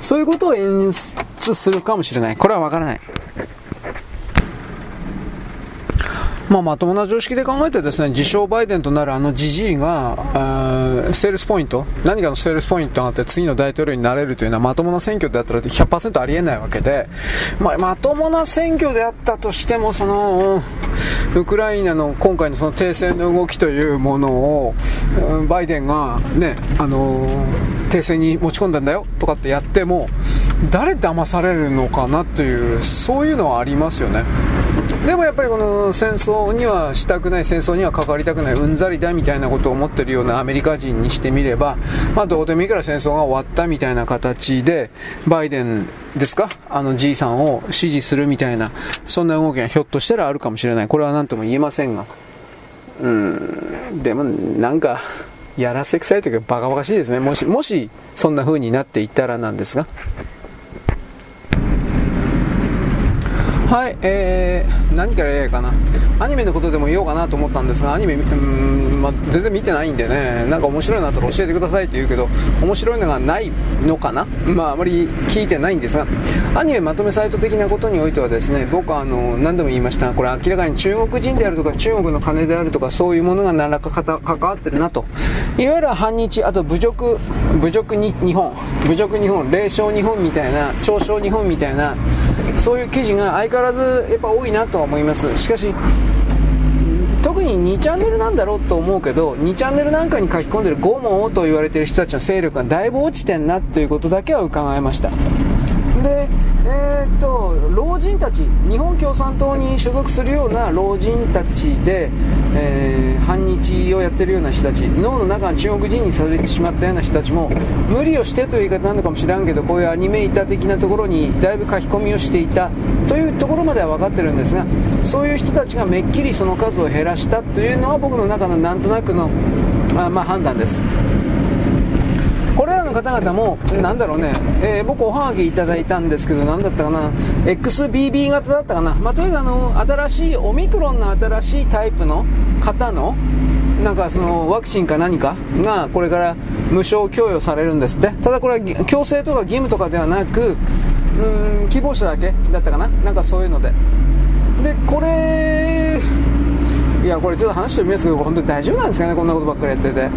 [SPEAKER 1] そういうことを演出するかもしれない。これは分からない。まあ、まともな常識で考えてですね、自称バイデンとなるあのじじいが、セールスポイント、何かのセールスポイントがあって次の大統領になれるというのはまともな選挙であったら100%ありえないわけで、まあ、まともな選挙であったとしても、その、ウクライナの今回の停戦の動きというものを、バイデンがね、あの停戦に持ち込んだんだよとかってやっても、誰騙されるのかなという、そういうのはありますよね。でもやっぱりこの戦争にはしたくない、戦争には関わりたくない、うんざりだみたいなことを思ってるようなアメリカ人にしてみれば、まあどうでもいいから戦争が終わったみたいな形で、バイデンですか？あの G さんを支持するみたいな、そんな動きがひょっとしたらあるかもしれない。これは何とも言えませんが。うん、でもなんか、やらせくさいというかバカバカしいですね。もし、もしそんな風になっていったらなんですが。はい、えー、何から言えかな？アニメのことでも言おうかなと思ったんですが、アニメ、うん、まあ、全然見てないんでね、なんか面白いなったら教えてくださいって言うけど、面白いのがないのかな？まあ、あまり聞いてないんですが、アニメまとめサイト的なことにおいてはですね、僕はあの、何度も言いましたが、これ明らかに中国人であるとか、中国の金であるとか、そういうものが何らか関わってるなと。いわゆる反日、あと侮辱、侮辱に日本、侮辱日本、霊障日本みたいな、嘲笑日本みたいな、そういう記事が相変わらずやっぱ多いなとは思います。しかし特に2チャンネルなんだろうと思うけど2チャンネルなんかに書き込んでるゴモと言われてる人たちの勢力がだいぶ落ちてんなということだけは伺いました。で、えー、っと老人たち日本共産党に所属するような老人たちで、えー、反日をやってるような人たち脳の中が中国人にされてしまったような人たちも無理をしてという言い方なのかもしれんけどこういうアニメ板的なところにだいぶ書き込みをしていたというところまでは分かってるんですがそういう人たちがめっきりその数を減らしたというのは僕の中のなんとなくのあまあ、判断です。の方々も、なんだろうね、えー、僕おはがきいただいたんですけど、なんだったかな、XBB 型だったかな、まあ、とにかくあの、新しい、オミクロンの新しいタイプの方の、なんかそのワクチンか何かがこれから無償供与されるんですって。ただこれは強制とか義務とかではなくうん希望者だけだったかな。なんかそういうので。でこれいやこれちょっと話してみますけど本当に大丈夫なんですかねこんなことばっかりやってて。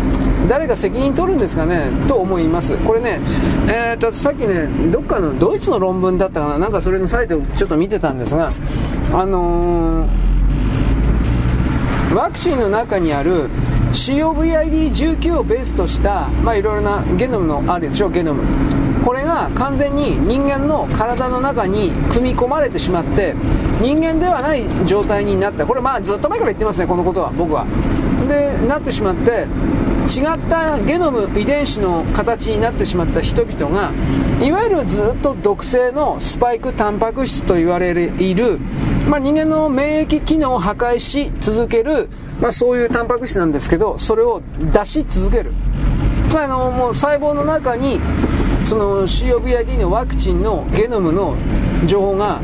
[SPEAKER 1] 誰が責任取るんですかねと思います。これねえー、とさっきねどっかのドイツの論文だったかな。なんかそれのサイトをちょっと見てたんですがあのー、ワクチンの中にある COVID-19 をベースとした、まあ、いろいろなゲノムのあるでしょゲノム。これが完全に人間の体の中に組み込まれてしまって人間ではない状態になった。これまあずっと前から言ってますねこのことは僕は。でなってしまって違ったゲノム遺伝子の形になってしまった人々がいわゆるずっと毒性のスパイクタンパク質と言われている、まあ、人間の免疫機能を破壊し続ける、まあ、そういうタンパク質なんですけどそれを出し続ける。つ、まあ、あのもう細胞の中にその COVID のワクチンのゲノムの情報が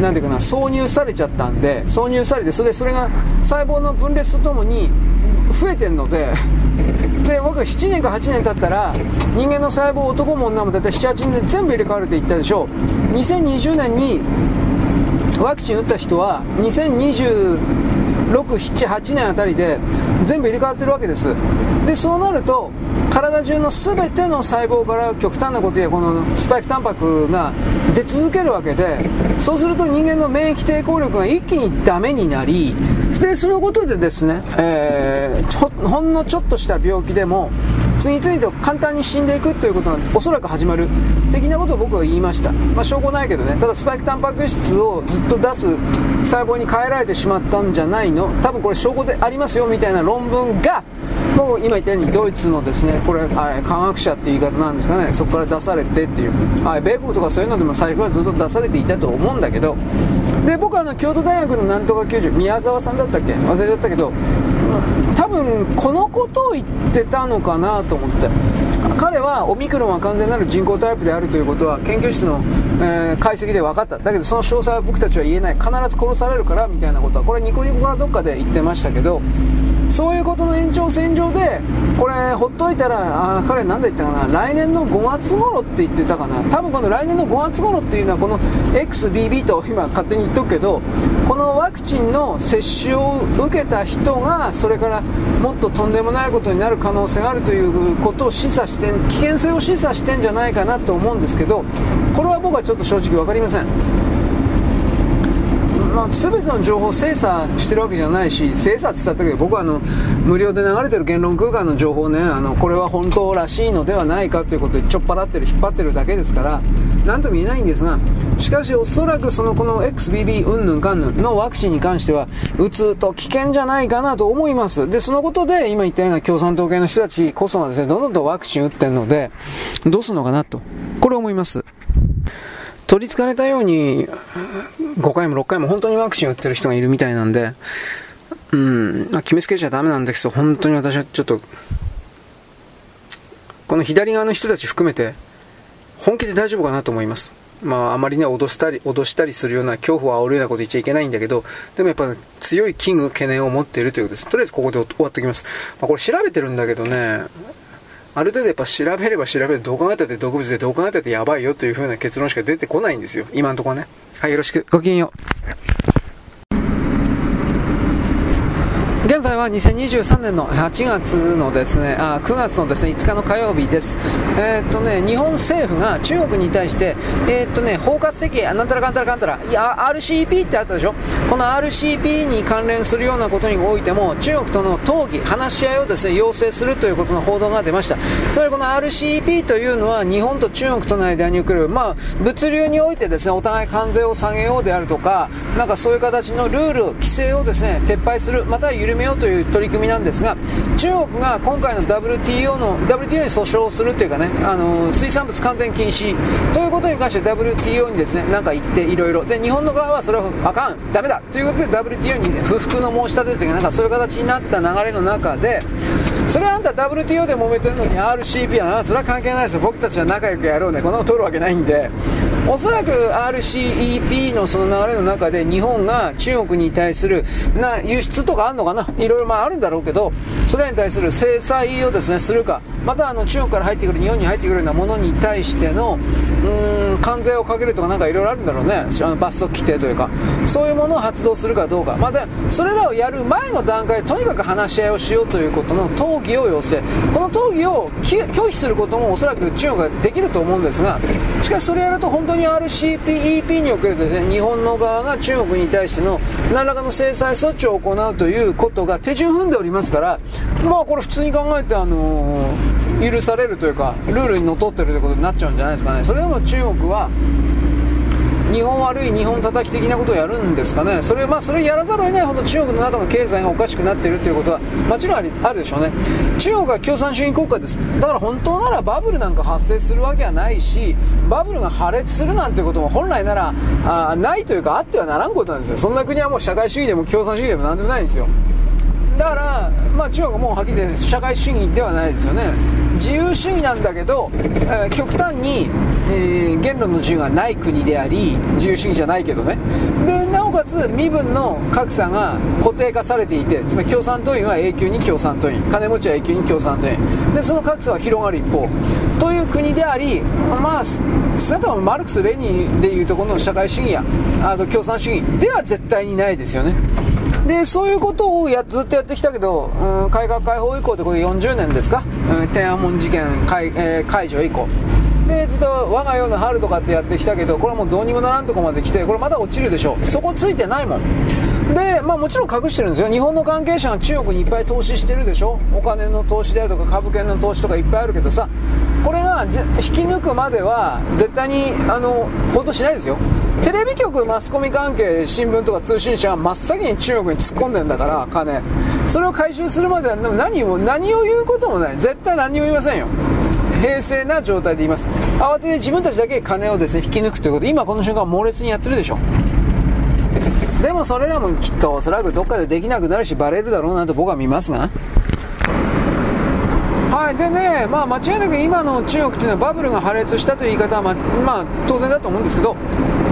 [SPEAKER 1] なんていうかな挿入されちゃったんで挿入されてそれでそれが細胞の分裂とともに増えてるのでで僕は7年か8年経ったら人間の細胞男も女も大体78年で全部入れ替わるって言ったでしょ。う2020年にワクチン打った人は2026、7、8年あたりで全部入れ替わってるわけです。でそうなると体中の全ての細胞から極端なことやこのスパイクタンパクが出続けるわけでそうすると人間の免疫抵抗力が一気にダメになりでそのことでですね、えー、ほんのちょっとした病気でも次々と簡単に死んでいくということがおそらく始まる的なことを僕は言いました、まあ、証拠ないけどね。ただスパイクタンパク質をずっと出す細胞に変えられてしまったんじゃないの。多分これ証拠でありますよみたいな論文がもう今言ったようにドイツのですねこれ科学者っていう言い方なんですかね。そこから出されてっていう。米国とかそういうのでも財布はずっと出されていたと思うんだけど。で僕はあの京都大学のなんとか教授宮沢さんだったっけ？忘れちゃったけど多分このことを言ってたのかなと思って。彼はオミクロンは完全なる人工タイプであるということは研究室の、えー、解析で分かった。だけどその詳細は僕たちは言えない。必ず殺されるからみたいなことは。これニコニコからどっかで言ってましたけど。そういうことの延長線上でこれほっといたらあ彼何で言ったかな？来年の5月頃って言ってたかな？多分この来年の5月頃っていうのはこの XBB と今勝手に言っとくけどこのワクチンの接種を受けた人がそれからもっととんでもないことになる可能性があるということを示唆して危険性を示唆してんじゃないかなと思うんですけどこれは僕はちょっと正直分かりません。まあ、全ての情報を精査してるわけじゃないし精査って言った時僕はあの無料で流れてる言論空間の情報ねあのこれは本当らしいのではないかということでちょっぱらってる引っ張ってるだけですから何とも言えないんですがしかしおそらくそのこの XBB うんぬんかんぬんのワクチンに関しては打つと危険じゃないかなと思います。でそのことで今言ったような共産党系の人たちこそはですねどんどんとワクチン打ってるのでどうするのかなと。これ思います。取りつかれたように、5回も6回も本当にワクチン打ってる人がいるみたいなんで、うん、まあ、決めつけちゃダメなんですけど、本当に私はちょっと、この左側の人たち含めて、本気で大丈夫かなと思います。まあ、あまりね、脅したり、脅したりするような、恐怖を煽るようなこと言っちゃいけないんだけど、でもやっぱ強い危惧、懸念を持っているということです。とりあえずここで終わっておきます。まあ、これ調べてるんだけどね、ある程度やっぱ調べれば調べるどう考えたって毒物でどう考えたってやばいよという風な結論しか出てこないんですよ。今んところね。はい、よろしく。ごきげんよう。現在は2023年の8月のですね、あ9月のですね、5日の火曜日です。えー、っとね、日本政府が中国に対して、えー、っとね、包括的、なんたらかんたらかんたら、いや、RCP ってあったでしょ？この RCP に関連するようなことにおいても、中国との討議、話し合いをですね、要請するということの報道が出ました。つまりこの RCP というのは、日本と中国との間に送る、まあ、物流においてですね、お互い関税を下げようであるとか、なんかそういう形のルール、規制をですね、撤廃する、または緩めようという取り組みなんですが中国が今回の WTO の WTO に訴訟するというかねあの水産物完全禁止ということに関して WTO にですねなんか言っていろいろ。で日本の側はそれはあかん。ダメだ。ということで WTO に不服の申し立てというかなんかそういう形になった流れの中でそれはあんた WTO で揉めてるのに RCP はな。それは関係ないですよ。僕たちは仲良くやろうね。こんなの取るわけないんで。おそらく RCEP のその流れの中で日本が中国に対するな輸出とかあるのかな？いろいろまああるんだろうけどそれに対する制裁をですねするか。またあの中国から入ってくる日本に入ってくるようなものに対してのうん関税をかけるとかなんかいろいろあるんだろうね。あの罰則規定というか。そういうものを発動するかどうか。またそれらをやる前の段階でとにかく話し合いをしようということの討議を要請この討議を拒否することもおそらく中国ができると思うんですがしかしそれやると本当に RCEP におけるですね日本の側が中国に対しての何らかの制裁措置を行うということが手順踏んでおりますからまあこれ普通に考えてあのー、許されるというかルールにのっとってるということになっちゃうんじゃないですかね。それでも中国は日本悪い日本叩き的なことをやるんですかね。それ,、まあ、それやらざるを得ないほど中国の中の経済がおかしくなっているということはもちろんあるでしょうね。中国は共産主義国家です。だから本当ならバブルなんか発生するわけはないしバブルが破裂するなんてことも本来ならあないというかあってはならんことなんですよ。そんな国はもう社会主義でも共産主義でも何でもないんですよ。だから、まあ、中国はもうはっきり言って社会主義ではないですよね。自由主義なんだけど、えー、極端に、えー、言論の自由がない国であり自由主義じゃないけどね。でなおかつ身分の格差が固定化されていてつまり共産党員は永久に共産党員。金持ちは永久に共産党員。でその格差は広がる一方。という国でありまあ少なくともマルクス・レニンでいうとこの社会主義やあの共産主義では絶対にないですよね。でそういうことをやずっとやってきたけど、うん、改革開放以降ってこれ40年ですか、うん、天安門事件解,、えー、解除以降。でずっと我が世の春とかってやってきたけどこれはもうどうにもならんとこまで来てこれまだ落ちるでしょう。そこついてないもん。で、まあ、もちろん隠してるんですよ。日本の関係者が中国にいっぱい投資してるでしょ？お金の投資であるとか株券の投資とかいっぱいあるけどさ。これが引き抜くまでは絶対にあの報道しないですよ。テレビ局マスコミ関係新聞とか通信社は真っ先に中国に突っ込んでんだから金。それを回収するまでは何も何を言うこともない。絶対何も言いませんよ。平静な状態で言います。慌てて自分たちだけ金をですね引き抜くということ。今この瞬間猛烈にやってるでしょ。でもそれらもきっとおそらくどっかでできなくなるしバレるだろうなと僕は見ますが。はいでね、まあ、間違いなく今の中国というのはバブルが破裂したという言い方は、ままあ、当然だと思うんですけど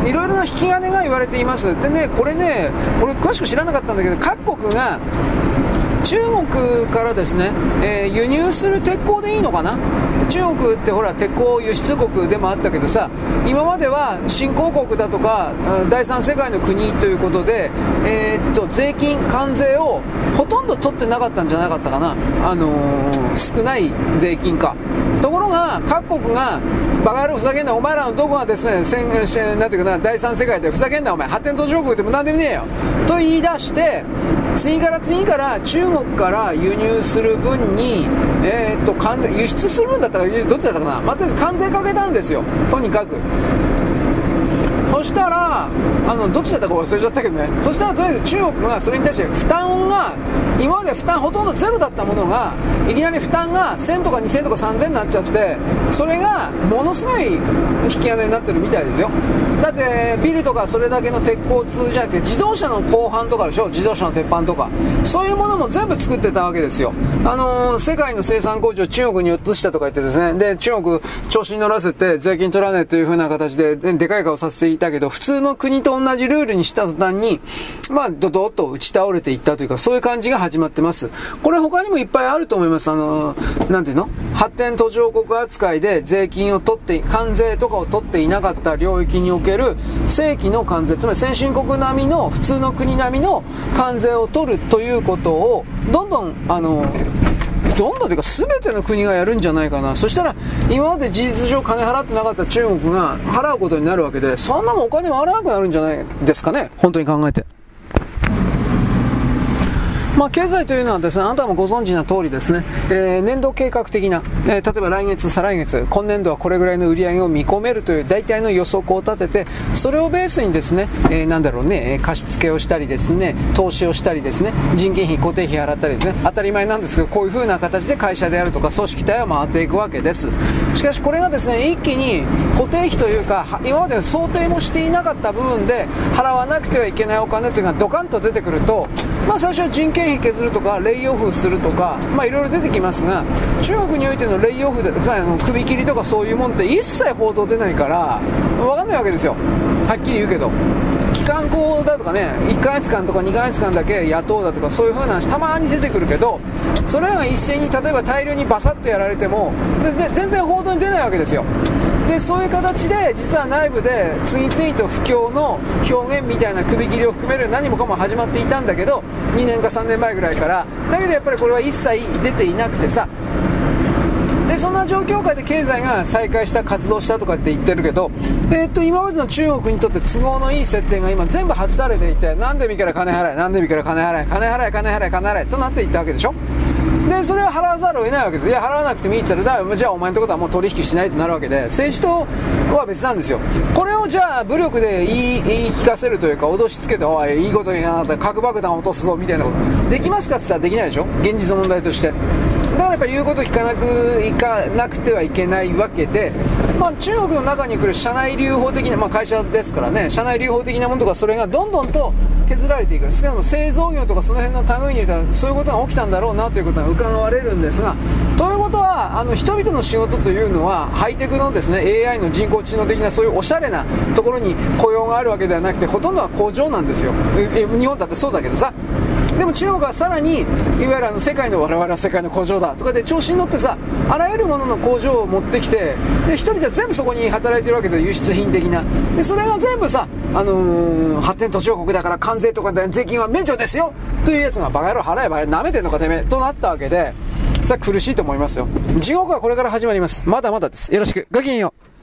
[SPEAKER 1] いろいろな引き金が言われています。でねこれね俺詳しく知らなかったんだけど各国が中国からですね、えー、輸入する鉄鋼でいいのかな？中国ってほら鉄鋼輸出国でもあったけどさ今までは新興国だとか第三世界の国ということで、えー、っと税金関税をほとんど取ってなかったんじゃなかったかな、あのー、少ない税金か。とこが各国がバカ野郎ふざけんなお前らのどこがですね宣言してなんていうかな第三世界でふざけんなお前発展途上国でも何でもねえよ。と言い出して次から次から中国から輸入する分に、えー、っと輸出する分だったらどっちだったかな、まあ、とりあえず関税かけたんですよ。とにかく。そしたらあのどっちだったか忘れちゃったけどね。そしたらとりあえず中国がそれに対して負担が今まで負担ほとんどゼロだったものがいきなり負担が1000とか2000とか3000になっちゃってそれがものすごい引き金になってるみたいですよ。だってビルとかそれだけの鉄鋼通じゃなくて自動車の後半とかでしょ？自動車の鉄板とか。そういうものも全部作ってたわけですよ。あのー、世界の生産工場中国に移したとか言ってですね。で中国調子に乗らせて税金取らねえという風な形ででかい顔させてたけど普通の国と同じルールにした途端にまあドドッと打ち倒れていったというかそういう感じが始まってます。これ他にもいっぱいあると思います。あの、なんていうの？発展途上国扱いで税金を取って、関税とかを取っていなかった領域における正規の関税、つまり先進国並みの、普通の国並みの関税を取るということを、どんどん、あの、どんどんというか全ての国がやるんじゃないかな。そしたら、今まで事実上金払ってなかった中国が払うことになるわけで、そんなもんお金回らなくなるんじゃないですかね。本当に考えて。まあ、経済というのはですね、あなたもご存知な通りですね、えー、年度計画的な、えー、例えば来月、再来月、今年度はこれぐらいの売り上げを見込めるという大体の予測を立てて、それをベースにですね、えー、なんだろうね、貸付をしたりですね、投資をしたりですね、人件費、固定費払ったりですね、当たり前なんですけど、こういう風な形で会社であるとか組織体は回っていくわけです。しかしこれがですね、一気に固定費というか、今まで想定もしていなかった部分で払わなくてはいけないお金というのがドカンと出てくると、まあ最初は人件件費削るとかレイオフするとかまあいろいろ出てきますが中国においてのレイオフでつまりあの首切りとかそういうもんって一切報道出ないから分かんないわけですよ。はっきり言うけど。機関校だとかね1ヶ月間とか2ヶ月間だけ雇うだとかそういう風な話たまに出てくるけどそれらが一斉に例えば大量にバサッとやられても全然報道に出ないわけですよ。でそういう形で実は内部で次々と不況の表現みたいな首切りを含める何もかも始まっていたんだけど2年か3年前ぐらいから。だけどやっぱりこれは一切出ていなくてさ。でそんな状況下で経済が再開した活動したとかって言ってるけど、えー、っと今までの中国にとって都合のいい設定が今全部外されていて何でもいいから金払え何でもいいから金払え金払え金払え金払えとなっていったわけでしょ？でそれを払わざるを得ないわけです。いや払わなくてもいいって言ったらじゃあお前のとことはもう取引しないとなるわけで政治とは別なんですよ。これをじゃあ武力で言い言い聞かせるというか脅しつけておいいいことにあなった。核爆弾落とすぞみたいなこと。できますかって言ったらできないでしょ。現実の問題として。だからやっぱ言うこと聞かなくいかなくてはいけないわけで、まあ、中国の中に来る社内留保的な、まあ、会社ですからね社内留保的なものとかそれがどんどんと削られていく。少なくとも製造業とかその辺の類に言うとそういうことが起きたんだろうなということが伺われるんですがということはあの人々の仕事というのはハイテクのですね AI の人工知能的なそういうおしゃれなところに雇用があるわけではなくてほとんどは工場なんですよ。日本だってそうだけどさ。でも中国はさらにいわゆるあの世界の我々は世界の工場だとかで調子に乗ってさあらゆるものの工場を持ってきてで1人で全部そこに働いてるわけで輸出品的な。でそれが全部さ、あのー、発展途上国だから関税とか税金は免除ですよというやつがバカ野郎払えばなめてんのかてめえとなったわけでさ苦しいと思いますよ。地獄はこれから始まります。まだまだです。よろしく。ごきげんよう。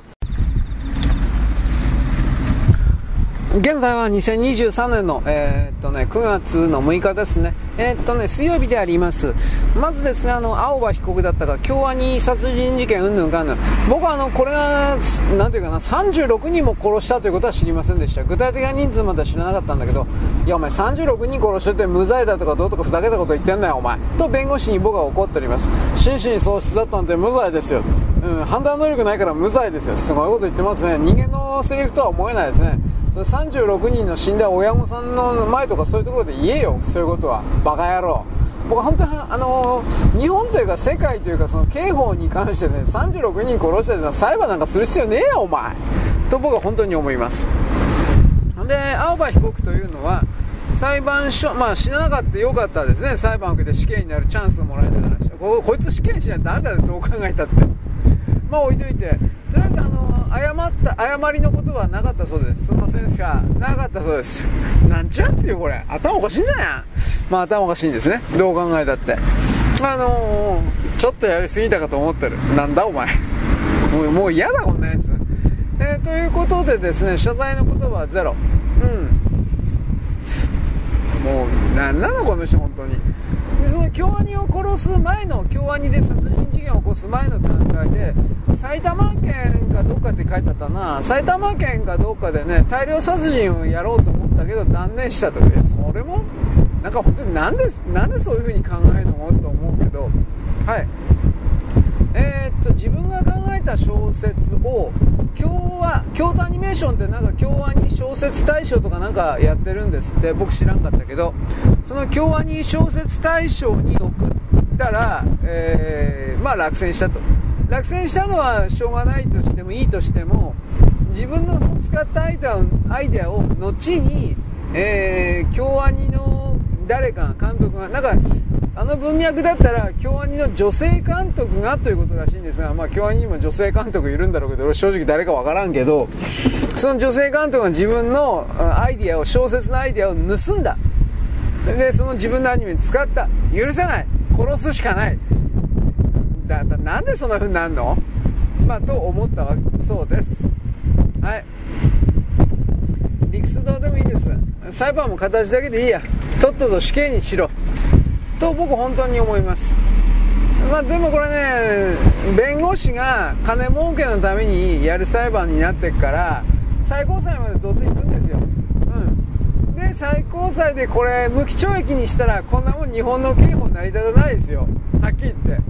[SPEAKER 1] 現在は2023年の、えー、っとね、9月の6日ですね。えー、っとね、水曜日であります。まずですね、あの、青葉被告だったか、京アニ殺人事件うんぬんかんぬん。僕はあの、これが、なんていうかな、36人も殺したということは知りませんでした。具体的な人数までは知らなかったんだけど、いやお前36人殺してて無罪だとかどうとかふざけたこと言ってんだよお前。と弁護士に僕は怒っております。心神喪失だったんで無罪ですよ。うん、判断能力ないから無罪ですよ。すごいこと言ってますね。人間のセリフとは思えないですね。それ36人の死んだ親御さんの前とかそういうところで言えよ。そういうことは。バカ野郎。僕は本当にあの日本というか世界というかその刑法に関してね36人殺して裁判なんかする必要ねえよお前。と僕は本当に思います。で青葉被告というのは裁判所、まあ死ななかったよかったですね。裁判を受けて死刑になるチャンスがもらえたからここいつ死刑しないとなんだよどう考えたって。まあ置いといて。とりあえずあの謝った謝りのことはなかったそうです。すいませんしかなかったそうです。なんちゅうやつよこれ。頭おかしいんじゃない？まあ頭おかしいんですね。どう考えたって。あのー、ちょっとやりすぎたかと思ってる。なんだお前。もうもう嫌だこんなやつ。えー、ということでですね謝罪の言葉はゼロ。うん。もう何なのこの人本当に。でその京アニを殺す前の京アニで殺人件を起こす前の段階で埼玉県かどっかって書いてあったな。埼玉県かどっかでね大量殺人をやろうと思ったけど断念したというそれもなんか本当になんでなんでそういう風に考えるの？と思うけど。はい。えー、っと自分が考えた小説を京ア京都アニメーションってなんか京アニ小説大賞とかなんかやってるんですって。僕知らんかったけど。その京アニ小説大賞に送ってたら、えー、まあ落選したと。落選したのはしょうがないとしてもいいとしても自分の使ったアイデアをアイデアを後に、えー、京アニの誰か監督がなんかあの文脈だったら京アニの女性監督がということらしいんですが、まあ、京アニにも女性監督いるんだろうけど正直誰かわからんけどその女性監督が自分のアイディアを小説のアイディアを盗んだ。でその自分のアニメに使った。許せない。殺すしかない。だだなんでそんな風になるの？まあと思ったわそうです。はい。理屈どうでもいいです。裁判も形だけでいいや。とっとと死刑にしろ。と僕本当に思います。まあ、でもこれね弁護士が金儲けのためにやる裁判になってくから最高裁までどうせ行くんですよ、で最高裁でこれ無期懲役にしたらこんなもん日本の刑法成り立たないですよ。はっきり言って。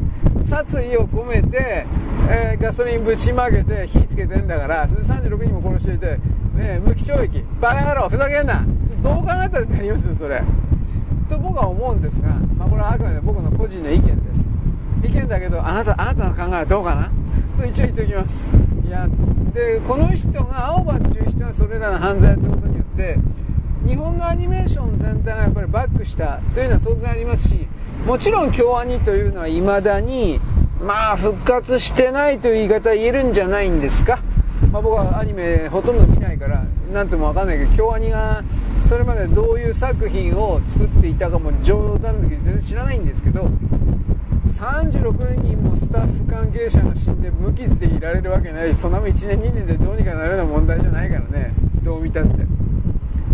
[SPEAKER 1] 殺意を込めて、えー、ガソリンぶちまけて火つけてんだからそれで36人も殺していて、ね、無期懲役。バカ野郎ふざけんな。どう考えたらなりますよそれ。と僕は思うんですが、まあ、これはあくまで僕の個人の意見です。意見だけどあなたあなたの考えはどうかな？と一応言っておきます。いやでこの人が青葉っていう人がそれらの犯罪やったことによって日本のアニメーション全体がやっぱりバックしたというのは当然ありますしもちろん京アニというのはいまだにまあ復活してないという言い方言えるんじゃないんですか、まあ、僕はアニメほとんど見ないから何とも分かんないけど京アニがそれまでどういう作品を作っていたかも冗談だけど全然知らないんですけど36人もスタッフ関係者が死んで無傷でいられるわけないしそんなもん1年2年でどうにかなるような問題じゃないからね。どう見たって。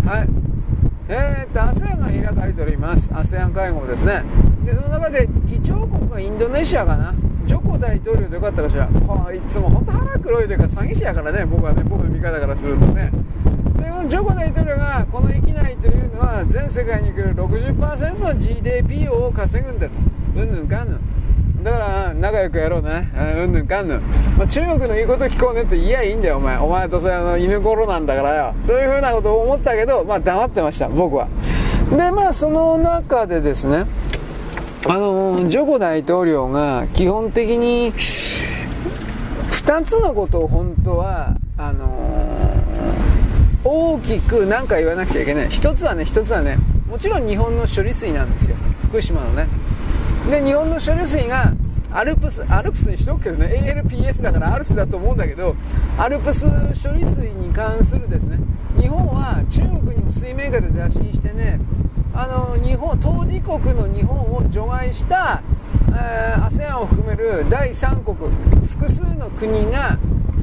[SPEAKER 1] はい。えー、っと ASEAN が開かれております。ASEAN 会合ですね。でその中で議長国がインドネシアかな。ジョコ大統領でよかったかしらこいつも本当腹黒いというか詐欺師やからね。僕はね僕の見方からするとね。でこのジョコ大統領がこの域内というのは全世界に来る60%の GDP を稼ぐんだと。うんぬんかんぬん。だから仲良くやろうね。うんぬんかんぬん、まあ、中国の言うこと聞こうねって言いやいいんだよお前。お前とそれあの犬頃なんだからよ。というふうなことを思ったけどまあ黙ってました僕は。でまあその中でですねあのジョコ大統領が基本的に2つのことを本当はあの大きく何か言わなくちゃいけない。1つはね1つはねもちろん日本の処理水なんですよ。福島のね。で日本の処理水がアルプスアルプスにしとくけどね ALPS だからアルプスだと思うんだけどアルプス処理水に関するですね日本は中国にも水面下で打診してねあの日本当事国の日本を除外した、え、ASEAN を含める第三国複数の国が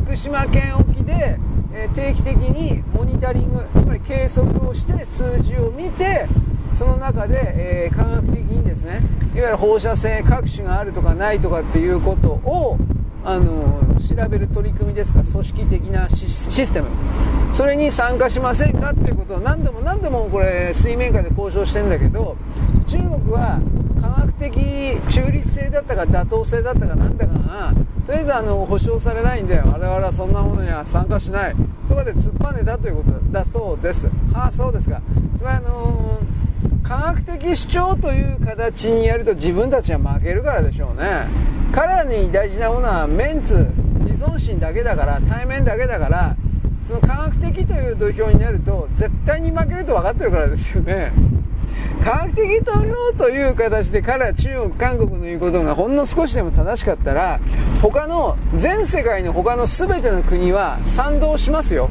[SPEAKER 1] 福島県沖で、えー、定期的にモニタリングつまり計測をして数字を見てその中で、えー、科学的にですねいわゆる放射性各種があるとかないとかっていうことをあの調べる取り組みですか組織的なシステム。それに参加しませんかっていうことを何度も何度もこれ水面下で交渉してんだけど中国は科学的中立性だったか妥当性だったかなんだかがとりあえずあの保証されないんで我々はそんなものには参加しない。とかで突っぱねたということだそうです。はあそうですか。つまりあのー科学的主張という形にやると自分たちは負けるからでしょうね。彼らに大事なものはメンツ自尊心だけだから対面だけだからその科学的という土俵になると絶対に負けると分かってるからですよね。科学的投票という形で彼は中国韓国の言うことがほんの少しでも正しかったら他の全世界の他の全ての国は賛同しますよ。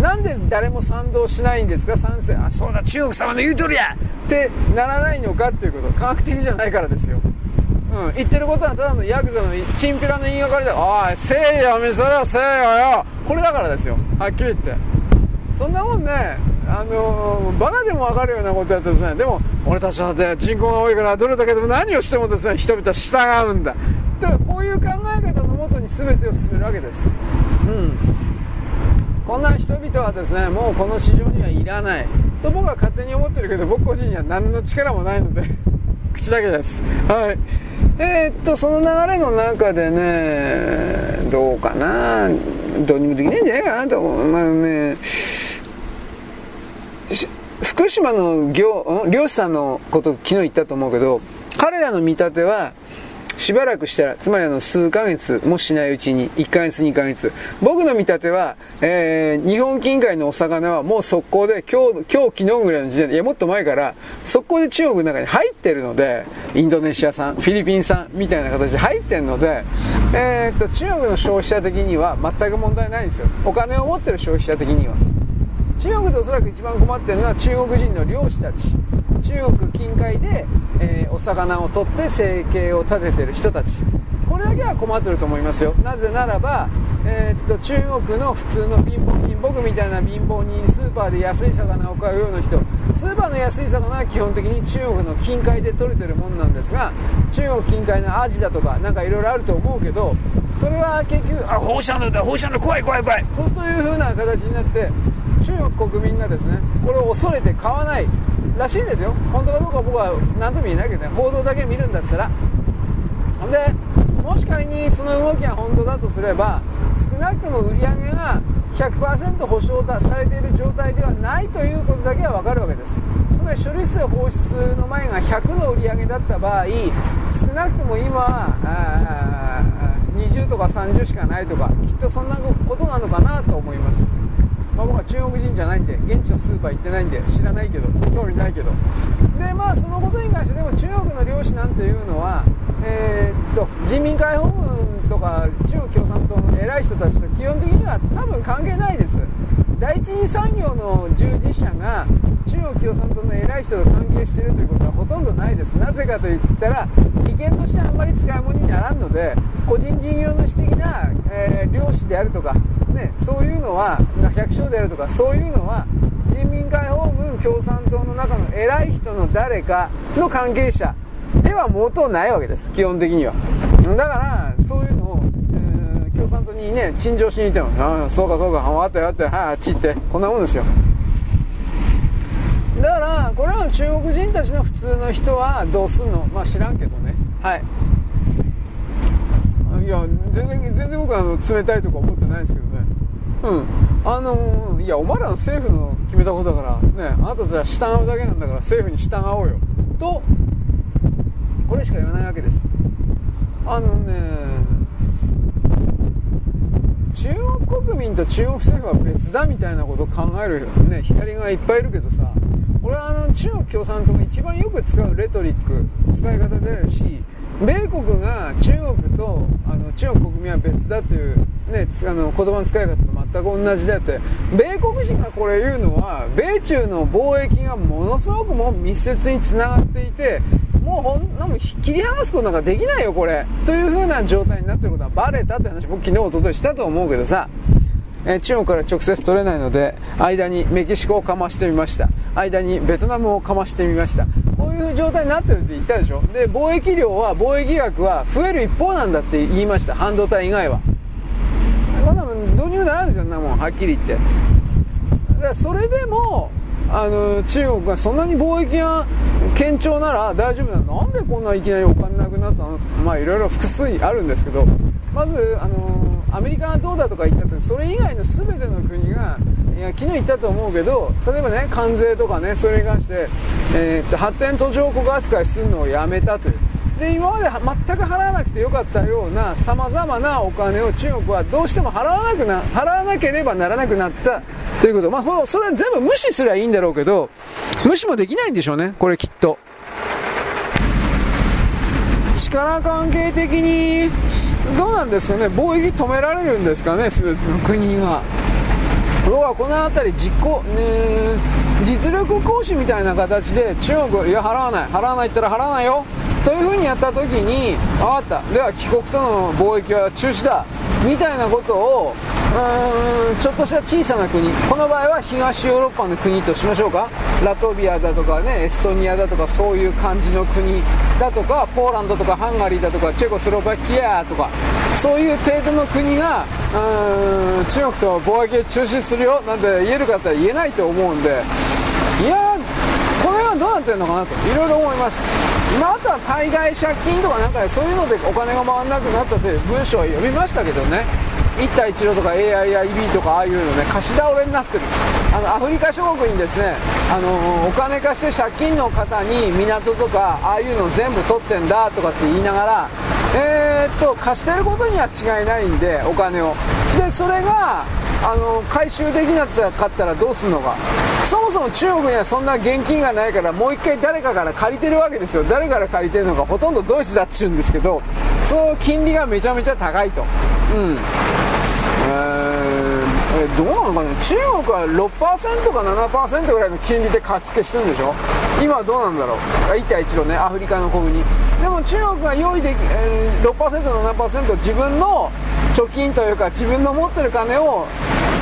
[SPEAKER 1] なんで誰も賛同しないんですか？賛成。あそうだ。中国様の言う通りやってならないのかっていうこと。科学的じゃないからですよ。うん、言ってることはただのヤクザのチンピラの言いがかりだ。おいせいや見せろせいやよ。これだからですよ。はっきり言って。そんなもんね。あのー、バカでも分かるようなことやってですね。でも俺たちは人口が多いからどれだけでも何をしてもですね人々は従うんだ。だからこういう考え方のもとに全てを進めるわけです。うん。こんな人々はですねもうこの市場にはいらない。と僕は勝手に思ってるけど僕個人には何の力もないので (laughs) 口だけです。はい。えー、っとその流れの中でねどうかな。どうにもできないんじゃないかなと。思うまあね福島の漁漁師さんのこと昨日言ったと思うけど彼らの見立てはしばらくしたら、つまりあの数ヶ月もしないうちに、1ヶ月、2ヶ月。僕の見立ては、えー、日本近海のお魚はもう速攻で、今日、今日、昨日ぐらいの時点で、いや、もっと前から、速攻で中国の中に入ってるので、インドネシア産、フィリピン産みたいな形で入ってるので、えー、っと、中国の消費者的には全く問題ないんですよ。お金を持ってる消費者的には。中国でおそらく一番困ってるのは中国人の漁師たち。中国近海で、えー、お魚を取って生計を立ててる人たち。これだけは困ってると思いますよ。なぜならば、えー、っと中国の普通の貧乏人僕みたいな貧乏人スーパーで安い魚を買うような人。スーパーの安い魚は基本的に中国の近海で取れてるものなんですが中国近海のアジだとかなんかいろいろあると思うけどそれは結局あ放射能だ放射能怖い怖い怖い。という風な形になって中国国民がですねこれを恐れて買わないらしいんですよ。本当かどうか僕は何とも言えないけどね報道だけ見るんだったら。でもし仮にその動きが本当だとすれば少なくとも売り上げが100%保証されている状態ではないということだけは分かるわけです。つまば処理水放出の前が100の売り上げだった場合少なくとも今は20とか30しかないとかきっとそんなことなのかなと思います、まあ、僕は中国人じゃないんで現地のスーパー行ってないんで知らないけど興味ないけど。でまあそのことに関してでも中国の漁師なんていうのはえー、っと人民解放軍とか中国共産党の偉い人たちと基本的には多分関係ないです。第一次産業の従事者が中国共産党の偉い人と関係しているということはほとんどないです。なぜかといったら利権としてあんまり使い物にならんので個人事業主的な、えー、漁師であるとか、ね、そういうのは百姓であるとかそういうのは人民解放軍共産党の中の偉い人の誰かの関係者では元ないわけです。基本的には。だからそういうのを共産党にね、陳情しに行っても、ああ、そうかそうか、分かったよって、はい、あっち行って、こんなもんですよ。だから、これらの中国人たちの普通の人はどうすんの？まあ知らんけどね。はい。いや、全然、全然僕はあの冷たいとか思ってないですけどね。うん。あの、いや、お前らの政府の決めたことだから、ね、あなたじゃ従うだけなんだから政府に従おうよ。と、これしか言わないわけです。あのね、中国国民と中国政府は別だみたいなことを考える、ね、左側いっぱいいるけどさこれはあの中国共産党が一番よく使うレトリック使い方であるし米国が中国とあの中国国民は別だという、ね、あの言葉の使い方と全く同じであって米国人がこれ言うのは米中の貿易がものすごくも密接につながっていてもうほんなも切り離すことなんかできないよこれ。という風な状態になってることはバレたって話僕昨日おとといしたと思うけどさ。え中国から直接取れないので間にメキシコをかましてみました。間にベトナムをかましてみました。こういう状態になってるって言ったでしょ。で貿易量は貿易額は増える一方なんだって言いました。半導体以外は。こんなもんどうにもならんですよなもんはっきり言って。だからそれでもあの中国がそんなに貿易が堅調なら大丈夫なの？なんでこんないきなりお金なくなったの？まあいろいろ複数あるんですけどまずあのアメリカがどうだとか言ったってそれ以外の全ての国がいや昨日言ったと思うけど例えばね関税とかねそれに関して、えー、っと発展途上国扱いするのをやめたという。で今まで全く払わなくてよかったようなさまざまなお金を中国はどうしても払わなくな払わなければならなくなったということ、まあ、そそれは全部無視すりゃいいんだろうけど無視もできないんでしょうね。これきっと。力関係的にどうなんですかね。貿易止められるんですかね全ての国が。要はこの辺り実行、ね、実力行使みたいな形で中国いや払わない。払わないったら払わないよ。というふうにやった時に分かった。では帰国との貿易は中止だ。みたいなことをうーんちょっとした小さな国。この場合は東ヨーロッパの国としましょうか。ラトビアだとかねエストニアだとかそういう感じの国だとかポーランドとかハンガリーだとかチェコスロバキアとかそういう程度の国がうーん中国と貿易を中止するよ。なんて言えるかって言えないと思うんで。いやこの辺はどうなってるのかなといろいろ思います。今あとは海外借金とかなんかそういうのでお金が回らなくなったという文章は読みましたけどね。一帯一路とか AIIB とかああいうのね貸し倒れになってる。あのアフリカ諸国にですねあのお金貸して借金の方に港とかああいうの全部取ってんだとかって言いながらえー、っと貸してることには違いないんでお金を。でそれがあの回収できなかったらどうするのか。そもそも中国にはそんな現金がないからもう一回誰かから借りてるわけですよ。誰から借りてるのかほとんどドイツだっちゅうんですけどその金利がめちゃめちゃ高いと。うん。えー、どうなのかね中国は6%か7%ぐらいの金利で貸し付けしてるんでしょ？今はどうなんだろう？一帯一路ねアフリカの国。にでも中国が用意でき、えー、6%、7%自分の貯金というか自分の持ってる金を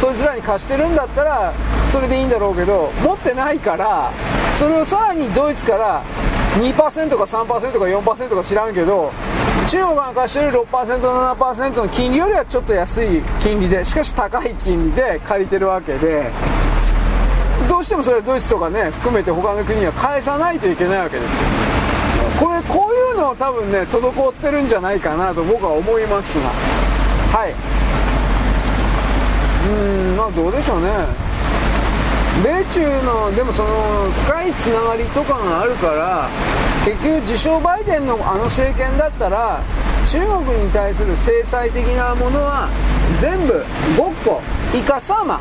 [SPEAKER 1] そいつらに貸してるんだったらそれでいいんだろうけど持ってないからそれをさらにドイツから2%か3%か4%か知らんけど中国が貸してる 6%7% の金利よりはちょっと安い金利でしかし高い金利で借りてるわけでどうしてもそれはドイツとかね含めて他の国には返さないといけないわけですよ。これこういうの多分ね滞ってるんじゃないかなと僕は思いますが。はい。うんまあどうでしょうね。米中のでもその深いつながりとかがあるから結局自称バイデンのあの政権だったら中国に対する制裁的なものは全部ごっこイカサマ。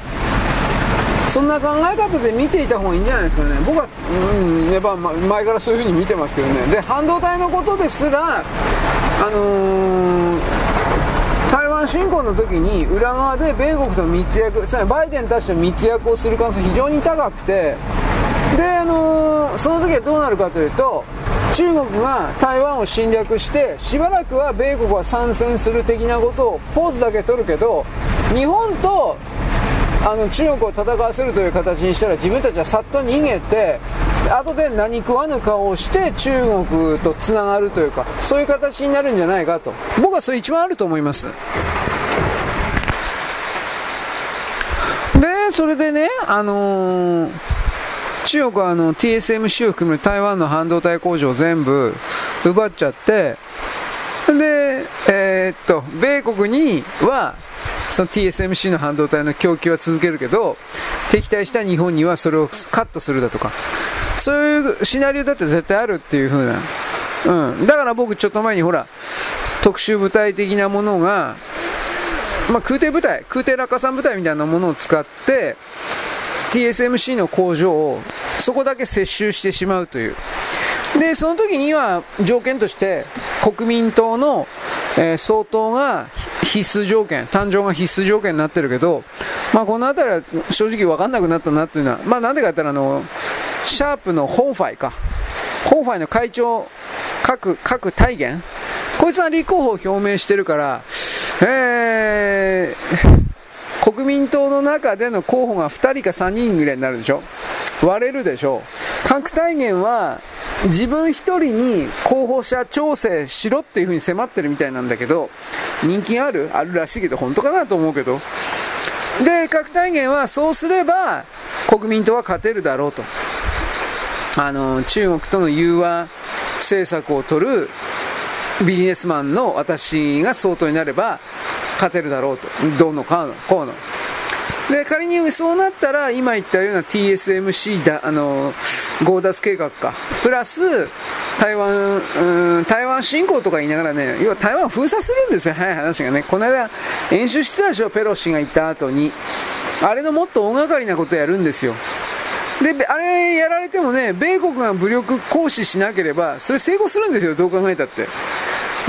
[SPEAKER 1] そんな考え方で見ていた方がいいんじゃないですかね。僕は、うんやっぱ前からそういう風に見てますけどね。で半導体のことですらあのー台湾侵攻の時に裏側で米国と密約、つまりバイデンたちと密約をする可能性非常に高くて、で、あのー、その時はどうなるかというと、中国が台湾を侵略して、しばらくは米国は参戦する的なことをポーズだけ取るけど、日本とあの中国を戦わせるという形にしたら自分たちはさっと逃げて後で何食わぬ顔をして中国とつながるというかそういう形になるんじゃないかと。僕はそれ一番あると思います。でそれでねあのー、中国はあの TSMC を含め台湾の半導体工場を全部奪っちゃってで、えー、っと米国にはその TSMC の半導体の供給は続けるけど敵対した日本にはそれをカットするだとか。そういうシナリオだって絶対あるっていう風な、うん、だから僕ちょっと前にほら特殊部隊的なものが、まあ、空挺部隊空挺落下傘部隊みたいなものを使って TSMC の工場をそこだけ接収してしまうという。でその時には条件として国民党の、えー、総統が必須条件誕生が必須条件になってるけど、まあ、この辺りは正直分かんなくなったなというのは、まあ、なんでかって言ったらあのシャープのホンファイか。ホンファイの会長各各大元。こいつは立候補を表明してるからえー、国民党の中での候補が2人か3人ぐらいになるでしょ？割れるでしょ？各大元は自分一人に候補者調整しろっていう風に迫ってるみたいなんだけど、人気ある？あるらしいけど、本当かなと思うけど。で、核大元はそうすれば、国民党は勝てるだろうと。あの、中国との融和政策を取るビジネスマンの私が総統になれば、勝てるだろうと。どうのかの、こうの。で、仮にそうなったら、今言ったような TSMC だ、あの、強奪計画か。プラス、台湾、うん、台湾侵攻とか言いながらね、要は台湾封鎖するんですよ、早い話がね。この間、演習してたでしょ、ペロシが行った後に。あれのもっと大掛かりなことやるんですよ。で、あれやられてもね、米国が武力行使しなければ、それ成功するんですよ、どう考えたって。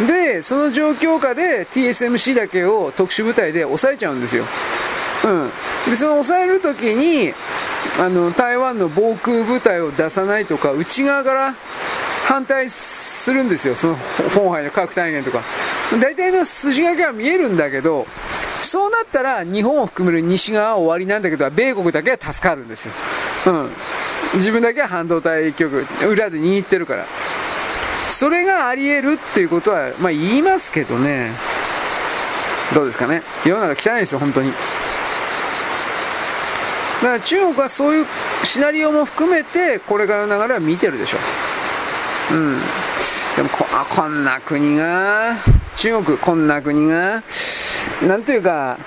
[SPEAKER 1] で、その状況下で TSMC だけを特殊部隊で抑えちゃうんですよ。うん、でその抑えるときにあの台湾の防空部隊を出さないとか内側から反対するんですよ、その本杯の核大元とか。大体の筋書きは見えるんだけど、そうなったら日本を含める西側は終わりなんだけど、米国だけは助かるんですよ。うん。自分だけは半導体局、裏で握ってるから。それがあり得るっていうことは、まあ言いますけどね。どうですかね。世の中汚いですよ、本当に。だから中国はそういうシナリオも含めてこれからの流れは見てるでしょう。うん。でもこあこんな国が、中国こんな国が、なんというか、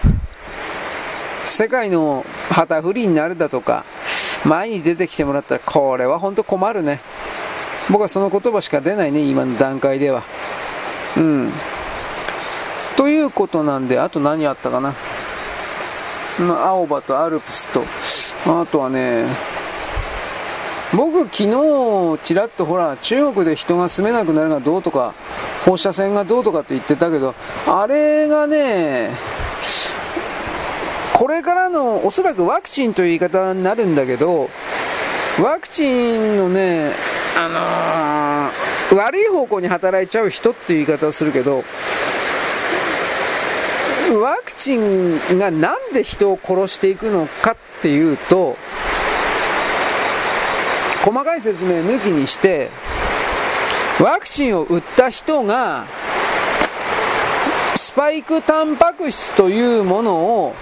[SPEAKER 1] 世界の旗振りになるだとか、前に出てきてもらったら、これは本当困るね。僕はその言葉しか出ないね、今の段階では。うん。ということなんで、あと何あったかな。まあ、青葉とアルプスと、あとはね、僕昨日ちらっとほら中国で人が住めなくなるがどうとか放射線がどうとかって言ってたけどあれがねこれからのおそらくワクチンという言い方になるんだけどワクチンのねあのー、悪い方向に働いちゃう人っていう言い方をするけどワクチンがなんで人を殺していくのかっていうと、細かい説明抜きにして、ワクチンを打った人が、スパイクタンパク質というものを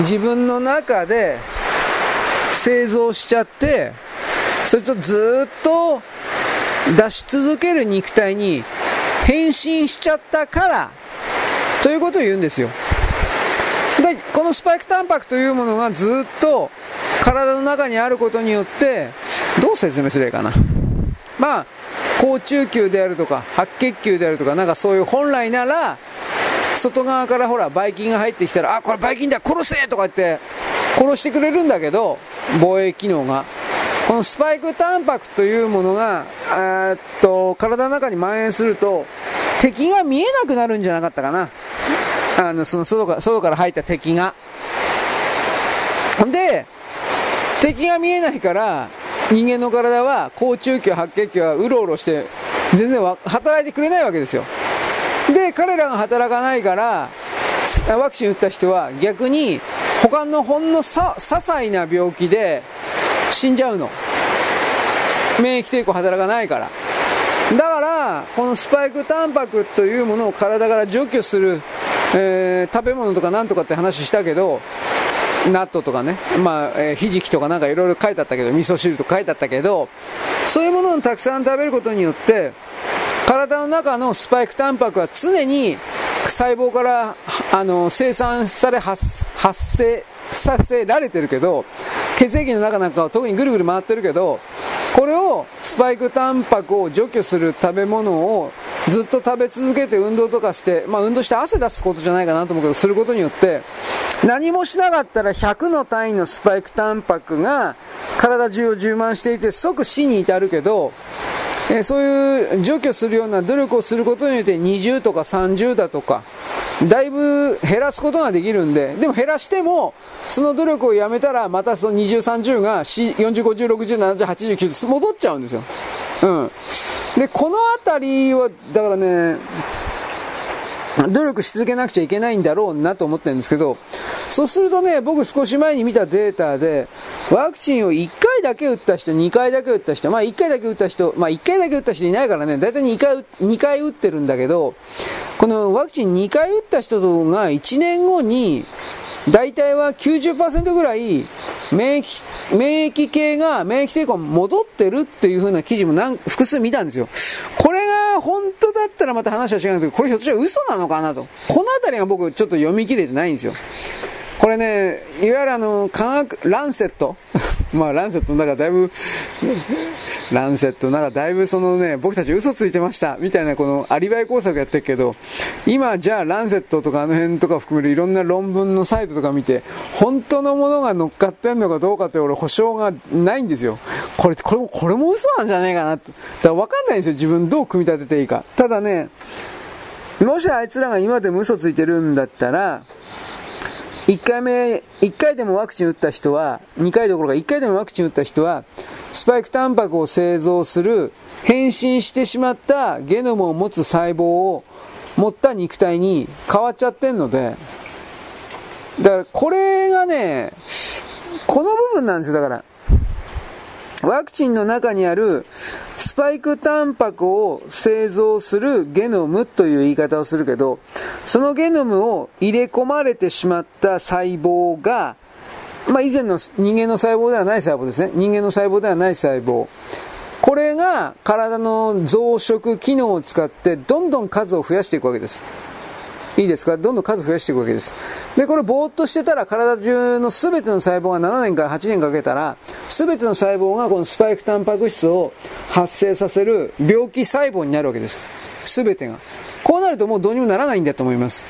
[SPEAKER 1] 自分の中で製造しちゃって、それとずっと出し続ける肉体に変身しちゃったから、ということを言うんですよ。で、このスパイクタンパクというものがずっと体の中にあることによって、どう説明すればいいかな。まあ、高中球であるとか、白血球であるとか、なんかそういう本来なら、外側からほら、ばい菌が入ってきたら、あ、こればい菌だ、殺せとか言って、殺してくれるんだけど、防衛機能が。このスパイクタンパクというものが、えっと、体の中に蔓延すると、敵が見えなくなるんじゃなかったかな。あの、その外から、外から入った敵が。で、敵が見えないから、人間の体は、高中球、白血球はうろうろして、全然働いてくれないわけですよ。で、彼らが働かないから、ワクチン打った人は逆に、他のほんのさ、些細な病気で死んじゃうの。免疫抵抗働かないから。だから、このスパイクタンパクというものを体から除去する、えー、食べ物とかなんとかって話したけど、納豆とかね、まあ、えー、ひじきとかなんかいろいろ書いてあったけど、味噌汁とか書いてあったけど、そういうものをたくさん食べることによって、体の中のスパイクタンパクは常に細胞からあの生産され発生させられてるけど、血液の中なんかは特にぐるぐる回ってるけど、これをスパイクタンパクを除去する食べ物をずっと食べ続けて運動とかして、まあ運動して汗出すことじゃないかなと思うけど、することによって、何もしなかったら100の単位のスパイクタンパクが体中を充満していて即死に至るけど、え、そういう除去するような努力をすることによって20とか30だとか、だいぶ減らすことができるんで、でも減らしても、その努力をやめたら、またその20、30が40、50、60、70、80、90戻っちゃうんですよ。うん。で、このあたりは、だからね、努力し続けなくちゃいけないんだろうなと思ってるんですけど、そうするとね、僕少し前に見たデータで、ワクチンを1回回だけ打った人、2回だけ打った人、まあ1回だけ打った人、まあ1回だけ打った人いないからね、だいたい2回、2回打ってるんだけど、このワクチン2回打った人が1年後に、大体は90%ぐらい免疫、免疫系が免疫抵抗戻ってるっていう風な記事も何複数見たんですよ。これが本当だったらまた話は違うんだけど、これひょっとしたら嘘なのかなと。このあたりが僕ちょっと読み切れてないんですよ。これね、いわゆるあの、科学、ランセット (laughs) まあ、ランセットの中だいぶランセットなんかだいぶそのね、僕たち嘘ついてました、みたいなこのアリバイ工作やってるけど、今じゃあランセットとかあの辺とか含めるいろんな論文のサイトとか見て、本当のものが乗っかってんのかどうかって俺保証がないんですよ。これ、これも、これも嘘なんじゃねえかなと。だからわかんないんですよ、自分どう組み立てていいか。ただね、もしあいつらが今でも嘘ついてるんだったら、1回目、1回でもワクチン打った人は、2回どころか1回でもワクチン打った人は、スパイクタンパクを製造する、変身してしまったゲノムを持つ細胞を持った肉体に変わっちゃってんので、だからこれがね、この部分なんですよ、だから。ワクチンの中にあるスパイクタンパクを製造するゲノムという言い方をするけど、そのゲノムを入れ込まれてしまった細胞が、まあ、以前の人間の細胞ではない細胞ですね。人間の細胞ではない細胞。これが体の増殖機能を使ってどんどん数を増やしていくわけです。いいですか？どんどん数増やしていくわけです。で、これぼーっとしてたら体中の全ての細胞が7年から8年かけたら、全ての細胞がこのスパイクタンパク質を発生させる病気細胞になるわけです。全てが。こうなるともうどうにもならないんだと思います。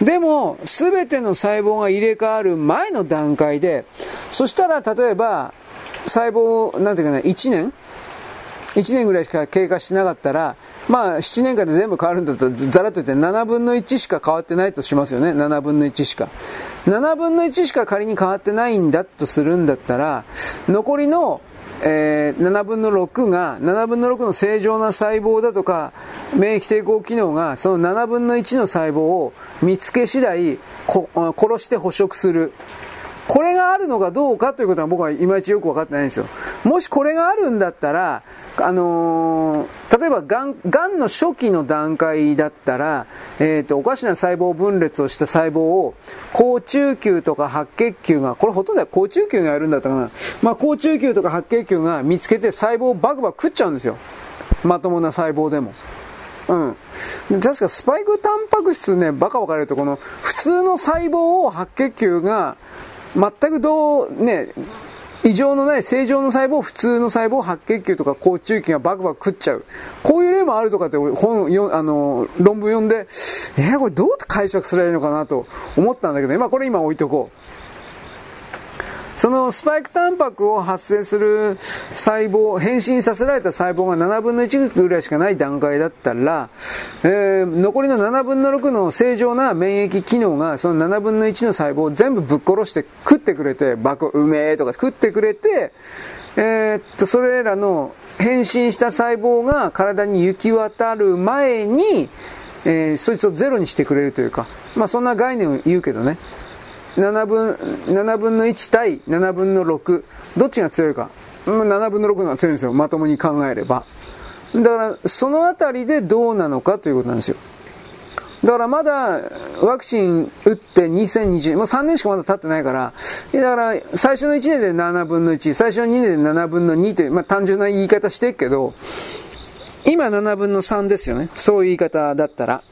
[SPEAKER 1] でも、全ての細胞が入れ替わる前の段階で、そしたら例えば、細胞、なんていうかな、1年 ?1 年ぐらいしか経過しなかったら、まあ、7年間で全部変わるんだったら、ざらっと言って7分の1しか変わってないとしますよね。7分の1しか。7分の1しか仮に変わってないんだとするんだったら、残りの、えー、7分の6が、7分の6の正常な細胞だとか、免疫抵抗機能が、その7分の1の細胞を見つけ次第、殺して捕食する。これがあるのかどうかということは僕はいまいちよく分かってないんですよ。もしこれがあるんだったら、あのー、例えばがん、がんの初期の段階だったら、えっ、ー、と、おかしな細胞分裂をした細胞を、高中球とか白血球が、これほとんどは高中球がやるんだったかな。まあ、高中球とか白血球が見つけて細胞をバクバク食っちゃうんですよ。まともな細胞でも。うん。確かスパイクタンパク質ね、バカ分かれると、この普通の細胞を白血球が全くどう、ね、異常のない正常の細胞、普通の細胞、白血球とか甲虫球がバクバク食っちゃう。こういう例もあるとかって本よ、あの、論文読んで、えー、これどう解釈すればいいのかなと思ったんだけど、まあこれ今置いとこう。そのスパイクタンパクを発生する細胞、変身させられた細胞が7分の1ぐらいしかない段階だったら、えー、残りの7分の6の正常な免疫機能がその7分の1の細胞を全部ぶっ殺して食ってくれて、爆、うめえとか食ってくれて、えー、っと、それらの変身した細胞が体に行き渡る前に、えー、そいつをゼロにしてくれるというか、まあそんな概念を言うけどね。7分、7分の1対7分の6、どっちが強いか。7分の6のが強いんですよ。まともに考えれば。だから、そのあたりでどうなのかということなんですよ。だからまだワクチン打って2020年、もう3年しかまだ経ってないから、だから最初の1年で7分の1、最初の2年で7分の2という、まあ単純な言い方してるけど、今7分の3ですよね。そういう言い方だったら。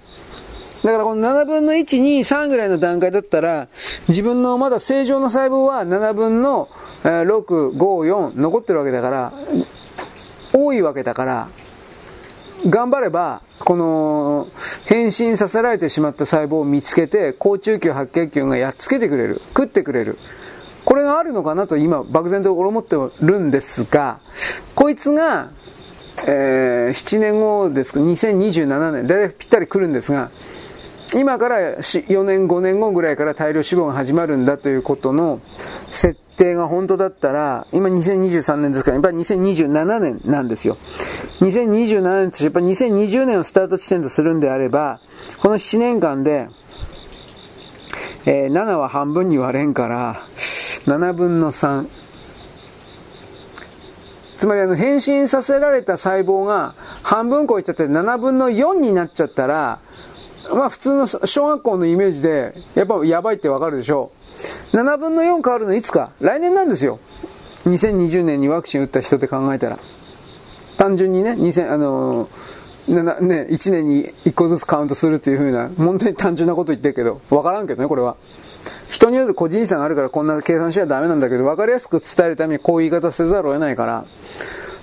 [SPEAKER 1] だからこの7分の1、2、3ぐらいの段階だったら、自分のまだ正常の細胞は7分の6、5、4残ってるわけだから、多いわけだから、頑張れば、この、変身させられてしまった細胞を見つけて、高中球白血球がやっつけてくれる。食ってくれる。これがあるのかなと今、漠然と思ってるんですが、こいつが、えー、7年後ですか、2027年、だいたいぴったり来るんですが、今から4年5年後ぐらいから大量死亡が始まるんだということの設定が本当だったら、今2023年ですから、やっぱり2027年なんですよ。2027年としてやっぱり2020年をスタート地点とするんであれば、この7年間で、えー、7は半分に割れんから、7分の3。つまりあの変身させられた細胞が半分超えちゃって7分の4になっちゃったら、まあ普通の小学校のイメージで、やっぱやばいってわかるでしょう。7分の4変わるのいつか来年なんですよ。2020年にワクチン打った人って考えたら。単純にね、2000、あの、ね、1年に1個ずつカウントするっていう風な、本当に単純なこと言ってるけど、わからんけどね、これは。人による個人差があるからこんな計算しちゃダメなんだけど、わかりやすく伝えるためにこういう言い方せざるを得ないから、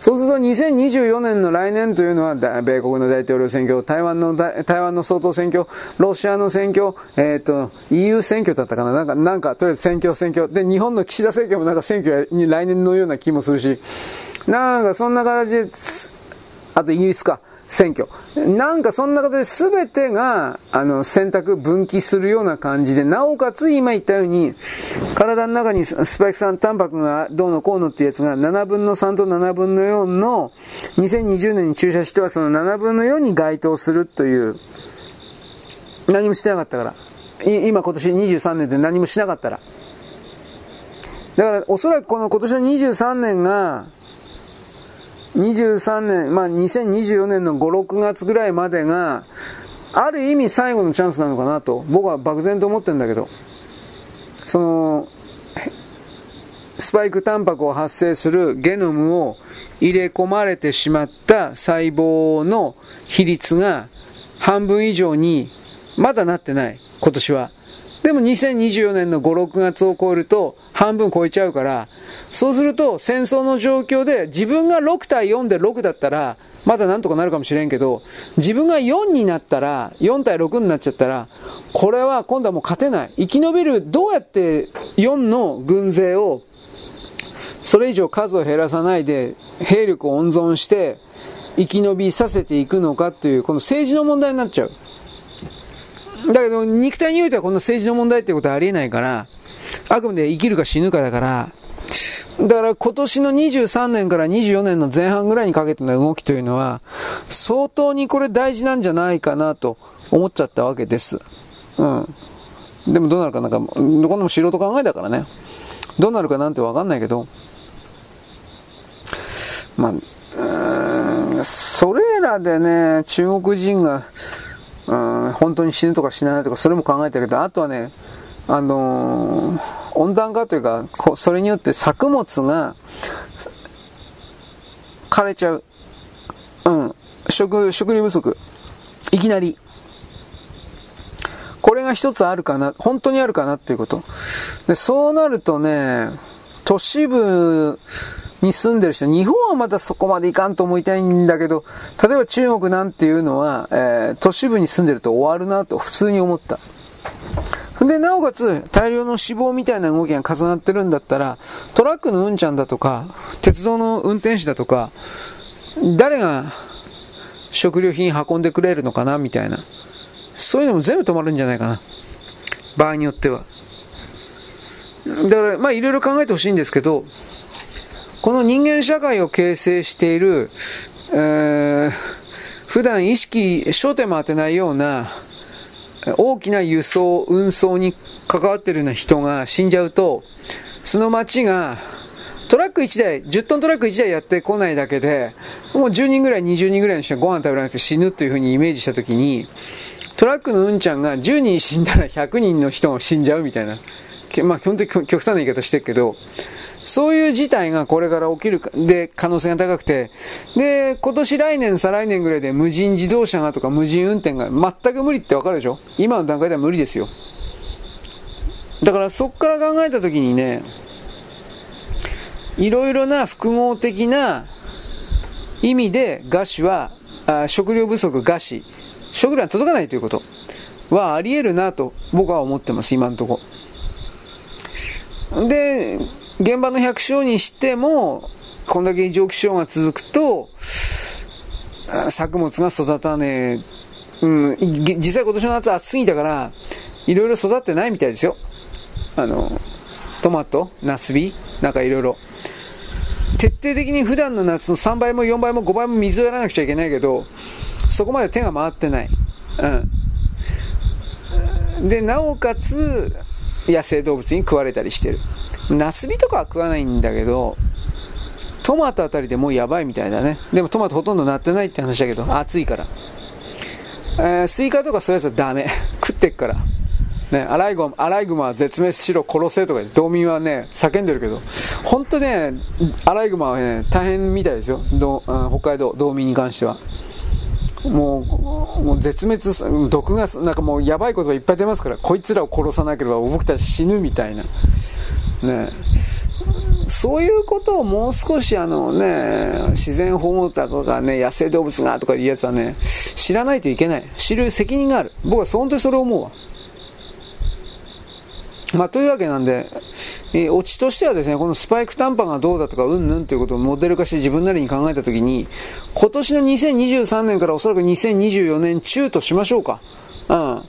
[SPEAKER 1] そうすると2024年の来年というのは、米国の大統領選挙、台湾の、台湾の総統選挙、ロシアの選挙、えっ、ー、と、EU 選挙だったかな？なんか、なんか、とりあえず選挙、選挙。で、日本の岸田政権もなんか選挙に来年のような気もするし、なんかそんな形で、あとイギリスか。選挙。なんかそんな形で全てが、あの、選択、分岐するような感じで、なおかつ今言ったように、体の中にスパイク酸タンパクがどうのこうのっていうやつが7分の3と7分の4の2020年に注射してはその7分の4に該当するという、何もしてなかったから。今今年23年で何もしなかったら。だからおそらくこの今年の23年が、23年、まあ2024年の5、6月ぐらいまでが、ある意味最後のチャンスなのかなと、僕は漠然と思ってるんだけど、その、スパイクタンパクを発生するゲノムを入れ込まれてしまった細胞の比率が半分以上にまだなってない、今年は。でも2024年の5、6月を超えると半分超えちゃうから、そうすると戦争の状況で自分が6対4で6だったら、まだなんとかなるかもしれんけど、自分が4になったら、4対6になっちゃったら、これは今度はもう勝てない。生き延びる、どうやって4の軍勢を、それ以上数を減らさないで、兵力を温存して、生き延びさせていくのかという、この政治の問題になっちゃう。だけど、肉体においてはこんな政治の問題ってことはありえないから、あくまで生きるか死ぬかだから、だから今年の23年から24年の前半ぐらいにかけての動きというのは、相当にこれ大事なんじゃないかなと思っちゃったわけです。うん。でもどうなるかなんか、どこでも素人考えだからね。どうなるかなんてわかんないけど、まあ、それらでね、中国人が、うん、本当に死ぬとか死なないとか、それも考えたけど、あとはね、あのー、温暖化というか、それによって作物が枯れちゃう。うん。食、食料不足。いきなり。これが一つあるかな、本当にあるかなっていうこと。で、そうなるとね、都市部に住んでる人、日本はまだそこまでいかんと思いたいんだけど、例えば中国なんていうのは、えー、都市部に住んでると終わるなと普通に思った。で、なおかつ、大量の死亡みたいな動きが重なってるんだったら、トラックのうんちゃんだとか、鉄道の運転手だとか、誰が食料品運んでくれるのかなみたいな。そういうのも全部止まるんじゃないかな。場合によっては。だから、まあいろいろ考えてほしいんですけど、この人間社会を形成している、えー、普段意識、焦点も当てないような、大きな輸送、運送に関わっているような人が死んじゃうと、その街がトラック1台、10トントラック1台やってこないだけで、もう10人ぐらい、20人ぐらいの人がご飯食べられなくて死ぬというふうにイメージしたときに、トラックのうんちゃんが10人死んだら100人の人も死んじゃうみたいな。まあ基本的に極端な言い方してるけど、そういう事態がこれから起きるで、可能性が高くて、で、今年来年、再来年ぐらいで無人自動車がとか無人運転が全く無理ってわかるでしょ？今の段階では無理ですよ。だからそこから考えたときにね、いろいろな複合的な意味で餓死は、あ食料不足、餓死、食料が届かないということはあり得るなと僕は思ってます、今のところ。で、現場の百姓にしても、こんだけ異常気象が続くと、作物が育たねえ、うん、実際今年の夏暑すぎたから、いろいろ育ってないみたいですよ。あの、トマト、ナスビ、なんかいろいろ。徹底的に普段の夏の3倍も4倍も5倍も水をやらなくちゃいけないけど、そこまで手が回ってない。うん。で、なおかつ、野生動物に食われたりしてる。ナスビとかは食わないんだけど、トマトあたりでもうやばいみたいだね。でもトマトほとんどなってないって話だけど、暑いから。えー、スイカとかそういうやつはダメ。食ってっから。ね、アライグマ、アライグマは絶滅しろ、殺せとか道民はね、叫んでるけど、本当ね、アライグマはね、大変みたいですよ。どう北海道、道民に関しては。もう、もう絶滅、毒が、なんかもうやばいことがいっぱい出ますから、こいつらを殺さなければ僕たち死ぬみたいな。ねそういうことをもう少しあのね、自然保護だとかね、野生動物がとかいうやつはね、知らないといけない。知る責任がある。僕は本当にそれを思うわ。まあ、というわけなんで、えー、オチとしてはですね、このスパイク短パンがどうだとか、うんぬんということをモデル化して自分なりに考えたときに、今年の2023年からおそらく2024年中としましょうか。うん。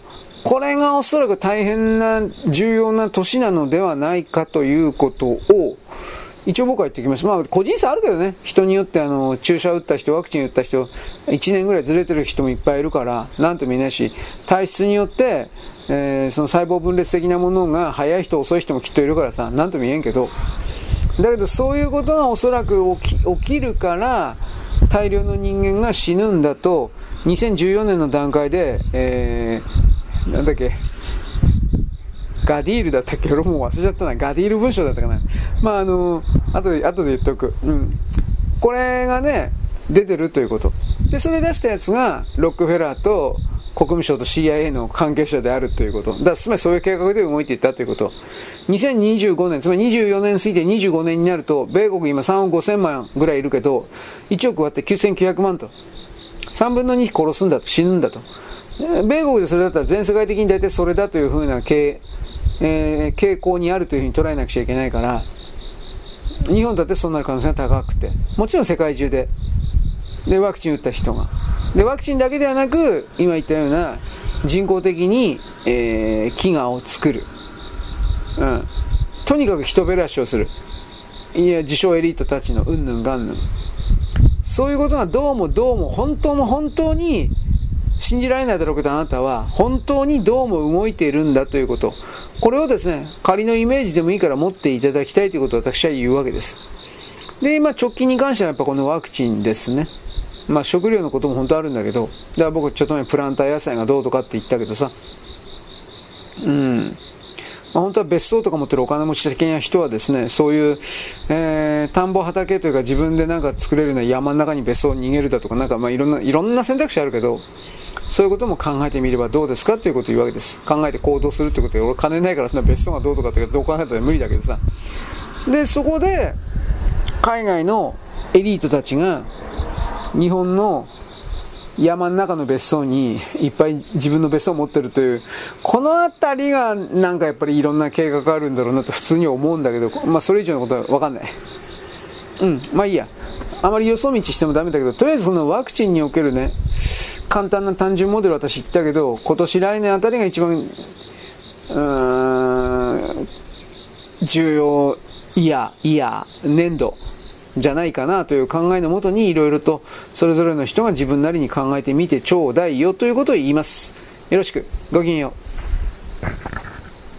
[SPEAKER 1] これがおそらく大変な重要な年なのではないかということを、一応僕は言っておきます。まあ、個人差あるけどね、人によってあの、注射打った人、ワクチン打った人、1年ぐらいずれてる人もいっぱいいるから、なんとも言えないし、体質によって、えー、その細胞分裂的なものが早い人、遅い人もきっといるからさ、なんとも言えんけど、だけどそういうことがおそらく起き起きるから、大量の人間が死ぬんだと、2014年の段階で、えー、なんだっけ、ガディールだったっけ？俺もう忘れちゃったな。ガディール文章だったかな。まあ、あの、後で、後で言っとく。うん。これがね、出てるということ。で、それ出したやつが、ロックフェラーと国務省と CIA の関係者であるということ。だつまりそういう計画で動いていったということ。2025年、つまり24年過ぎて25年になると、米国今3億5000万ぐらいいるけど、1億割って9900万と。3分の2殺すんだと、死ぬんだと。米国でそれだったら全世界的に大体それだというふうな経えー、傾向にあるというふうに捉えなくちゃいけないから、日本だってそうなる可能性が高くて、もちろん世界中で、で、ワクチン打った人が。で、ワクチンだけではなく、今言ったような人工的に、えー、飢餓を作る。うん。とにかく人減らしをする。いや、自称エリートたちのうんぬんがんぬん。そういうことがどうもどうも本当の本当に信じられないだろうけどあなたは本当にどうも動いているんだということ。これをですね、仮のイメージでもいいから持っていただきたいということを私は言うわけです。で、今直近に関してはやっぱこのワクチンですね。まあ食料のことも本当あるんだけど、だから僕ちょっと前プランター野菜がどうとかって言ったけどさ、うん。まあ、本当は別荘とか持ってるお金持ち的な人はですね、そういう、えー、田んぼ畑というか自分でなんか作れるような山の中に別荘を逃げるだとか、なんかまあいろんな、いろんな選択肢あるけど、そういうことも考えてみればどうですかということを言うわけです。考えて行動するってことで、俺金ないからそんな別荘がどうとかってどう考えたら無理だけどさ。で、そこで、海外のエリートたちが、日本の山の中の別荘にいっぱい自分の別荘を持ってるという、このあたりがなんかやっぱりいろんな計画があるんだろうなと普通に思うんだけど、まあそれ以上のことはわかんない。うん、まあいいや。あまり予想道してもダメだけど、とりあえずそのワクチンにおけるね、簡単な単純モデル私言ったけど、今年来年あたりが一番、うーん、重要、いや、いや、年度じゃないかなという考えのもとにいろいろとそれぞれの人が自分なりに考えてみてちょうだいよということを言います。よろしく。ごきげんよう。